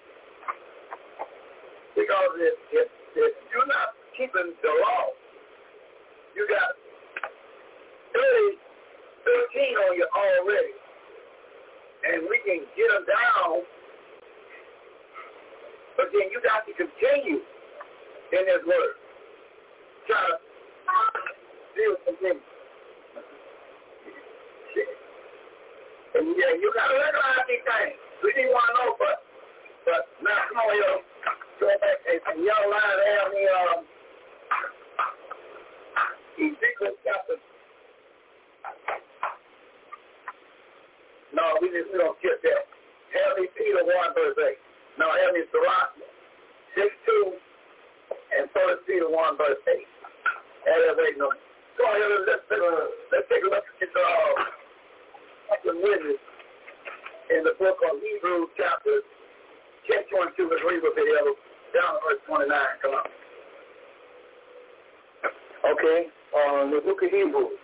Because if, if, if you're not keeping the law, You got 30, 13 on you already. And we can get them down. But then you got to continue in His word. Try to still continue. And yeah, you got to recognize these things. We didn't want to know, but, but now come on, yo. Go back and some young line there on the, um, Ezekiel chapter. No, we just, we don't get there. Heavenly Peter 1 verse 8. Now help me, Sirach 6, 2 and 1 Peter 1, verse 8. Elevate no. Go ahead let's, uh, let's take a look at uh, the witness in the book of Hebrews chapter, chapter 22 and 3 with it, down to verse 29. Come on. Okay, um, the book of Hebrews,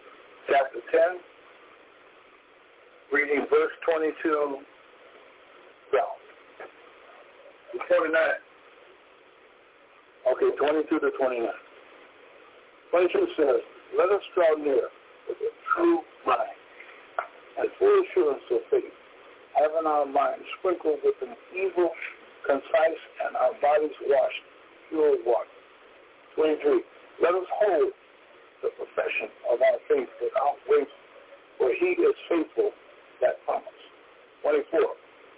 chapter 10, reading verse 22 29. Okay, 22 to 29. 22 says, Let us draw near with a true mind and full assurance of faith, having our minds sprinkled with an evil, concise, and our bodies washed pure water. 23. Let us hold the profession of our faith without wavering, for he is faithful that promise. 24.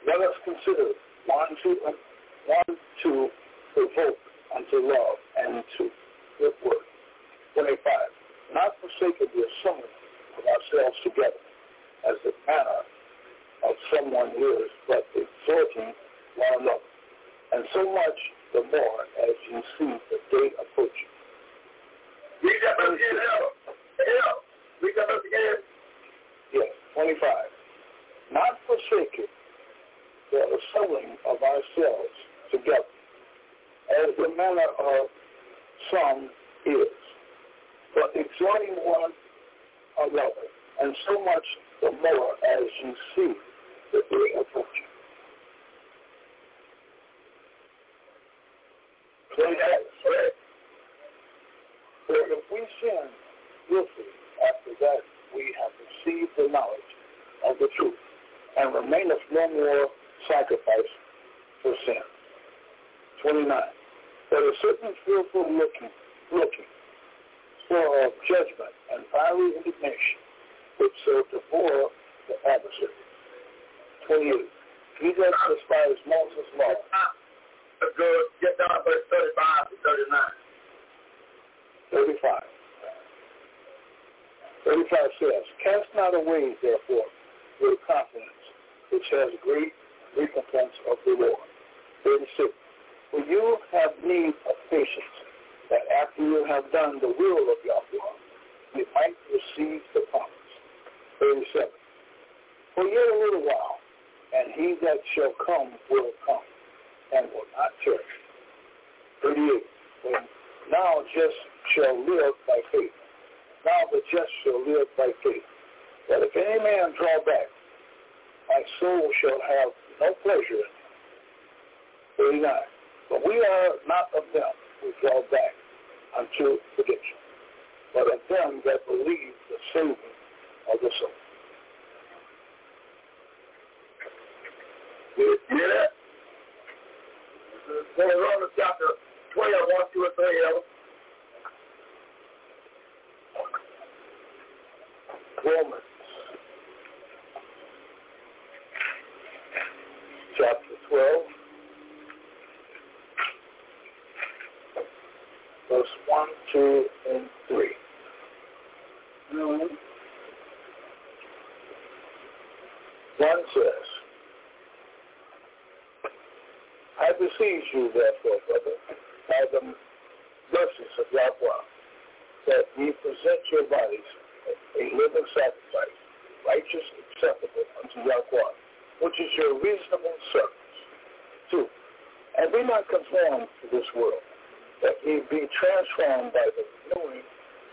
Let us consider one to, one to provoke unto love and to good work. 25. Not forsaking the assembling of ourselves together as the manner of someone is, but exhorting one another. And so much the more as you see the day approaching. Read that verse again, L. L. Read that verse again. Yes, 25. Not forsaking the assembling of ourselves together, as the manner of some is, but exhorting one another, and so much the more as you see the day approaching. So if we sin willfully after that we have received the knowledge of the truth, and remaineth no more sacrifice for sin. 29. But a certain fearful looking, looking for of judgment and fiery indignation, which serve to bore the adversary. 28. He that despised Moses' law. Go get down verse 35 to 39. 35. 35 says, Cast not away, therefore, your confidence, which has great recompense of the Lord. 36. For you have need of patience, that after you have done the will of Yahweh, you might receive the promise. 37. For yet a little while, and he that shall come will come, and will not tarry. 38. For now just shall live by faith. Now the just shall live by faith. But if any man draw back, my soul shall have no pleasure in him. 39. But we are not of them who draw back unto perdition, but of them that believe the saving of the soul. You hear that? Go to Romans chapter 12, 1, 2, and 3, Elvis. Romans chapter 12, verse 1, 2, and 3. Mm-hmm. One says, I beseech you, therefore, brother, by the mercies of Yahweh, that ye present your bodies a living sacrifice, righteous, acceptable unto Yahweh, which is your reasonable service. Two, and be not conformed to this world, that ye be transformed by the renewing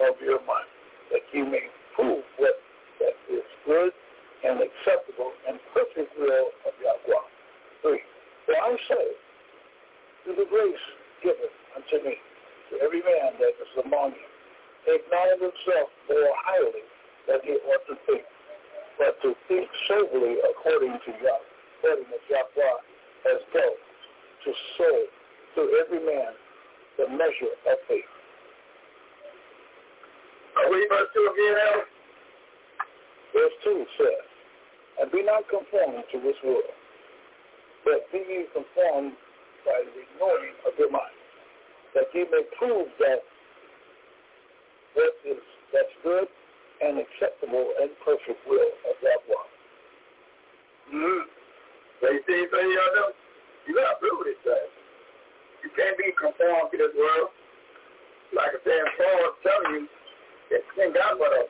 of your mind, that ye may prove what that is good and acceptable and perfect will of Yahweh. Three. For I say, through the grace given unto me, to every man that is among you, of himself more highly than he ought to think, but to think soberly according to Yah, according as Yahweh has dealt to sow to every man the measure of faith. Are we verse 2 again? Verse 2 says, And be not conformed to this world, but be ye conformed by the renewing of your mind, that ye may prove that what is that's good and acceptable and perfect will of Yahweh. Mm-hmm. So you see, so you know, you got to prove it, sir. You can't be conformed to this world. Like I said, Paul is telling you, that thing got but a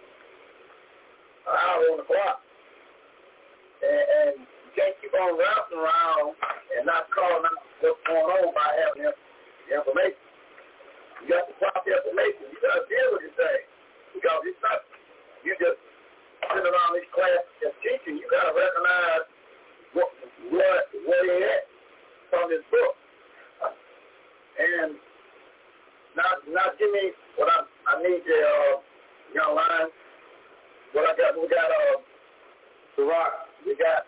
an hour on the clock. And, and you can't keep on rapping around and not calling out what's going on by having the information. You got to drop the information. You got to deal with this thing. Because it's not, you just sitting around these classes just teaching. You got to recognize what, what, where they at from this book. And not, not give me what I, I need the, uh, young line. What I got, we got, uh, the rock. We got,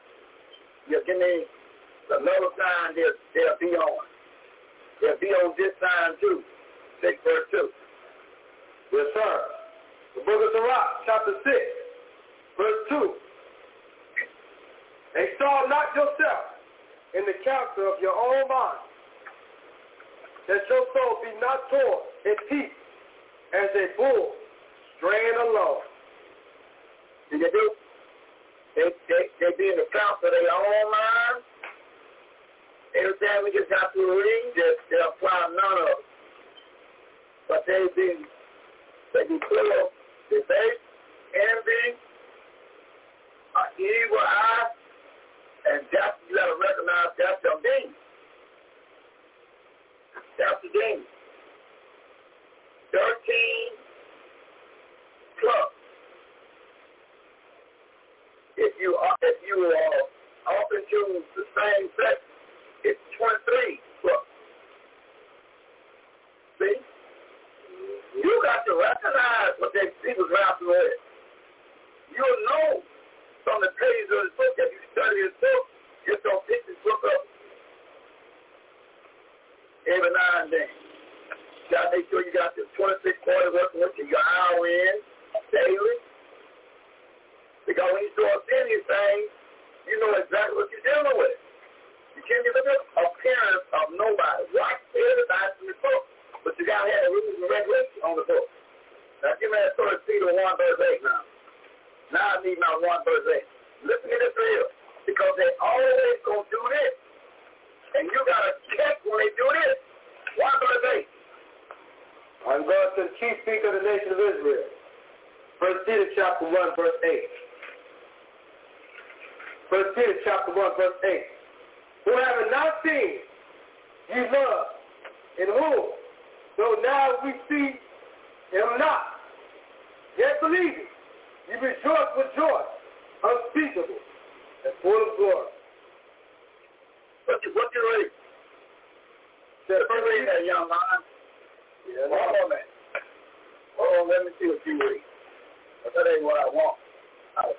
yeah, give me another sign they'll, they'll be on. They'll be on this sign too. 6 verse 2. Yes, sir. The book of Sirach, chapter 6, verse 2. Exalt not yourself in the counsel of your own mind, that your soul be not torn in peace as a bull straying along. See they do? They, they, they be in the counsel of their own mind. Every time we just got to read, they, they apply none of it. But they be, they be full of debate, envy, an evil eye, and that's, you got to recognize that's your demon. That's the demon. 13 plus. If you are, if you are up into the same sex, it's 23 plus. See? You got to recognize what they people grappling with. You'll know from the pages of this book, if you study this book, just don't pick book up every now and then. You got to make sure you got the 26 40 working with you, your hour in daily. Because when you seeing these things, you know exactly what you're dealing with. You can't give an appearance of nobody. Watch everybody from the book. But you got to have rules and regulations on the book. Now give me that first Peter 1 verse 8 now. Now I need my 1 verse 8. Listen to this real. Because they always to do this. And you got to check when they do this. 1 verse 8. I'm going to the chief speaker of the nation of Israel. First Peter chapter 1 verse 8. First Peter chapter 1 verse 8. Who having not seen, ye love, and whom, though now we see him not, yet believing, ye rejoice with joy, unspeakable, and full of glory. What you, what you read? Said First read that young man. Yeah, Hold on minute. Hold on, let me see what you read. But that ain't what I want. I'll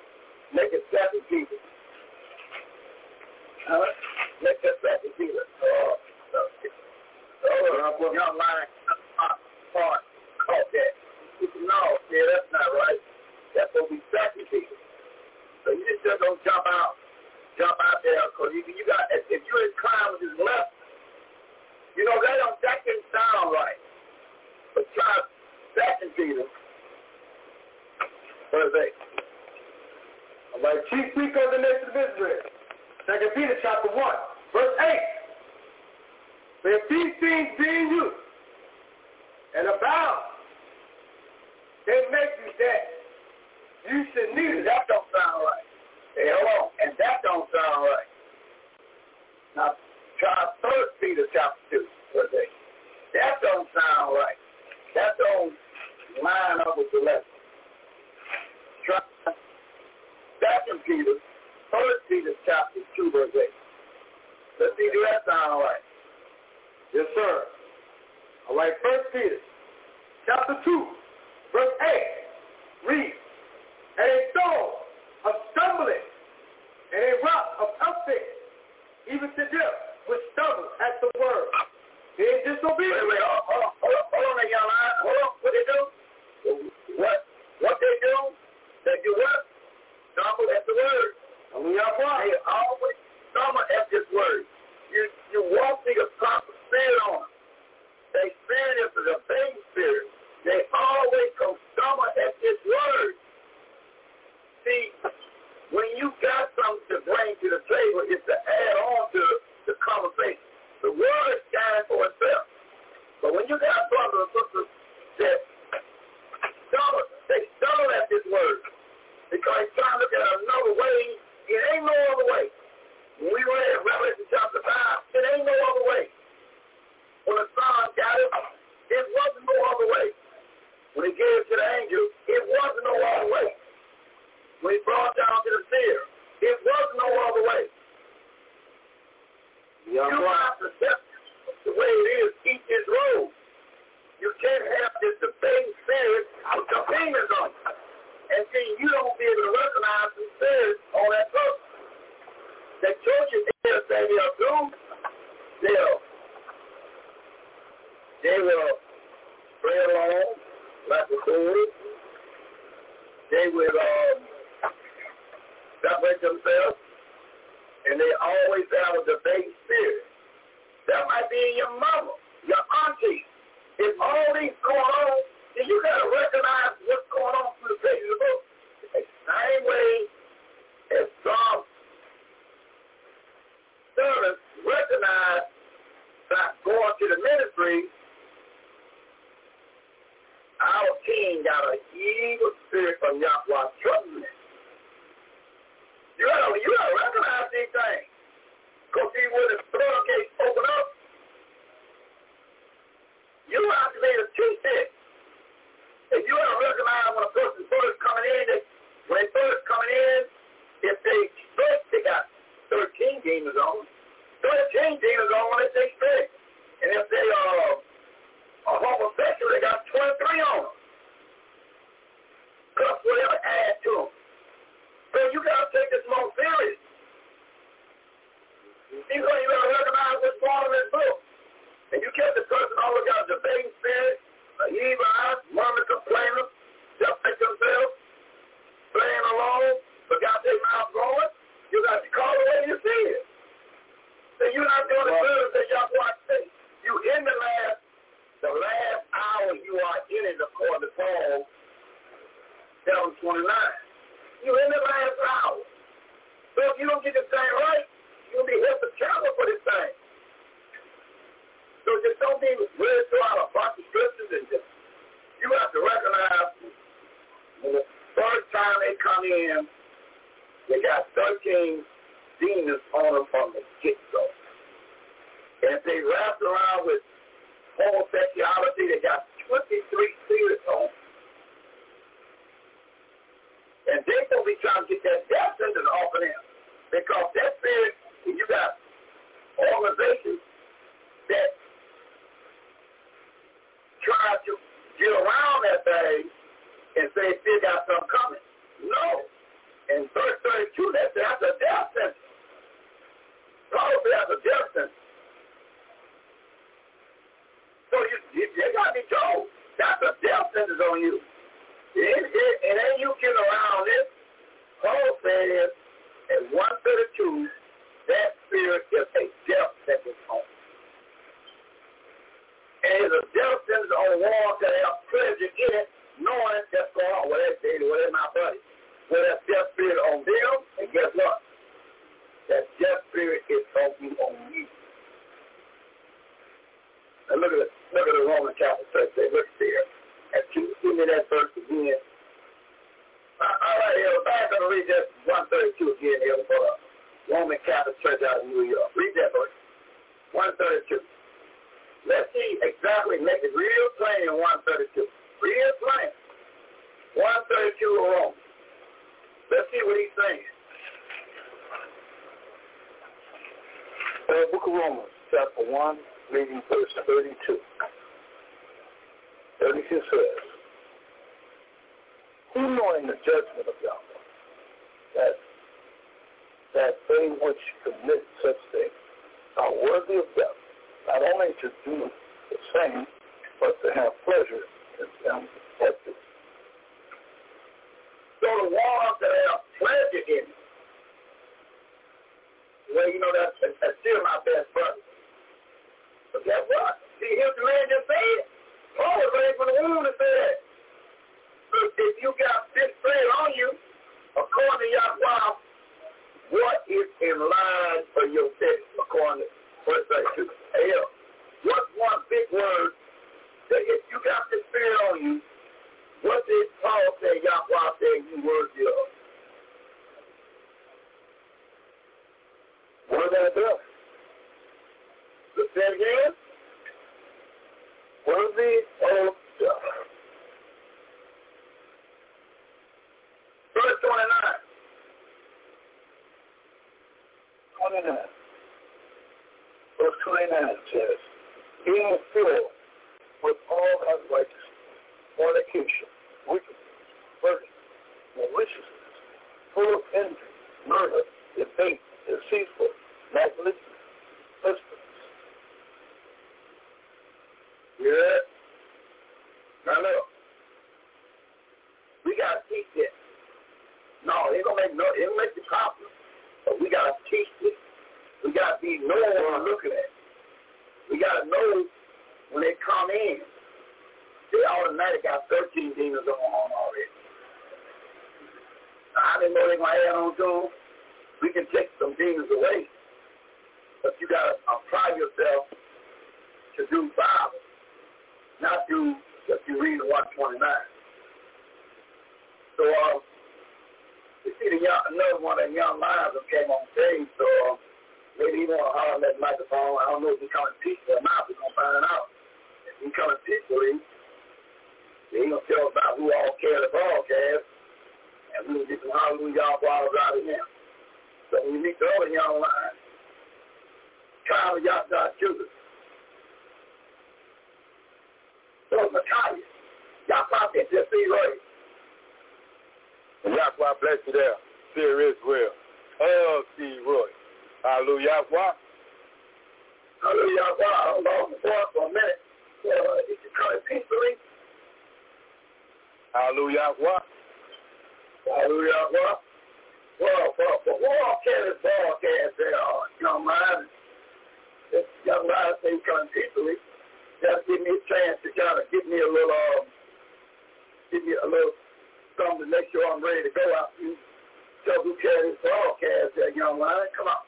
make it second Jesus. Huh? Make that second Jesus. Oh, oh, young man, part, caught that. No, yeah, that's not right. That's what we second Jesus. So you just don't jump out, jump out there, because you, you got, if, if you're inclined with his left, you know, that don't, that didn't sound right. But try second Peter, verse 8. All right, chief speaker of the nation of Israel. Second Peter chapter 1, verse 8. For if these things be in you and abound, they make you that you should need it. That don't sound right. Hey, hold on. And that don't sound right. Now, try First Peter chapter 2, verse 8. That don't sound right. That don't line up with the lesson. Try Second Peter, First Peter chapter 2, verse 8. Let's see, do that sound right? Yes, sir. All right, First Peter chapter 2, Verse 8 reads, And stone of stumbling and a rock of offense, even to death, which stumble at the word. They disobedient. Wait, wait, hold on, hold on, hold on, man. Hold on. What they do? What? What they do? They do what? Stumble at the word. I mean, y'all They always stumble at this word. You you won't see a proper spirit on them. They spirit is a faith spirit. They always come stumble at this word. See, when you got something to bring to the table, it's to add on to the conversation. The word stands for itself. But when you got brothers and sisters that stumble, they stumble at this word because they're trying to look at another way. It ain't no other way. When we read Revelation chapter 5, it ain't no other way. When the son got it, it wasn't no other way. When he gave it to the angel, it wasn't no other way. When he brought down to the seer, it wasn't no other way. Yeah, you have to accept the way it is, eat this road. You can't have this debating spirit with your fingers on it. And see, you don't be able to recognize the spirit on that person. The churches, they'll say they'll do, they'll, they will pray along like the Lord. They will um, separate themselves and they always have a debate spirit. That might be in your mother, your auntie. If all these going on, then you got to recognize what's going on through the page of the book. 29. Verse 29 says, being filled with all unrighteousness, fornication, wickedness, murder, maliciousness, full of envy, murder, debate, deceitful, malignant, pestilence. Yeah. Now look. We gotta teach it. No, it don't make no it don't make the problem. But we gotta teach it. We gotta be knowing what we're looking at. We gotta know when they come in. They automatically got 13 demons on already. I didn't know they gonna add on to them. We can take some demons away. But you gotta apply yourself to do Bible, not do what you read in 129. So uh, you see the young, another one of the young lions that came on stage, so uh, maybe he want to holler on that microphone. I don't know if he's coming peaceful or not. We're going to find out. If he's coming peacefully, then he's going to tell us about who all carried the broadcast, and we'll get some hallelujah bottles out of him. So when you meet the other young lions, Kyle Yahshua Judas, so said, just see. Yahweh bless you there. Fear Israel. Oh, see Roy. Hallelujah. Yahweh. Hallelujah. Wow, hold on for a minute. Uh, if you peacefully, Hallelujah. Yahweh. hallelujah. Well, well, well, well, can this broadcast there, uh, young man? This young man say come peacefully. Just give me a chance to kind of give me a little, um, give me a little something to make sure I'm ready to go out. You tell who carry this broadcast there, young man. Come on.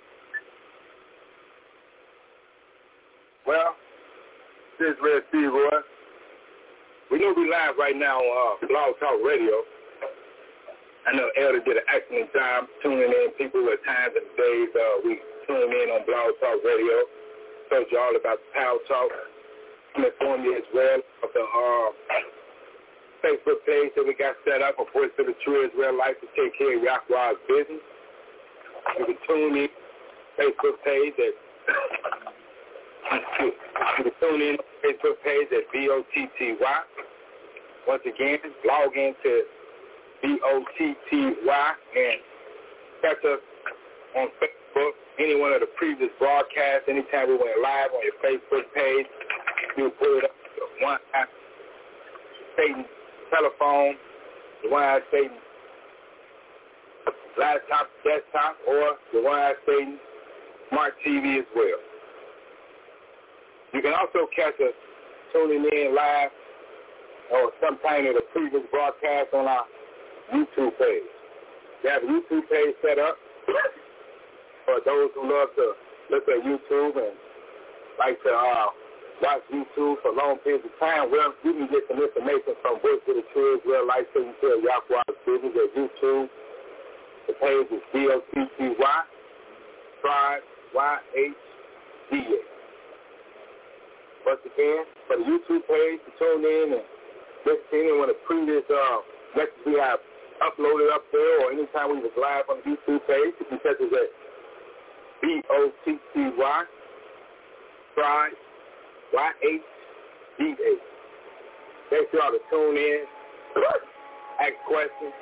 Well, this is Red Steve Roy. We know we live right now on uh, Blog Talk Radio. I know Elder did an excellent job tuning in people at times and days. Uh, we tune in on Blog Talk Radio. Told you all about the Paltalk. I'm you as well of the uh, Facebook page that we got set up, a voice of the true Israelite to take care of Yahweh's business. You can tune in Facebook page at you can tune in Facebook page at B-O-T-T-Y. Once again, log into B-O-T-T-Y and catch us on Facebook. Any one of the previous broadcasts, anytime we went live on your Facebook page, you put it up to one app, Satan telephone, the one app Satan laptop, desktop, or the one app Satan smart TV as well. You can also catch us tuning in live or sometime in the previous broadcast on our YouTube page. We have a YouTube page set up for those who love to look at YouTube and like to uh, watch YouTube for long periods of time. Well, you can get some information from Voice of the True Israel Life Taking Care of Yahweh's Business at YouTube. The page is B-O-T-T-Y, Tribe, Y-H-D-A. Once again, for the YouTube page, to tune in and listen to any one of the previous uh, lectures we have uploaded up there or anytime we was live on the YouTube page, you can catch us at B-O-T-T-Y, Try, Y-H-D-A. Y'all to tune in <coughs> ask questions,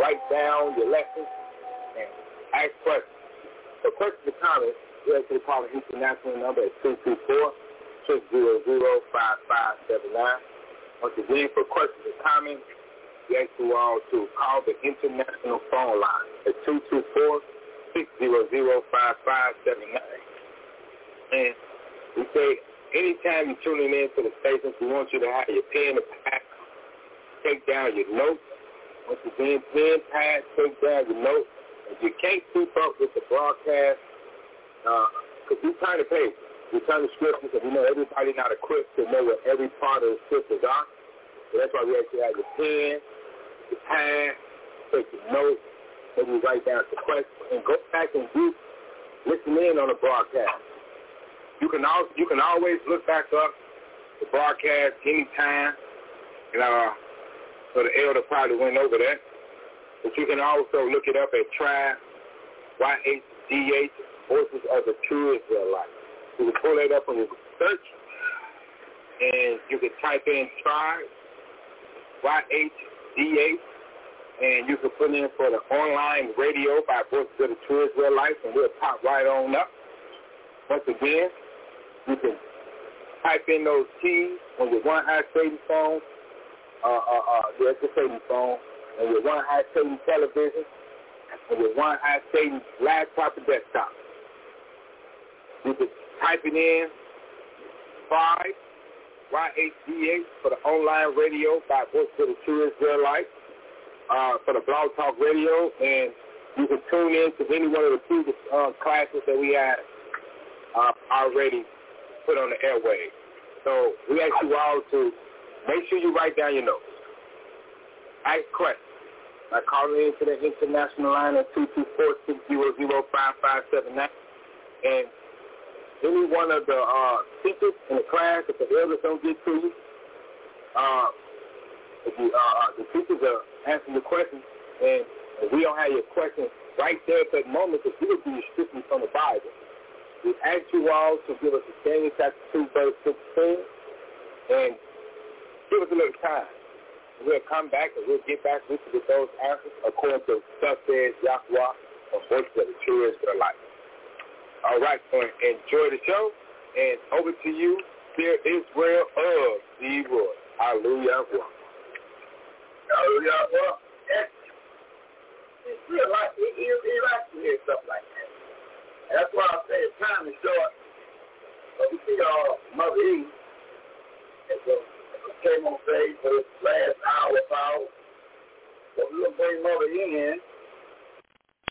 write down your lessons, and ask questions. For questions and comments, you actually call the international number at 224-600-5579. Once again, for questions and comments, we ask you all to call the international phone line at 224-600-5579. And we say anytime you're tuning in to the stations, we want you to have your pen and pad, take down your notes. Once again, pen, pad, take down your notes. If you can't keep up with the broadcast, because uh, we turn the page, we turn the scriptures, and we know everybody not equipped to know what every part of the scriptures are. So that's why we actually have your pen, your pad, take your notes, maybe write down some questions, and go back and do, listen in on the broadcast. You can also you can always look back up the broadcast anytime, and uh, so the elder probably went over that. But you can also look it up at Tribe, Y-H-D-H, Voices of the True Israelites. You can pull that up on your search, and you can type in Tribe, Y-H-D-H, and you can put in for the online radio by Voices of the True Israelites, and we'll pop right on up. Once again, you can type in those keys on your one high Satan phone, uh, uh, uh, yeah, it's a phone, on your one high Satan television, on your one high Satan laptop or desktop. You can type it in five YHDH for the online radio by Voice of the True Israelites, uh, for the Blog Talk Radio, and you can tune in to any one of the previous uh, classes that we had uh, already put on the airways. So we ask you all to make sure you write down your notes. Ask questions by calling into the international line at 224-600-5579. And any one of the uh, teachers in the class, if the elders don't get to you, uh, if you, uh, the teachers are answering the questions, and if we don't have your questions right there at that moment, because we will be strictly from the Bible. We ask you all to give us a Daniel chapter 2, verse 16, and give us a little time. We'll come back and we'll get back with you with those answers according to thus says Yahweh or voice of the true Israelite. All right, so enjoy the show, and over to you, dear Israel of the Roy. Hallelujah. Hallelujah. It's real like, he, he, he to hear stuff like that. That's why I say time is short. But we see uh, Mother E. So came on stage for this last hour of hour. So we're going to bring Mother in.